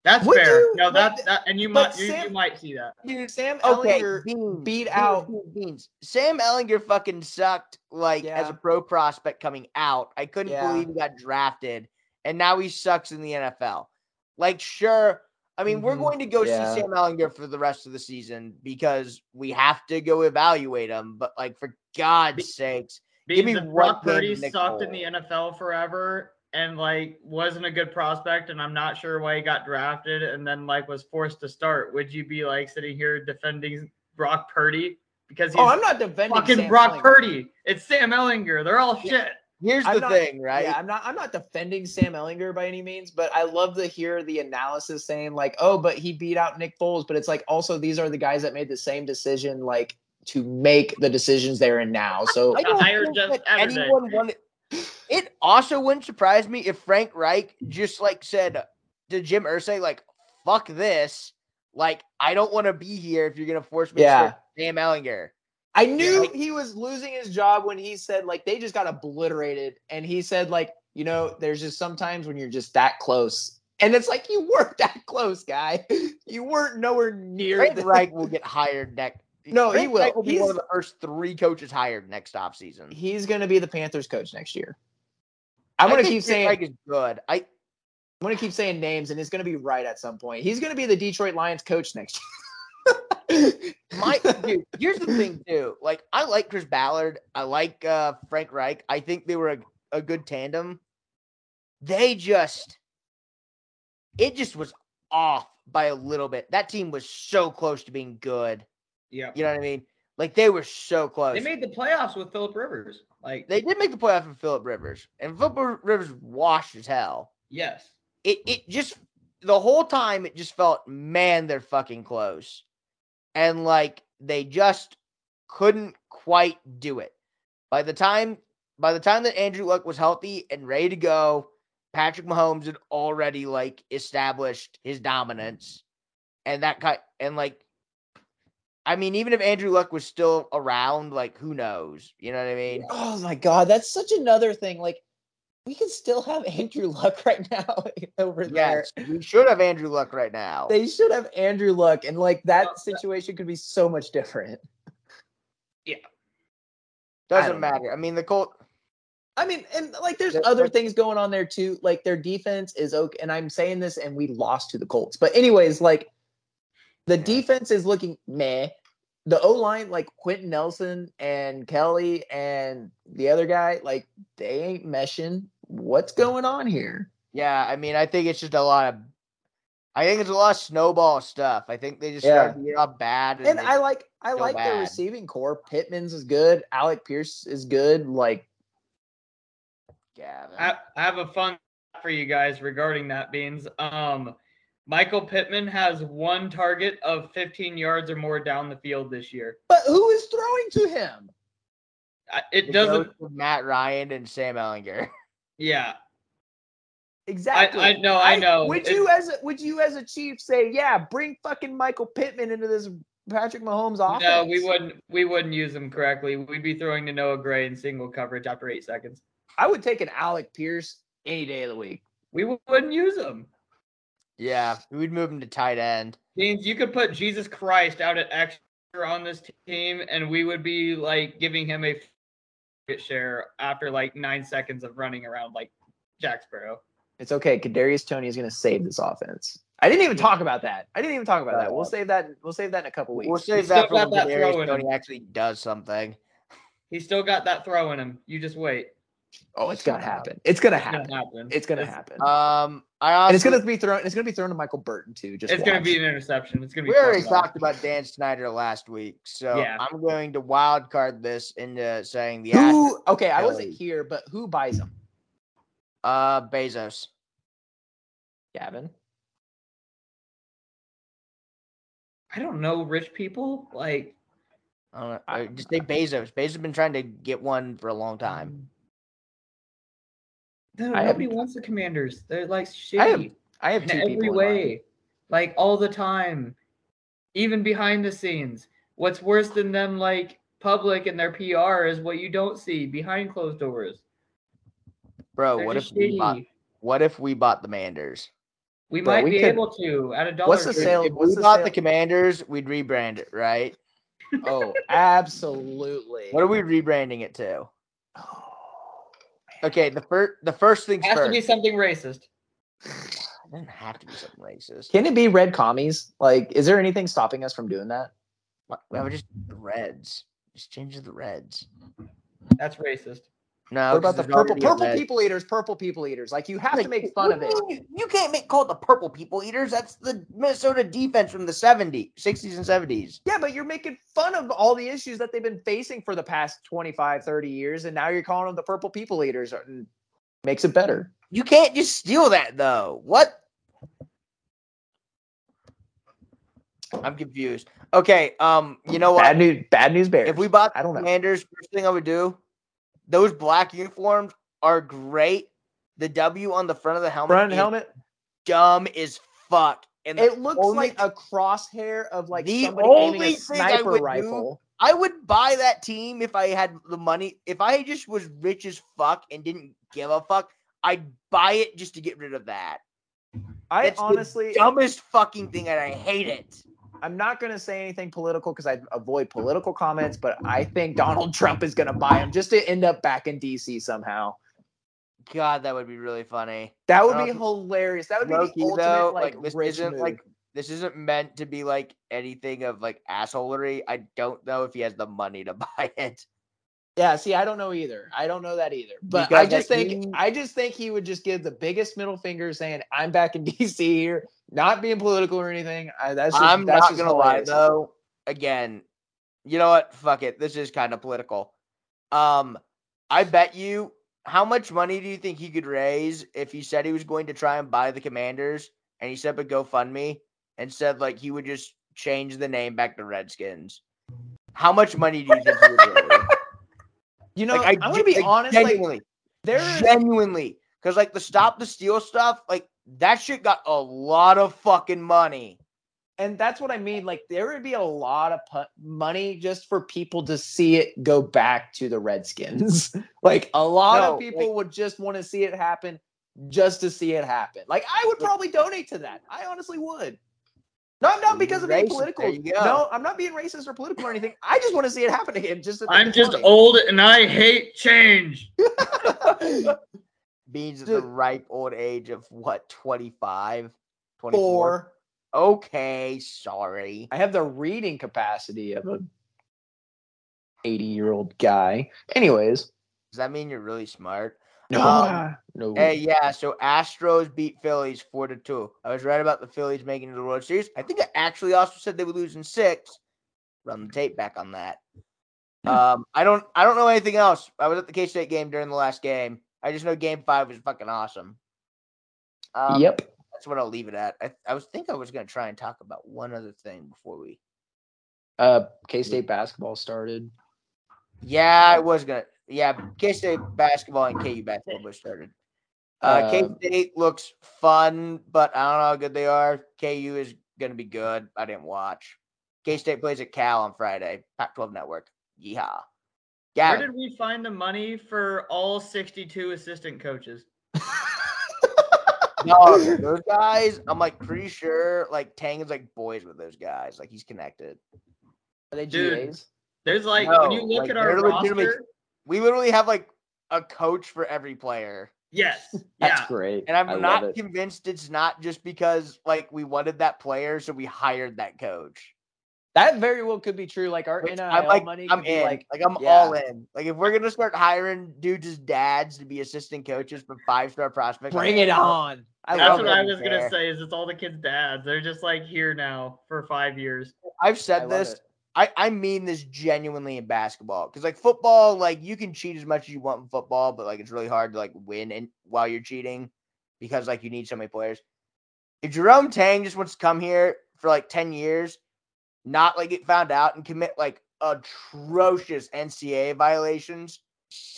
That's Would fair. you? No, But that, that and you might you, Sam- you might see that. Dude, Sam Okay, Ehlinger beans, beat beans, out- beans, beans. Sam Ehlinger fucking sucked like as a pro prospect coming out. I couldn't Yeah. believe he got drafted, and now he sucks in the NFL. Like, sure. I mean, we're Mhm. going to go Yeah. see Sam Ehlinger for the rest of the season because we have to go evaluate him. But like, for God's sakes, Give me if one Brock Purdy sucked in the NFL forever and like wasn't a good prospect, and I'm not sure why he got drafted and then like was forced to start. Would you be like sitting here defending Brock Purdy because he's Oh, I'm not defending fucking Sam Brock Ehlinger. Purdy? It's Sam Ehlinger. They're all shit. Here's I'm the not- thing, right? Yeah, I'm not. I'm not defending Sam Ehlinger by any means, but I love to hear the analysis saying like, "Oh, but he beat out Nick Foles." But it's like also these are the guys that made the same decision, like to make the decisions they're in now. So I don't think that anyone wanted. It also wouldn't surprise me if Frank Reich just like said to Jim Irsay, like, "Fuck this! Like, I don't want to be here if you're gonna force me Yeah. to start Sam Ehlinger." I knew Like- he was losing his job when he said like they just got obliterated, and he said like, you know, there's just sometimes when you're just that close, and it's like you weren't [LAUGHS] that close, guy. You weren't nowhere near. Frank the- Reich will get hired next. [LAUGHS] No, he will. Reich will be one of the first three coaches hired next offseason. He's going to be the Panthers coach next year. I'm going to keep saying Reich is good. I I'm going to keep saying names, and it's going to be right at some point. He's going to be the Detroit Lions coach next year. [LAUGHS] [LAUGHS] My dude, here's the thing too. Like I like Chris Ballard. I like uh Frank Reich. I think they were a, a good tandem. They just it just was off by a little bit. That team was so close to being good. Yeah. You know what I mean? Like they were so close. They made the playoffs with Philip Rivers. Like they did make the playoff with Philip Rivers. And Philip Rivers washed as hell. yes. it it just the whole time it just felt man they're fucking close and like they just couldn't quite do it. By the time by the time that andrew luck was healthy and ready to go patrick mahomes had already like established his dominance. And that kind and like i mean even if andrew luck was still around like who knows? You know what i mean? Oh my god, that's such another thing. Like we can still have Andrew [LAUGHS] Luck right now [LAUGHS] over there. yes we should have andrew luck right now They should have Andrew Luck, and like that Well, situation could be so much different. Yeah. doesn't don't know. matter i mean the colt I mean, and like there's That- other that's- things going on there too. Like their defense is okay, and I'm saying this, and we lost to the Colts. But anyways, like the Yeah. defense is looking meh. The O line, like Quenton Nelson and Kelly and the other guy, like they ain't meshing. What's going on here? Yeah, I mean, I think it's just a lot of. I think it's a lot of snowball stuff. I think they just Yeah. started to get bad. And they- I like I feel like their bad. receiving corps. Pittman's is good. Alec Pierce is good. Like yeah. I, I have a fun for you guys regarding that beans. Um, Michael Pittman has one target of 15 yards or more down the field this year. but who is throwing to him? I- It doesn't. Matt Ryan and Sam Ehlinger. [LAUGHS] Yeah, Exactly. I know, I know. Would It's- you as a, would you as a chief say, yeah, bring fucking Michael Pittman into this Patrick Mahomes offense? no, we wouldn't. We wouldn't use him correctly. We'd be throwing to Noah Gray in single coverage after eight seconds. I would take an Alec Pierce any day of the week. We wouldn't use him. Yeah, we'd move him to tight end. Means you could put Jesus Christ out at extra on this team, and we would be like giving him a target share after like nine seconds of running around like Jack Sparrow. It's okay. Kadarius Toney is going to save this offense. I didn't even talk about that. I didn't even talk about that. We'll uh, save that. We'll save that in a couple weeks. We'll save still that for when Kadarius Toney actually does something. He's still got that throw in him. You just wait. Oh, it's gonna happen. It's gonna It's happen. gonna happen. It's gonna It's- happen. Um, I and it's gonna be thrown. It's gonna be thrown to Michael Burton too. Just It's gonna be an interception. It's gonna be. we already up. talked about Dan Snyder last week, so Yeah. I'm going to wild card this into saying the Astros, who. Okay, I wasn't here, but who buys them? uh Bezos. Gavin. I don't know rich people like. I don't know. I- uh, just say Bezos. Bezos has been trying to get one for a long time. No, I have- nobody wants the Commanders. They're like shitty I have- I have in two every people in way, like all the time, even behind the scenes. What's worse than them, like public and their PR, is what you don't see behind closed doors. Bro, They're what if just we bought, what if we bought the Manders? We Bro, might we be could- able to at a dollar. What's the tree. sale- If what's we the bought sale- the Commanders, we'd rebrand it, right? [LAUGHS] Oh, absolutely. What are we rebranding it to? Oh, Okay, the first the first thing has first. to be something racist. [SIGHS] It doesn't have to be something racist. Can it be red commies? Like, is there anything stopping us from doing that? Why why would just the Reds? Just change to the Reds. That's racist. No, what about 'cause the purple purple people eaters? Purple people eaters. Like, you have to make fun of it. you You, you can't make call it the purple people eaters. That's the Minnesota defense from the 70s, 60s, and 70s. Yeah, but you're making fun of all the issues that they've been facing for the past 25, 30 years, and now you're calling them the purple people eaters. and Makes it better. You can't just steal that though. What? I'm confused. Okay, um, you know what? Bad news. Bad news bears. If we bought I don't know. Commanders, first thing I would do, those black uniforms are great. The W on the front of the helmet, front helmet, dumb as fuck. And it looks only like a crosshair of like The only a thing I sniper would do- rifle. I would buy that team if I had the money. If I just was rich as fuck and didn't give a fuck, I'd buy it just to get rid of that. I That's the honestly, Dumbest fucking thing, and I hate it. I'm not going to say anything political because I avoid political comments, but I think Donald Trump is going to buy him just to end up back in DC somehow. God, that would be really funny. That would be hilarious. That would be the ultimate though, like, like, this isn't move. like this isn't meant to be like anything of like assholery. I don't know if he has the money to [LAUGHS] buy it. Yeah, see, I don't know either. I don't know that either. But Because I just think you- I just think he would just give the biggest middle finger saying, I'm back in [LAUGHS] DC here, not being political or anything. I, that's just, I'm that's not gonna lie though. Again, you know what? Fuck it. This is kind of political. Um, I bet you. How much money do you think he could raise if he said he was going to try and buy the Commanders and he set up a GoFundMe and said like he would just change the name back to Redskins? How much money do you think he would raise? [LAUGHS] You know, Like, I'm gonna be like, honest, like genuinely, there is genuinely, because like the stop the steal stuff, like that shit got a lot of fucking money. and that's what I mean. Like there would be a lot of pu- money just for people to see it go back to the Redskins. [LAUGHS] like a lot No, of people like- would just want to see it happen just to see it happen. Like I would probably donate to that. I honestly would. No, I'm not because of being racist. political. There you go. No, I'm not being racist or political or anything. I just want to see it happen again. Just I'm just funny. old and I hate change. [LAUGHS] Beans at the ripe old age of what, 25? 24? Four. Okay, sorry. I have the reading capacity of a 80 year old guy. Anyways, Does that mean you're really smart? no, Um, no. Hey, yeah, so Astros beat Phillies 4 to 2. I was right about the Phillies making it to the World Series. I think I actually also said they would lose in six. Run the tape back on that. Um, I don't I don't know anything else. I was at the K State game during the last game. I just know game five was fucking awesome. Um, yep. That's what I'll leave it at. I, I was think I was gonna try and talk about one other thing before we Uh, K State basketball started. Yeah, I was gonna. Yeah, K State basketball and KU basketball both started. Uh, K Um, State looks fun, but I don't know how good they are. KU is gonna be good. I didn't watch. K State plays at Cal on Friday. Pac-12 Network. Yeehaw. Where did we find the money for all 62 assistant coaches? [LAUGHS] no, those guys. I'm like pretty sure like Tang is like boys with those guys. Like he's connected. Are they Dude. GAs? There's like when you look like, at our they're legitimate- roster. We literally have like a coach for every player. Yes. [LAUGHS] That's yeah. great. And I'm I not it. convinced it's not just because like we wanted that player, so we hired that coach. That very well could be true. Like our NIL I'm like, money I'm in. like Like, I'm yeah. all in. Like if we're gonna start hiring dudes as dads to be assistant coaches for five star prospects, bring in. it on. I That's what. I was gonna say. Is it's all the kids' dads? They're just like here now for five years. I've said love this. I, I mean this genuinely in basketball because like football, like you can cheat as much as you want in football, but like it's really hard to like win and while you're cheating because like you need so many players. If Jerome Tang just wants to come here for like ten years, not like get found out and commit like atrocious NCAA violations,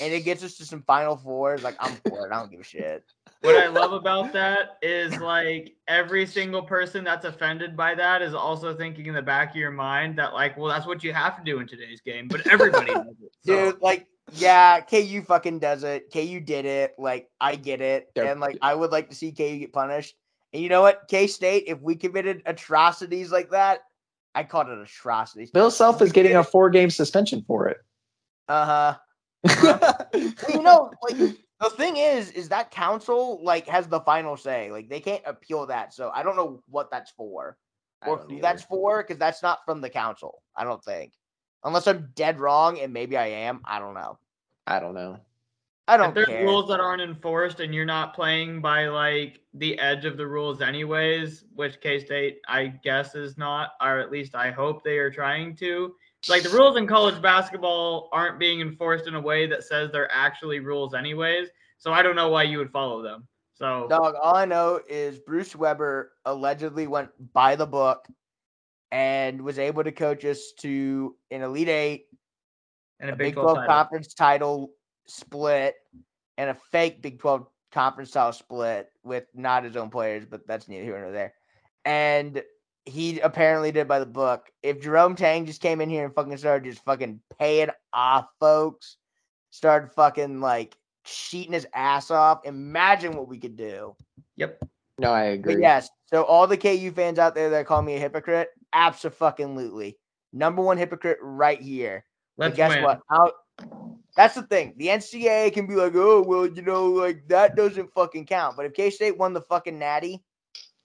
and it gets us to some Final Fours, like I'm for it. I don't give a shit. What I love about that is like every single person that's offended by that is also thinking in the back of your mind that like, well, that's what you have to do in today's game. But everybody does it. So, Dude, like, yeah, KU fucking does it. KU did it. Like, I get it. They're- and like, I would like to see KU get punished. And you know what? K State, if we committed atrocities like that, I called it atrocities. Bill Self is getting a four game suspension for it. Uh huh. You know, like the thing is, is that council like has the final say. Like they can't appeal that. So I don't know what that's for or who either. that's for because that's not from the council. I don't think, unless I'm dead wrong, and maybe I am. I don't know. I don't know. I don't think there's care. rules that aren't enforced and you're not playing by like the edge of the rules anyways, which K State I guess is not, or at least I hope they are trying to. Like the rules in college basketball aren't being enforced in a way that says they're actually rules anyways. So I don't know why you would follow them. So Dog, all I know is Bruce Weber allegedly went by the book and was able to coach us to an Elite Eight, and a a Big Big 12 12 title. conference title split, and a fake Big 12 conference style split with not his own players, but that's neither here nor there. And he apparently did by the book. If Jerome Tang just came in here and fucking started just fucking paying off folks, started fucking like cheating his ass off, imagine what we could do. Yep. No, I agree. But yes, so all the KU fans out there that call me a hypocrite, absolutely. Number one hypocrite right here. But Let's guess win. what? Out. That's the thing. The NCAA can be like, oh well, you know, like that doesn't fucking count. But if K State won the fucking Natty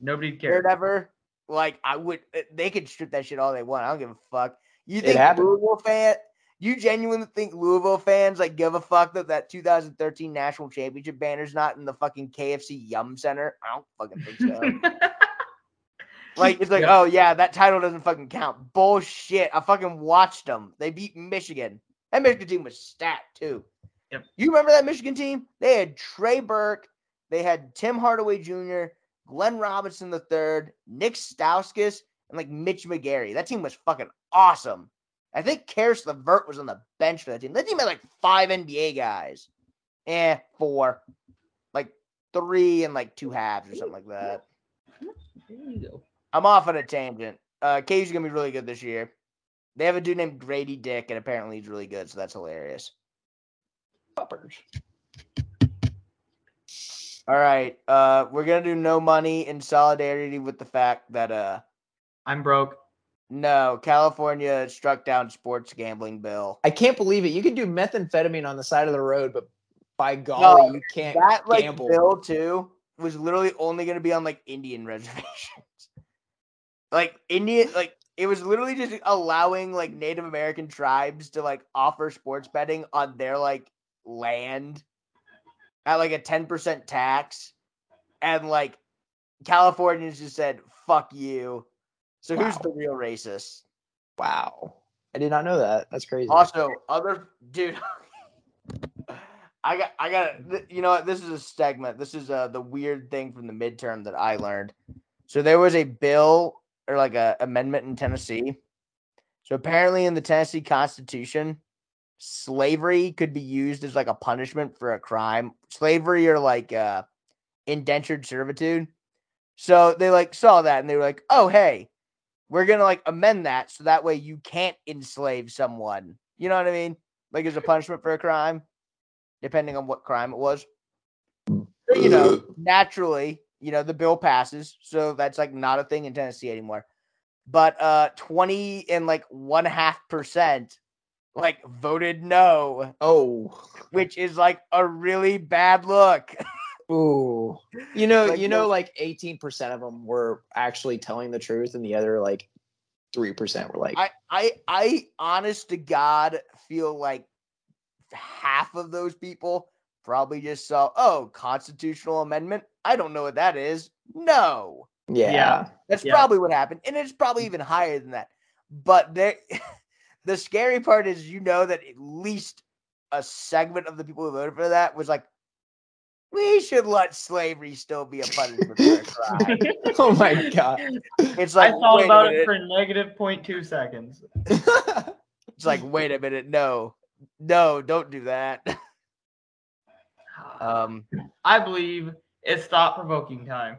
Nobody or cares. whatever, like I would, they could strip that shit all they want. I don't give a fuck. You think. Louisville fan? You genuinely think Louisville fans like give a fuck that that 2013 national championship banner's not in the fucking KFC Yum Center? I don't fucking think so. [LAUGHS] Like it's like, Yeah. oh yeah, that title doesn't fucking count. Bullshit. I fucking watched them. They beat Michigan. That Michigan team was stacked too. Yep. You remember that Michigan team? They had Trey Burke, they had Tim Hardaway Jr., Glenn Robinson III, Nick Stauskas, and like Mitch McGary. That team was fucking awesome. I think Caris LeVert was on the bench for that team. That team had like five NBA guys. Eh, four. Like three and like two halves or something like that. There you go. I'm off on a tangent. Uh, KU's gonna be really good this year. They have a dude named Gradey Dick, and apparently he's really good, so that's hilarious. Puppers. All right, uh, we're gonna do no money in solidarity with the fact that uh, I'm broke. no, California struck down sports gambling bill. I can't believe it. You can do methamphetamine on the side of the road, but by golly, No, you can't That like gamble. bill too was literally only gonna be on like Indian [LAUGHS] reservations. like Indian, like it was literally just allowing like Native American tribes to like offer sports betting on their like land at like a ten percent tax, and like Californians just said "fuck you." So who's the real racist? Wow. I did not know that. That's crazy. Also, other dude, [LAUGHS] I got, I got. You know what? This is a segment. This is uh the weird thing from the midterm that I learned. So there was a bill or like a amendment in Tennessee. So apparently, in the Tennessee Constitution, slavery could be used as like a punishment for a crime. Slavery or like uh indentured servitude. So they like saw that and they were like, "Oh, hey, we're gonna like amend that so that way you can't enslave someone. You know what I mean? Like as a punishment for a crime, depending on what crime it was. You know, [CLEARS THROAT] naturally, you know, the bill passes, so that's like not a thing in Tennessee anymore. But uh 20 and like one half percent like voted no, Oh. which is like a really bad look. Ooh. You [LAUGHS] know, Like, you know, like 18% of them were actually telling the truth and the other like three percent were like, I, I, I, honest to God, feel like half of those people probably just saw, oh, constitutional amendment. I don't know what that is. No, yeah, Yeah. that's Yeah. probably what happened, and it's probably even higher than that. But there, [LAUGHS] the scary part is, you know, that at least a segment of the people who voted for that was like, we should let slavery still be a punishment for a crime. [LAUGHS] oh my god. It's like I thought about it for negative 0.2 seconds. It's like, wait a minute, no, no, don't do that. [LAUGHS] Um, I believe it's thought provoking time.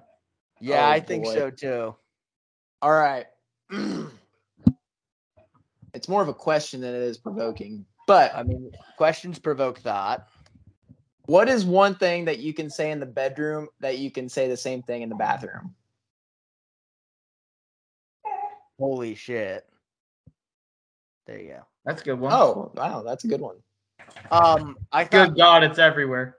yeah, Oh, I think so too. All right. [CLEARS THROAT] it's more of a question than it is provoking. But I mean, questions provoke thought. what is one thing that you can say in the bedroom that you can say the same thing in the bathroom? Holy shit! There you go. That's a good one. Oh, wow, that's a good one. Um, I thought good God, it's everywhere.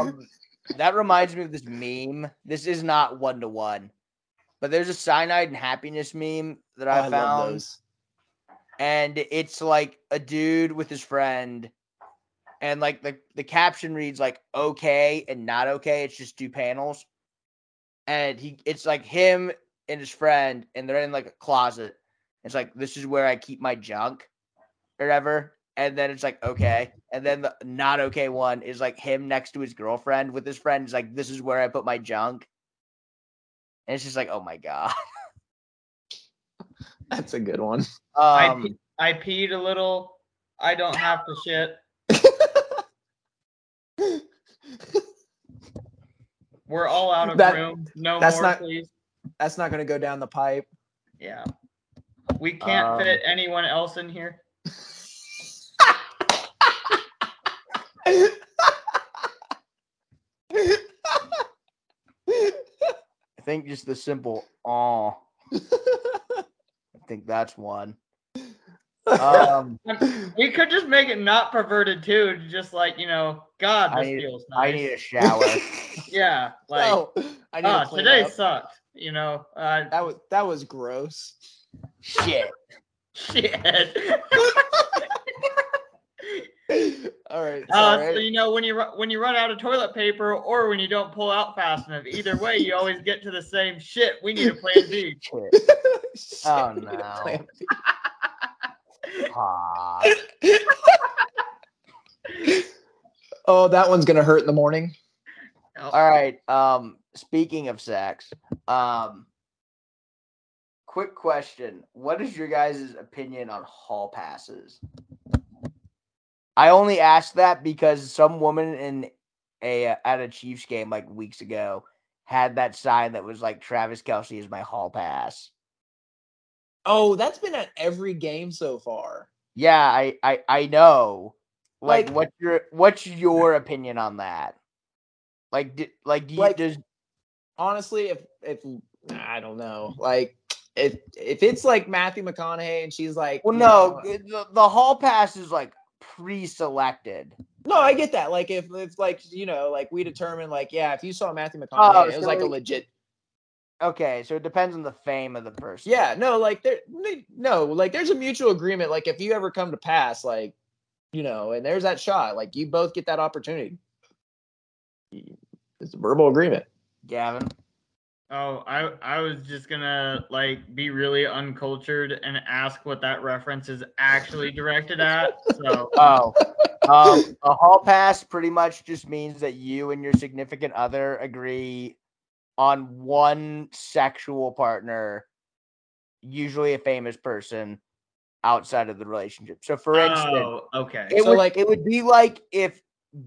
Um [LAUGHS] that reminds me of this meme. This is not one to one, but there's a cyanide and happiness meme that I found, those. and it's like a dude with his friend, and like the the caption reads like okay and not okay. It's just two panels, and he it's like him and his friend, and they're in like a closet. It's like this is where I keep my junk, or whatever. And then it's like okay, and then the not okay one is like him next to his girlfriend with his friend. Is like this is where I put my junk, and it's just like oh my god. [LAUGHS] That's a good one. I, Um, pe- I peed a little. I don't have to shit. [LAUGHS] We're all out of That- room. No that's more, not- please. That's not going to go down the pipe. Yeah. We can't Um, fit anyone else in here. I think just the simple "aw." I think that's one. Um, We could just make it not perverted too. Just like, you know, God, I this need- feels nice. I need a shower. [LAUGHS] yeah. Like, no, I need ah, to today up. sucked. You know, uh, That was that was gross. Shit. [LAUGHS] shit. [LAUGHS] [LAUGHS] All right. Uh, so you know when you ru- when you run out of toilet paper or when you don't pull out fast enough, either way you always get to the same shit. We need a plan B. Shit. [LAUGHS] Shit, Oh, [LAUGHS] we need a no. plan. Oh, that one's gonna hurt in the morning. Oh, All right. Um, speaking of sex, um, quick question: What is your guys' opinion on hall passes? I only asked that because some woman in a at a Chiefs game like weeks ago had that sign that was like Travis Kelce is my hall pass. Oh, that's been at every game so far. Yeah, I I I know. Like, Like- what's your what's your opinion on that? Like, d- like, do you Like- does Honestly, if if I don't know, like if if it's like Matthew McConaughey and she's like, Well, no, know- the, the hall pass is like pre-selected. no, I get that. Like if it's like you know, like we determine like yeah, if you saw Matthew McConaughey, Oh, it was so like a legit. Okay, so it depends on the fame of the person. Yeah, no, like there, no, like there's a mutual agreement. Like if you ever come to pass, like you know, and there's that shot, like you both get that opportunity. It's a verbal agreement. Gavin. Oh, I I was just gonna like be really uncultured and ask what that reference is actually directed at. So [LAUGHS] Oh, um, a hall pass pretty much just means that you and your significant other agree on one sexual partner, usually a famous person outside of the relationship. So, for instance, oh, okay. it So, would like- it would be like if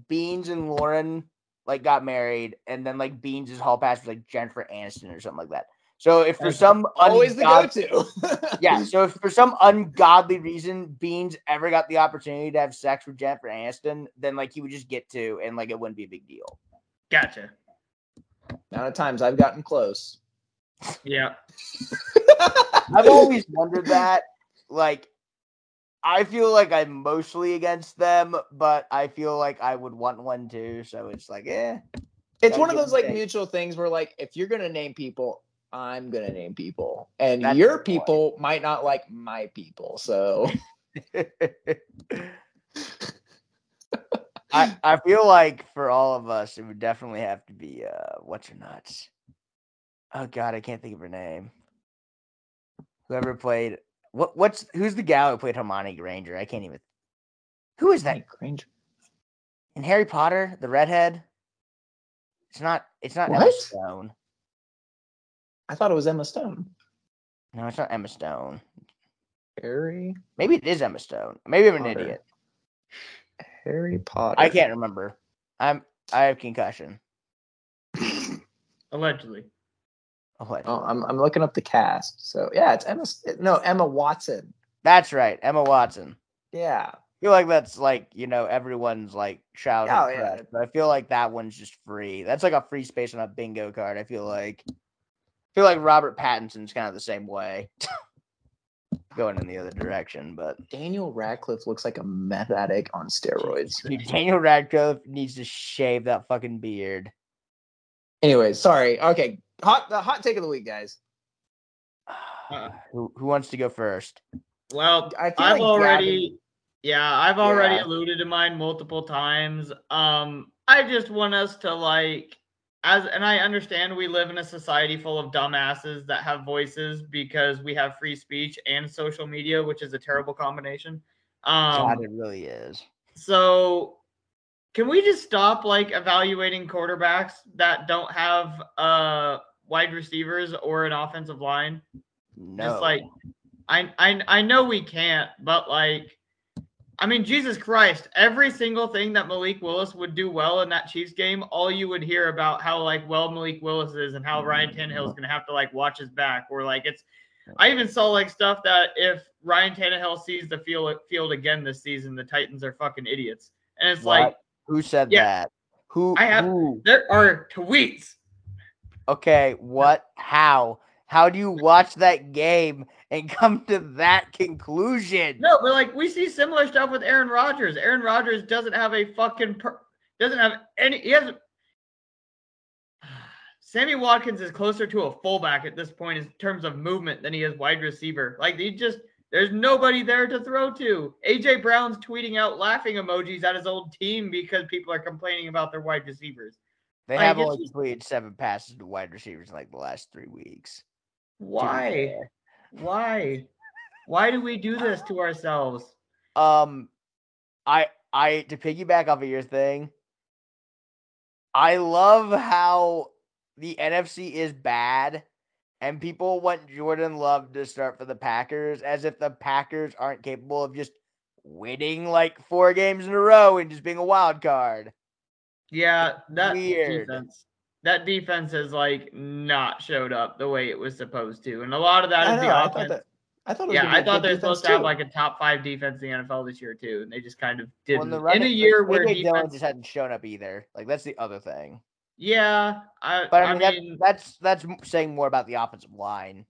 Beans and Lauren like got married, and then like Beans' hall pass was like Jennifer Aniston or something like that. So, if for That's some Always the go-to. [LAUGHS] yeah. So if for some ungodly reason Beans ever got the opportunity to have sex with Jennifer Aniston, then like he would just get to, and like it wouldn't be a big deal. Gotcha. Amount of times I've gotten close. Yeah. [LAUGHS] I've always wondered that. Like, I feel like I'm mostly against them, but I feel like I would want one too. So it's like, eh. It's one of those like mutual things where like if you're gonna name people, I'm gonna name people, and That's your the point. people might not like my people. So [LAUGHS] I, I feel like for all of us, it would definitely have to be uh, what's your nuts. Oh God, I can't think of her name. Whoever played what? What's who's the gal who played Hermione Granger? I can't even. Who is that Hey, Granger. in Harry Potter? The redhead. It's not. It's not Emma Stone. I thought it was Emma Stone. No, it's not Emma Stone. Harry Maybe it is Emma Stone. Maybe I'm an Potter. idiot. Harry Potter. I can't remember. I'm. I have concussion. Allegedly. Allegedly. Oh, oh I'm I'm looking up the cast. So yeah, it's Emma. No, Emma Watson. That's right, Emma Watson. Yeah. I feel like that's like you know everyone's like childhood Oh, yeah. but I feel like that one's just free. That's like a free space on a bingo card. I feel like I feel like Robert Pattinson's kind of the same way, [LAUGHS] going in the other direction. But Daniel Radcliffe looks like a meth addict on steroids. [LAUGHS] dude, Daniel Radcliffe needs to shave that fucking beard. Anyway, sorry. Okay, hot the hot take of the week, guys. [SIGHS] Uh, who who wants to go first? Well, I feel I've like already, yeah, I've already Yeah. alluded to mine multiple times. Um, I just want us to like, as and I understand we live in a society full of dumbasses that have voices because we have free speech and social media, which is a terrible combination. Um, God, it really is. so can we just stop like evaluating quarterbacks that don't have uh wide receivers or an offensive line? No, Just like I I I know we can't, but like I mean Jesus Christ, every single thing that Malik Willis would do well in that Chiefs game, all you would hear about how like well Malik Willis is and how Ryan Tannehill is gonna have to like watch his back or like it's I even saw like stuff that if Ryan Tannehill sees the field field again this season, the Titans are fucking idiots. And it's like who said Yeah. that? Who? I have- who? there are tweets. Okay, [LAUGHS] what? How? How do you watch that game and come to that conclusion? No, but like we see similar stuff with Aaron Rodgers. Aaron Rodgers doesn't have a fucking per- doesn't have any. He has. [SIGHS] Sammy Watkins is closer to a fullback at this point in terms of movement than he is wide receiver. Like he just there's nobody there to throw to. AJ Brown's tweeting out laughing emojis at his old team because people are complaining about their wide receivers. They Like, have only completed seven passes to wide receivers in like the last three weeks. Why? Why? Why do we do this to ourselves? [SIGHS] Um, I I to piggyback off of your thing. I love how the NFC is bad, and people want Jordan Love to start for the Packers as if the Packers aren't capable of just winning like four games in a row and just being a wild card. Yeah, that weird. defense. That defense has like not showed up the way it was supposed to, and a lot of that I is know, the I offense. that. I thought. Yeah, I thought they're defense, supposed to have like a top five defense in the NFL this year too, and they just kind of didn't. in running- a year where AJ Dillon defense, just hadn't shown up either. Like that's the other thing. yeah, I, But I I mean, that- that's that's saying more about the offensive line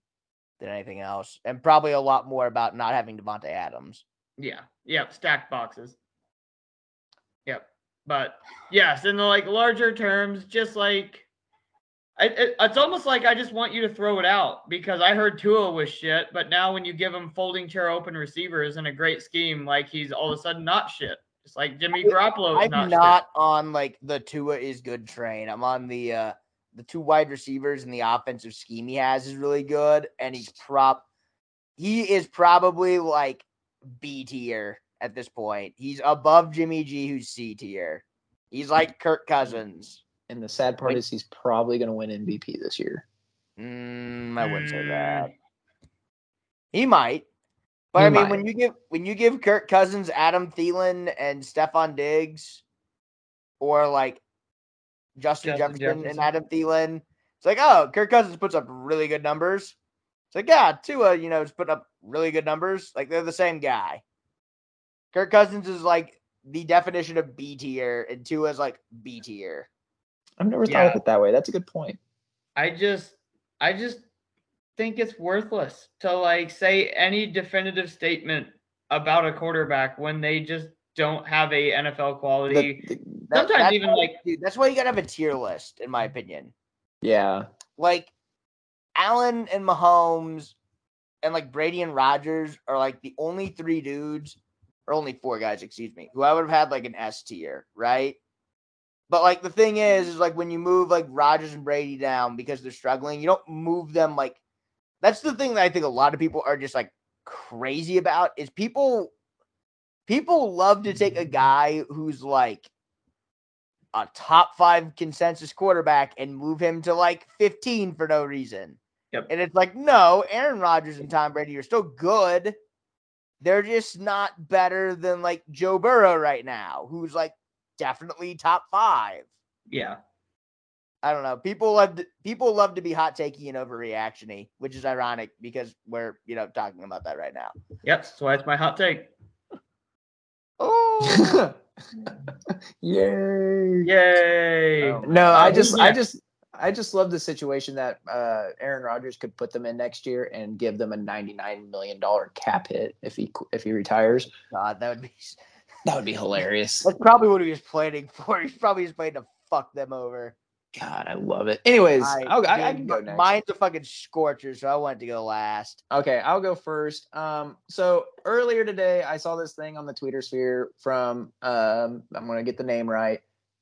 than anything else, and probably a lot more about not having Davante Adams. Yeah. Yep. Stacked boxes. Yep. But yes, in the like larger terms, just like I, it, it's almost like I just want you to throw it out because I heard Tua was shit, but now when you give him folding chair open receivers and a great scheme, like he's all of a sudden not shit. Just like Jimmy Garoppolo is I'm not, not, on like the Tua is good train. I'm on the uh the two wide receivers and the offensive scheme he has is really good, and he's prop. He is probably like B tier at this point. He's above Jimmy G, who's C tier. He's like Kirk Cousins. And the sad part Like- is he's probably going to win MVP this year. Mm, I wouldn't say Mm. that. He might. But He I mean, might. when you give when you give Kirk Cousins, Adam Thielen, and Stefon Diggs, or like Justin, Justin Jefferson, and Adam Thielen, it's like, oh, Kirk Cousins puts up really good numbers. It's like, yeah, Tua, you know, is putting up really good numbers. Like they're the same guy. Kirk Cousins is like the definition of B tier, and Tua is like B tier. I've never thought Yeah. of it that way. That's a good point. I just I just think it's worthless to like say any definitive statement about a quarterback when they just don't have a NFL quality. the- That- Sometimes that's even, why- like- dude, that's why you gotta have a tier list, in my opinion. yeah. Like Allen and Mahomes and like Brady and Rodgers are like the only three dudes, or only four guys, excuse me, who I would have had like an S tier, right? But like the thing is, mm-hmm. is like when you move like Rodgers and Brady down because they're struggling, you don't move them like that's the thing that I think a lot of people are just like crazy about is people people love to take a mm-hmm. guy who's like a top five consensus quarterback and move him to like 15 for no reason. Yep. And it's like, no, Aaron Rodgers and Tom Brady are still good. They're just not better than like Joe Burrow right now, who's like definitely top five. Yeah. I don't know. People love to, people love to be hot takey and overreactiony, which is ironic because we're you know talking about that right now. Yep. That's why it's my hot take. [LAUGHS] Oh, Yay. Yay. Oh. No, I just who's I just I just love the situation that uh, Aaron Rodgers could put them in next year and give them a ninety nine million dollar cap hit if he if he retires. God, that would be. That would be hilarious. That's probably what he was planning for. He's probably just planning to fuck them over. God, I love it. Anyways, I, I'll, I, I can go next. Mine's a fucking scorcher, so I wanted to go last. Okay, I'll go first. Um, so earlier today, I saw this thing on the Twitter sphere from um, I'm gonna get the name right,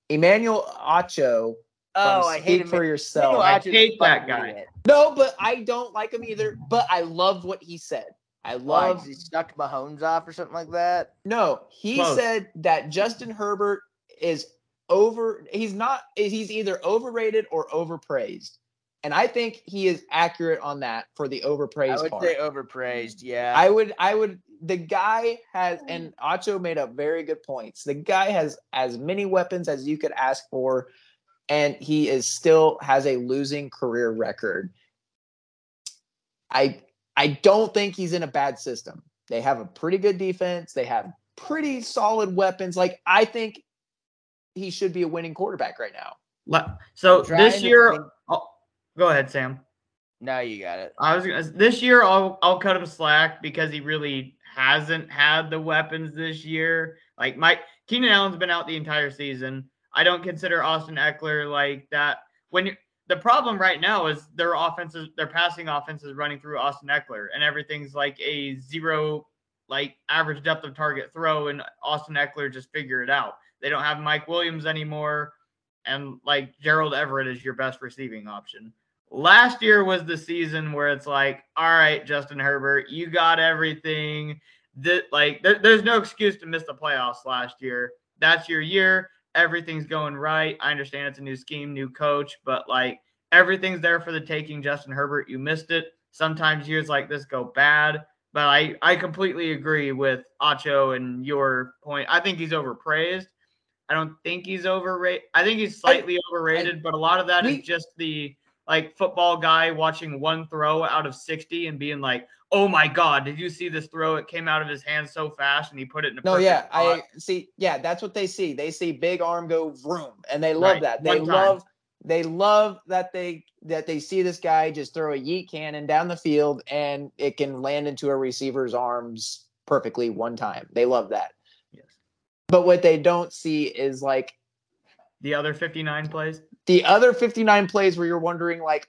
Emmanuel Acho. Oh, from I hate him. for yourself. I hate that guy. No, but I don't like him either. But I love what he said. I oh, Love love. he stuck Mahomes off or something like that. No, he Close. said that Justin Herbert is over. He's not. He's either overrated or overpraised, and I think he is accurate on that for the I overpraised would part. say overpraised. Yeah. I would, I would. The guy has, and mm. Acho made up very good points. The guy has as many weapons as you could ask for, and he is still has a losing career record. I, I don't think he's in a bad system. They have a pretty good defense. They have pretty solid weapons. Like I think he should be a winning quarterback right now. So this year, think- oh, go ahead, Sam. no, you got it. I was gonna, this year. I'll I'll cut him slack because he really hasn't had the weapons this year. Like Mike Keenan Allen's been out the entire season. I don't consider Austin Ekeler like that. When you, the problem right now is their offenses, their passing offense is running through Austin Ekeler, and everything's like a zero, like average depth of target throw, and Austin Ekeler just figure it out. They don't have Mike Williams anymore, and like Gerald Everett is your best receiving option. Last year was the season where it's like, all right, Justin Herbert, you got everything. That like, there, there's no excuse to miss the playoffs last year. That's your year. Everything's going right. I understand it's a new scheme, new coach, but like everything's there for the taking. Justin Herbert, you missed it. Sometimes years like this go bad, but I I completely agree with Acho and your point. I think he's overpraised. I don't think he's overrated. I think he's slightly overrated, but a lot of that is we- just the like football guy watching one throw out of 60 and being like, "Oh my god, did you see this throw? It came out of his hand so fast and he put it in a No, yeah, spot." I see. Yeah, that's what they see. They see big arm go vroom, and they love Right, that. They love they love that they that they see this guy just throw a yeet cannon down the field and it can land into a receiver's arms perfectly one time. They love that. Yes. But what they don't see is like The other 59 plays. the other 59 plays where you're wondering like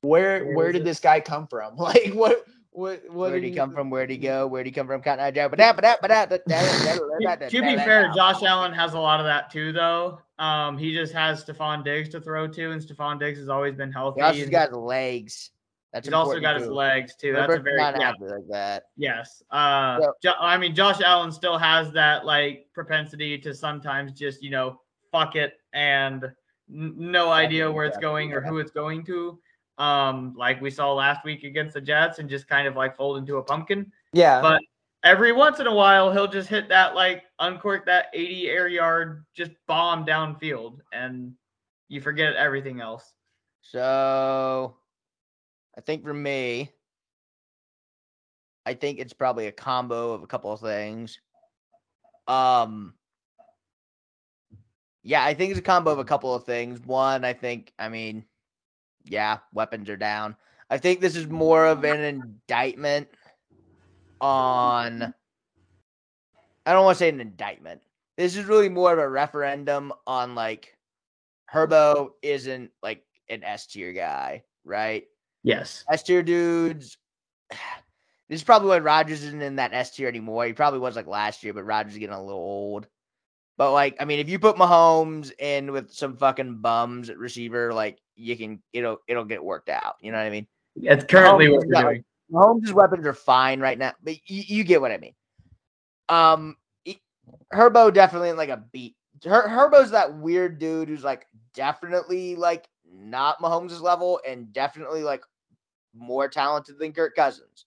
where Where did this guy come from? [LAUGHS] Like what what what Where'd he come from? Where'd he go? Where'd he come from? Cotton Eye Joe. But that, but that, but that, but that. To be fair, Josh Allen has a lot of that too, though. Um, he just has Stefon Diggs to throw to, and Stefon Diggs has always been healthy. He's got legs. That's he's also important, got his legs too. That's a very not yeah, like that. yes. Uh, So- Jo- I mean, Josh Allen still has that like propensity to sometimes just you know fuck it and n- no idea where it's going or who it's going to. Um, like we saw last week against the Jets, and just kind of like fold into a pumpkin. Yeah. But every once in a while, he'll just hit that like uncork that 80 air yard, just bomb downfield, and you forget everything else. So I think for me, I think it's probably a combo of a couple of things. Um yeah, I think it's a combo of a couple of things. One, I think, I mean, yeah, weapons are down. I think this is more of an indictment on I don't want to say an indictment. This is really more of a referendum on like Herbo isn't like an S tier guy, right? Yes. S tier dudes. [SIGHS] This is probably why Rodgers isn't in that S tier anymore. He probably was like last year, but Rodgers is getting a little old. But like, I mean, if you put Mahomes in with some fucking bums at receiver, like you can, it'll it'll get worked out. You know what I mean? It's currently Mahomes what we're doing. Mahomes' weapons are fine right now, but you, you get what I mean. Um, he- Herbo definitely in like a beat. Her, Herbo's that weird dude who's like definitely like not Mahomes' level and definitely like more talented than Kirk Cousins.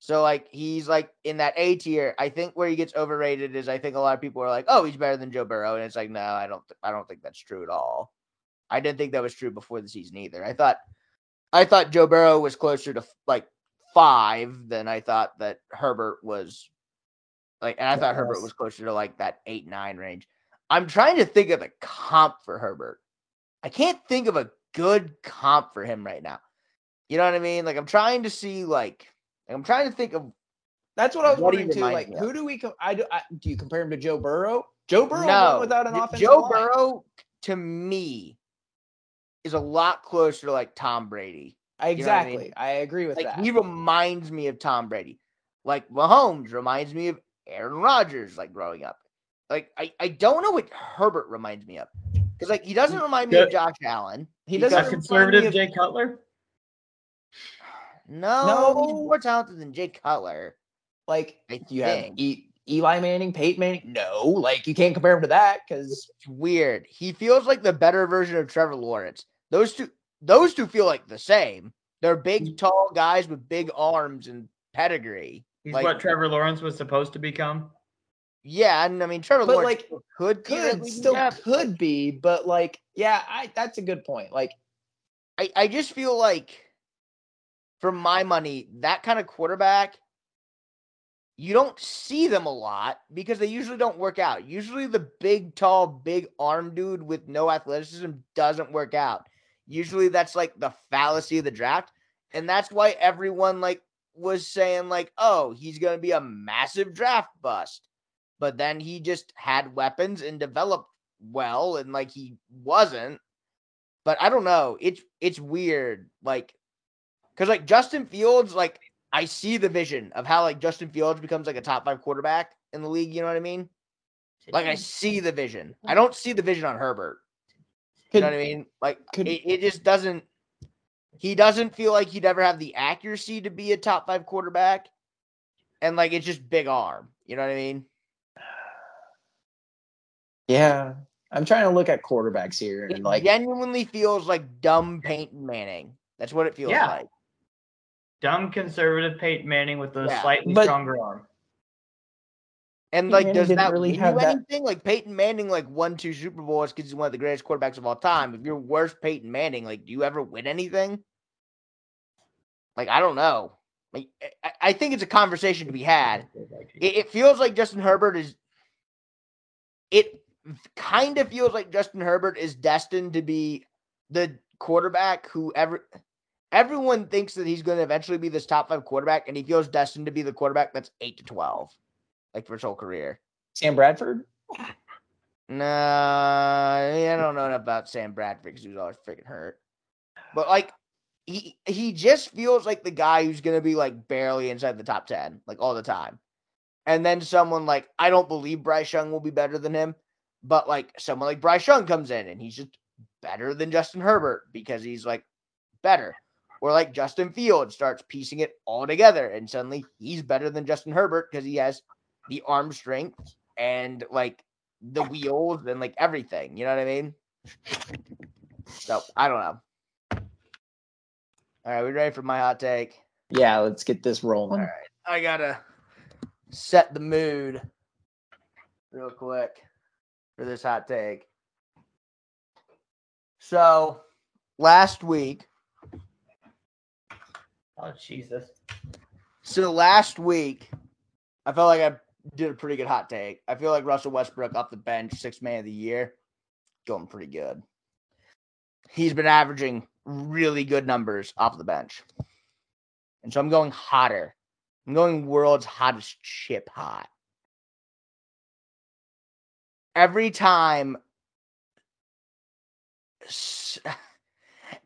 So like he's like in that A tier. I think where he gets overrated is I think a lot of people are like, oh, he's better than Joe Burrow, and it's like, no, I don't, th- I don't think that's true at all. I didn't think that was true before the season either. I thought, I thought Joe Burrow was closer to like five than I thought that Herbert was. Like, and I thought Herbert was closer to like that eight nine range. I'm trying to think of a comp for Herbert. I can't think of a good comp for him right now. You know what I mean? Like I'm trying to see like I'm trying to think of That's what I was What wondering too. Like, who do we? Com- I do. I, do you compare him to Joe Burrow? Joe Burrow no without an offense. Joe line. Burrow to me is a lot closer to like Tom Brady. know I Exactly. mean? I, agree with Like that. he reminds me of Tom Brady. Like Mahomes reminds me of Aaron Rodgers, like growing up. Like I, I don't know what Herbert reminds me of. Because like he doesn't remind me of Josh Allen. he A doesn't Because- remind conservative of- Jay Cutler. No, he's No. more talented than Jay Cutler. like I you have e- Eli Manning, Peyton Manning. No, like you can't compare him to that because It's weird. He feels like the better version of Trevor Lawrence. Those two those two feel like the same. They're Mm. big, tall guys with big arms and pedigree. He's Like- what Trevor Lawrence was supposed to become. Yeah, and I mean Trevor But, Lawrence like, could could still guy, but, could be, but like yeah, I that's a good point. Like I, I just feel like for my money, that kind of quarterback, you don't see them a lot because they usually don't work out. Usually the big, tall, big arm dude with no athleticism doesn't work out. Usually that's like the fallacy of the draft. And that's why everyone like was saying, like, oh, he's gonna be a massive draft bust. But then he just had weapons and developed well, and like he wasn't but I don't know. It's it's weird, like, because like Justin Fields, like I see the vision of how like Justin Fields becomes like a top five quarterback in the league. You know what I mean? Like I see the vision. I mm-hmm. don't see the vision on Herbert. You know what I mean? Like could- it, it just doesn't. He doesn't feel like he'd ever have the accuracy to be a top five quarterback, and like it's just big arm. You know what I mean? [SIGHS] yeah, I'm trying to look at quarterbacks here It and like genuinely feels like dumb Peyton Manning. That's what it feels Yeah. like. Dumb conservative Peyton Manning with a Yeah, slightly but- stronger arm. And like, Manning does that really have you that- anything? Like Peyton Manning, like won two Super Bowls because he's one of the greatest quarterbacks of all time. If you're worse Peyton Manning, like, do you ever win anything? Like, I don't know. Like, I- I, I think it's a conversation to be had. It, it feels like Justin Herbert is. It kind of feels like Justin Herbert is destined to be the quarterback who ever. Everyone thinks that he's going to eventually be this top five quarterback, and he feels destined to be the quarterback that's eight to twelve, like for his whole career. Sam Bradford. Nah, I don't know enough about Sam Bradford because he was always freaking hurt. But like, he he just feels like the guy who's gonna be like barely inside the top ten, like all the time. And then someone like I don't believe Bryce Young will be better than him, but like someone like Bryce Young comes in and he's just better than Justin Herbert because he's like better. Or like Justin Fields starts piecing it all together and suddenly he's better than Justin Herbert because he has the arm strength and like the wheels and like everything. You know what I mean? So I don't know. All right, we ready for my hot take? Yeah, let's get this rolling. right, I gotta set the mood real quick for this hot take. So last week, Oh Jesus! so last week, I felt like I did a pretty good hot take. I feel like Russell Westbrook off the bench, six man of the year, going pretty good. He's been averaging really good numbers off the bench. And so I'm going hotter. I'm going world's hottest chip hot. every time [SIGHS]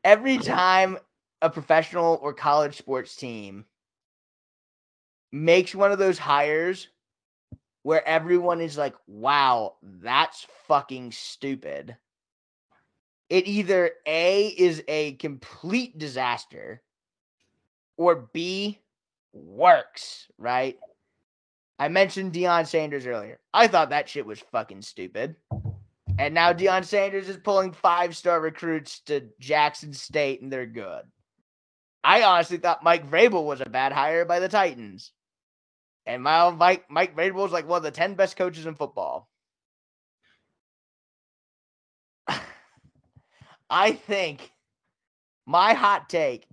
every time a professional or college sports team makes one of those hires where everyone is like, wow, that's fucking stupid. It either A is a complete disaster or B works, right? I mentioned Deion Sanders earlier. I thought that shit was fucking stupid. And now Deion Sanders is pulling five star recruits to Jackson State and they're good. I honestly thought Mike Vrabel was a bad hire by the Titans. And my Mike Mike Vrabel is like one of the 10 best coaches in football. [LAUGHS] I think my hot take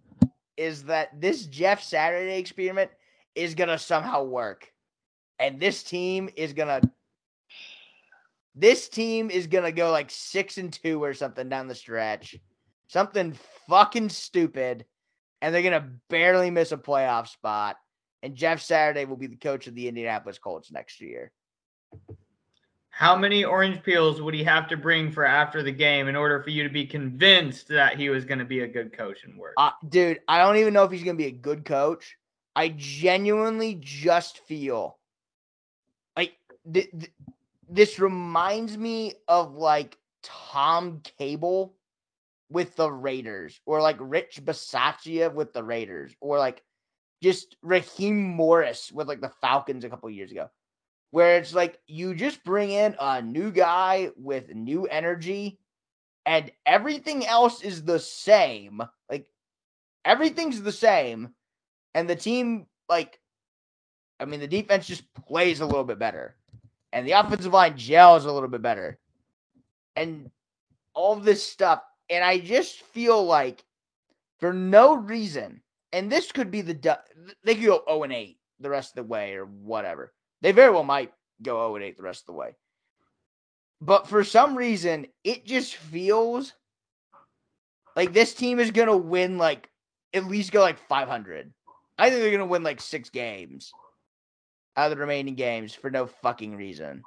is that this Jeff Saturday experiment is to somehow work. And this team is to this team is to go like 6 and 2 or something down the stretch. Something fucking stupid and they're to barely miss a playoff spot and Jeff Saturday will be the coach of the Indianapolis Colts next year. How many orange peels would he have to bring for after the game in order for you to be convinced that he was going to be a good coach and work? Uh, dude, I don't even know if he's going to be a good coach. I genuinely just feel like th- th- this reminds me of like Tom Cable with the Raiders or like Rich Bisaccia with the Raiders or like just Raheem Morris with like the Falcons a couple years ago where it's like you just bring in a new guy with new energy and everything else is the same. Like everything's the same and the team like I mean the defense just plays a little bit better and the offensive line gels a little bit better. And all this stuff and I just feel like for no reason and this could be the they could go 0 and 8 the rest of the way or whatever. They very well might go 0 and 8 the rest of the way. But for some reason, it just feels like this team is going to win like at least go like 500. I think they're going to win like 6 games out of the remaining games for no fucking reason.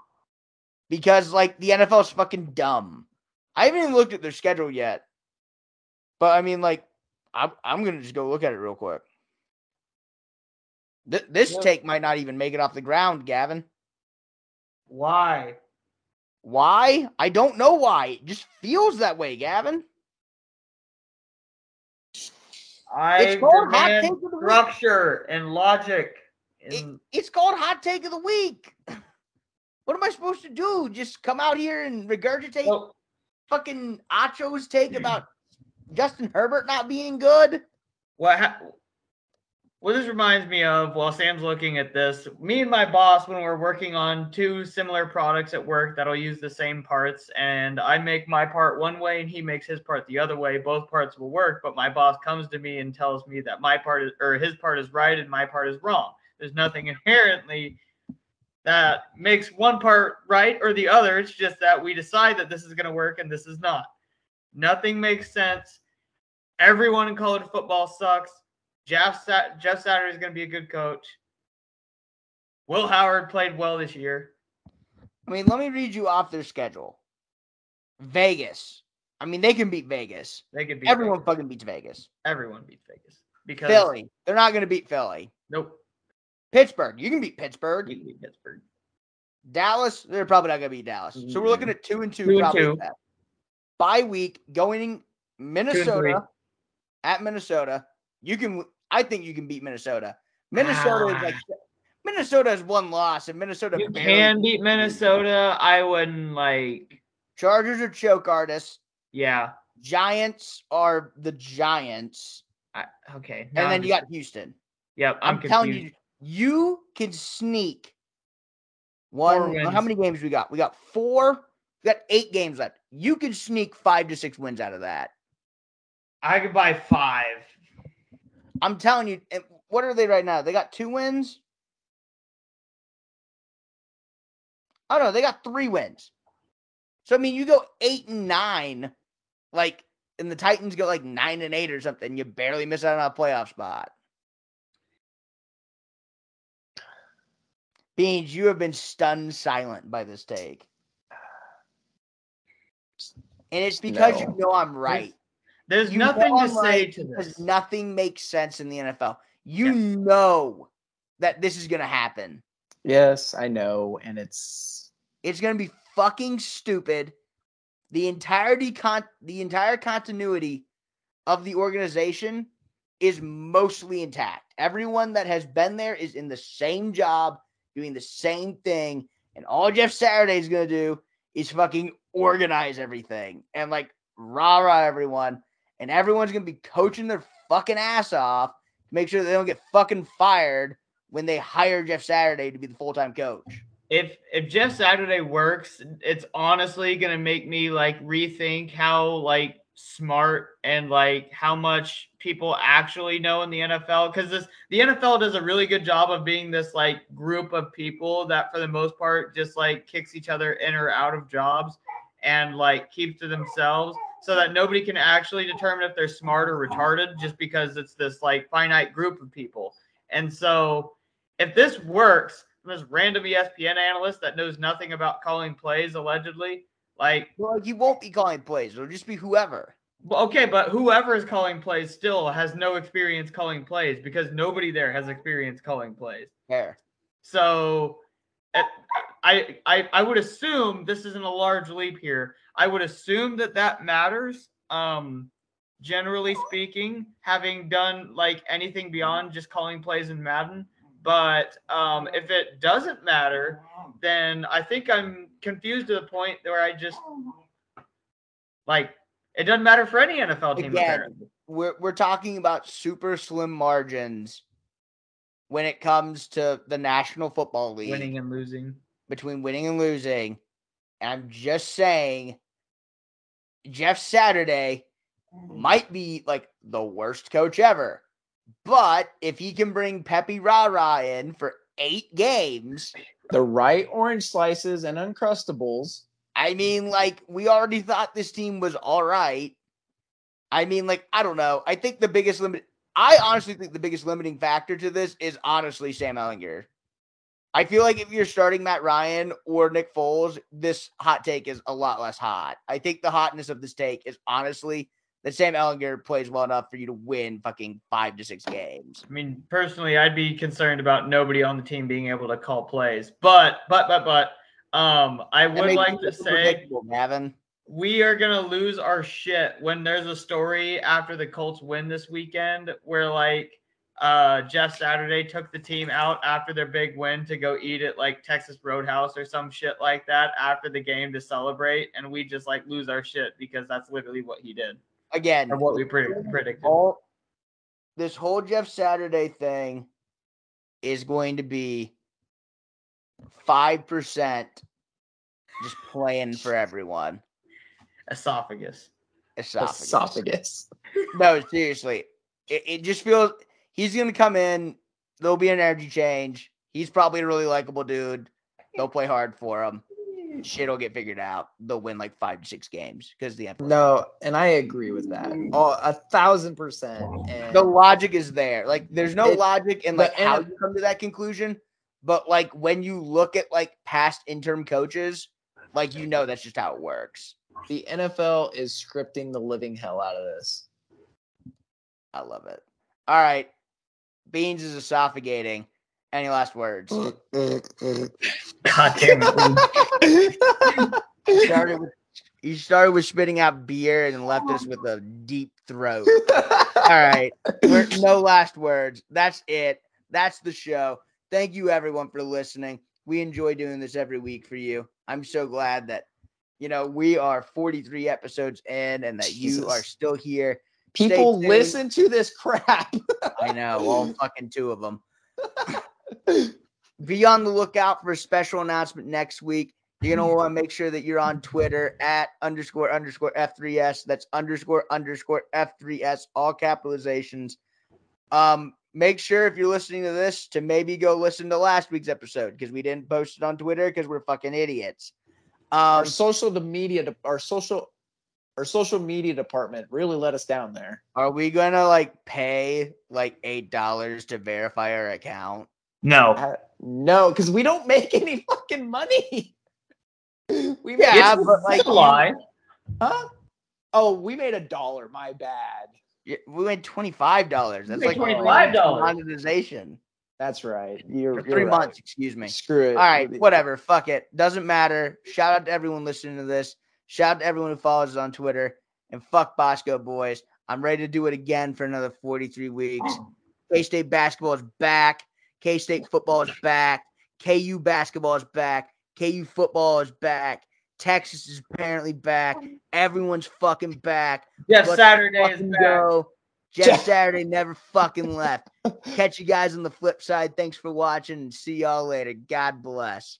Because like the NFL is fucking dumb. I haven't even looked at their schedule yet. But I mean like I'm, I'm going to just go look at it real quick. Th- this Yep. take might not even make it off the ground, Gavin. Why? Why? I don't know why. It just feels that way, Gavin. I It's called hot take of the week. structure and logic. It, it's called hot take of the week. [LAUGHS] What am I supposed to do? Just come out here and regurgitate well, fucking Acho's take about Justin Herbert not being good? what ha- what this reminds me of while Sam's looking at this, me and my boss when we're working on two similar products at work that'll use the same parts and I make my part one way and he makes his part the other way, both parts will work, but my boss comes to me and tells me that my part is or his part is right and my part is wrong. There's nothing inherently that makes one part right or the other. It's just that we decide that this is going to work and this is not. Nothing makes sense. Everyone in college football sucks. Jeff Sat- Jeff Saturday is going to be a good coach. Will Howard played well this year. I mean, let me read you off their schedule. Vegas. I mean, they can beat Vegas. They could beat Everyone Vegas. fucking beats Vegas. Everyone beats Vegas because Philly. They're not going to beat Philly. Nope. Pittsburgh. You can beat Pittsburgh. You can beat Pittsburgh. Dallas, they're probably not going to beat Dallas. So we're mm-hmm. looking at two and two, Two and probably. two. best. Bye week going. Minnesota at Minnesota. You can, I think you can beat Minnesota. Minnesota is like ah. Minnesota has one loss, and Minnesota You can beat Minnesota. I wouldn't like. Chargers are choke artists. Yeah. Giants are the Giants, I, okay. and then I'm you just- got Houston. Yep. I'm, I'm, telling you, you can sneak one. How many games we got? We got four. We got eight games left. You can sneak five to six wins out of that. I could buy five. I'm telling you. Eh, what are they right now? They got two wins. Oh no, they got three wins. So I mean, you go eight and nine, like, and the Titans go like nine and eight or something. You barely miss out on a playoff spot. Beans, you have been stunned silent by this take. And it's because you know I'm right. There's nothing to say right to because this. nothing makes sense in the NFL. You Yes. know that this is gonna happen. Yes, I know, and it's It's gonna be fucking stupid. The entirety con the entire continuity of the organization is mostly intact. Everyone that has been there is in the same job, doing the same thing, and all Jeff Saturday is gonna do is fucking organize everything and like rah rah everyone, and everyone's gonna be coaching their fucking ass off to make sure they don't get fucking fired when they hire Jeff Saturday to be the full time coach. if if Jeff Saturday works, it's honestly gonna make me like rethink how like smart and like how much people actually know in the NFL because this the NFL does a really good job of being this like group of people that for the most part just like kicks each other in or out of jobs and like keeps to themselves so that nobody can actually determine if they're smart or retarded just because it's this like finite group of people. And so if this works, this random ESPN analyst that knows nothing about calling plays allegedly, like Well, he won't be calling plays. It'll just be whoever. well, okay, but whoever is calling plays still has no experience calling plays because nobody there has experience calling plays. Fair. So eh, I, I I would assume this isn't a large leap here. I would assume that that matters. Um, generally speaking, having done like anything beyond just calling plays in Madden. But um, if it doesn't matter, then I think I'm confused to the point where I just like it doesn't matter for any NFL team. Again, apparently. We're we're talking about super slim margins when it comes to the National Football League winning and losing. between winning and losing. And I'm just saying Jeff Saturday might be like the worst coach ever. But if he can bring Pepe Rara in for eight games, the right orange slices and uncrustables. I mean, like, we already thought this team was all right. I mean, like, I don't know. I think the biggest limit, I honestly think the biggest limiting factor to this is honestly Sam Ehlinger. I feel like if you're starting Matt Ryan or Nick Foles, this hot take is a lot less hot. I think the hotness of this take is honestly that Sam Ehlinger plays well enough for you to win fucking five to six games. I mean, personally, I'd be concerned about nobody on the team being able to call plays. But, but, but, but, um, I would like to say Gavin. we are gonna lose our shit when there's a story after the Colts win this weekend where like uh Jeff Saturday took the team out after their big win to go eat at like Texas Roadhouse or some shit like that after the game to celebrate, and we just like lose our shit because that's literally what he did Again, or what we predict- predicted. all this whole Jeff Saturday thing is going to be five percent just playing for everyone. Esophagus. Esophagus. Esophagus. No, seriously. It, it just feels he's gonna come in, there'll be an energy change. He's probably a really likable dude. They'll play hard for him. Shit'll get figured out. They'll win like five to six games because the NFL. No, and I agree with that. Oh, a thousand percent. And the logic is there. Like there's no It- logic in like how N- you come to that conclusion, but like when you look at like past interim coaches, like you know that's just how it works. the NFL is scripting the living hell out of this. I love it. All right. Beans is esophagating. Any last words? [LAUGHS] God damn it. [LAUGHS] He started with he started with spitting out beer and left us with a deep throat. [LAUGHS] All right. We're, no last words. That's it. That's the show. Thank you everyone for listening. We enjoy doing this every week for you. I'm so glad that you know we are 43 episodes in and that you are still here. People listen to this crap. I know, all fucking two of them. Be on the lookout for a special announcement next week. You're gonna want to make sure that you're on Twitter at underscore underscore F3S. That's underscore underscore F3S, all capitalizations. Um, make sure if you're listening to this to maybe go listen to last week's episode because we didn't post it on Twitter because we're fucking idiots. Um, our social the media de- our social our social media department really let us down there. are we gonna like pay like eight dollars to verify our account? No. Uh, no, because we don't make any fucking money. [LAUGHS] we make Yeah, It's but like a lie. huh? Oh, we made a dollar. My bad. Yeah, we made twenty five dollars. That's like $25. monetization. That's right. You're, Or you're three right. months, excuse me. Screw it. All right, whatever. Fuck it. Doesn't matter. Shout out to everyone listening to this. Shout out to everyone who follows us on Twitter. And fuck Bosco boys. I'm ready to do it again for another 43 weeks. [GASPS] K State basketball is back. K State football is back. KU basketball is back. KU football is back. Texas is apparently back. Everyone's fucking back. Jeff Let's Saturday is fucking back. go. Jeff Jeff- Saturday never fucking left. [LAUGHS] Catch you guys on the flip side. Thanks for watching and see y'all later. God bless.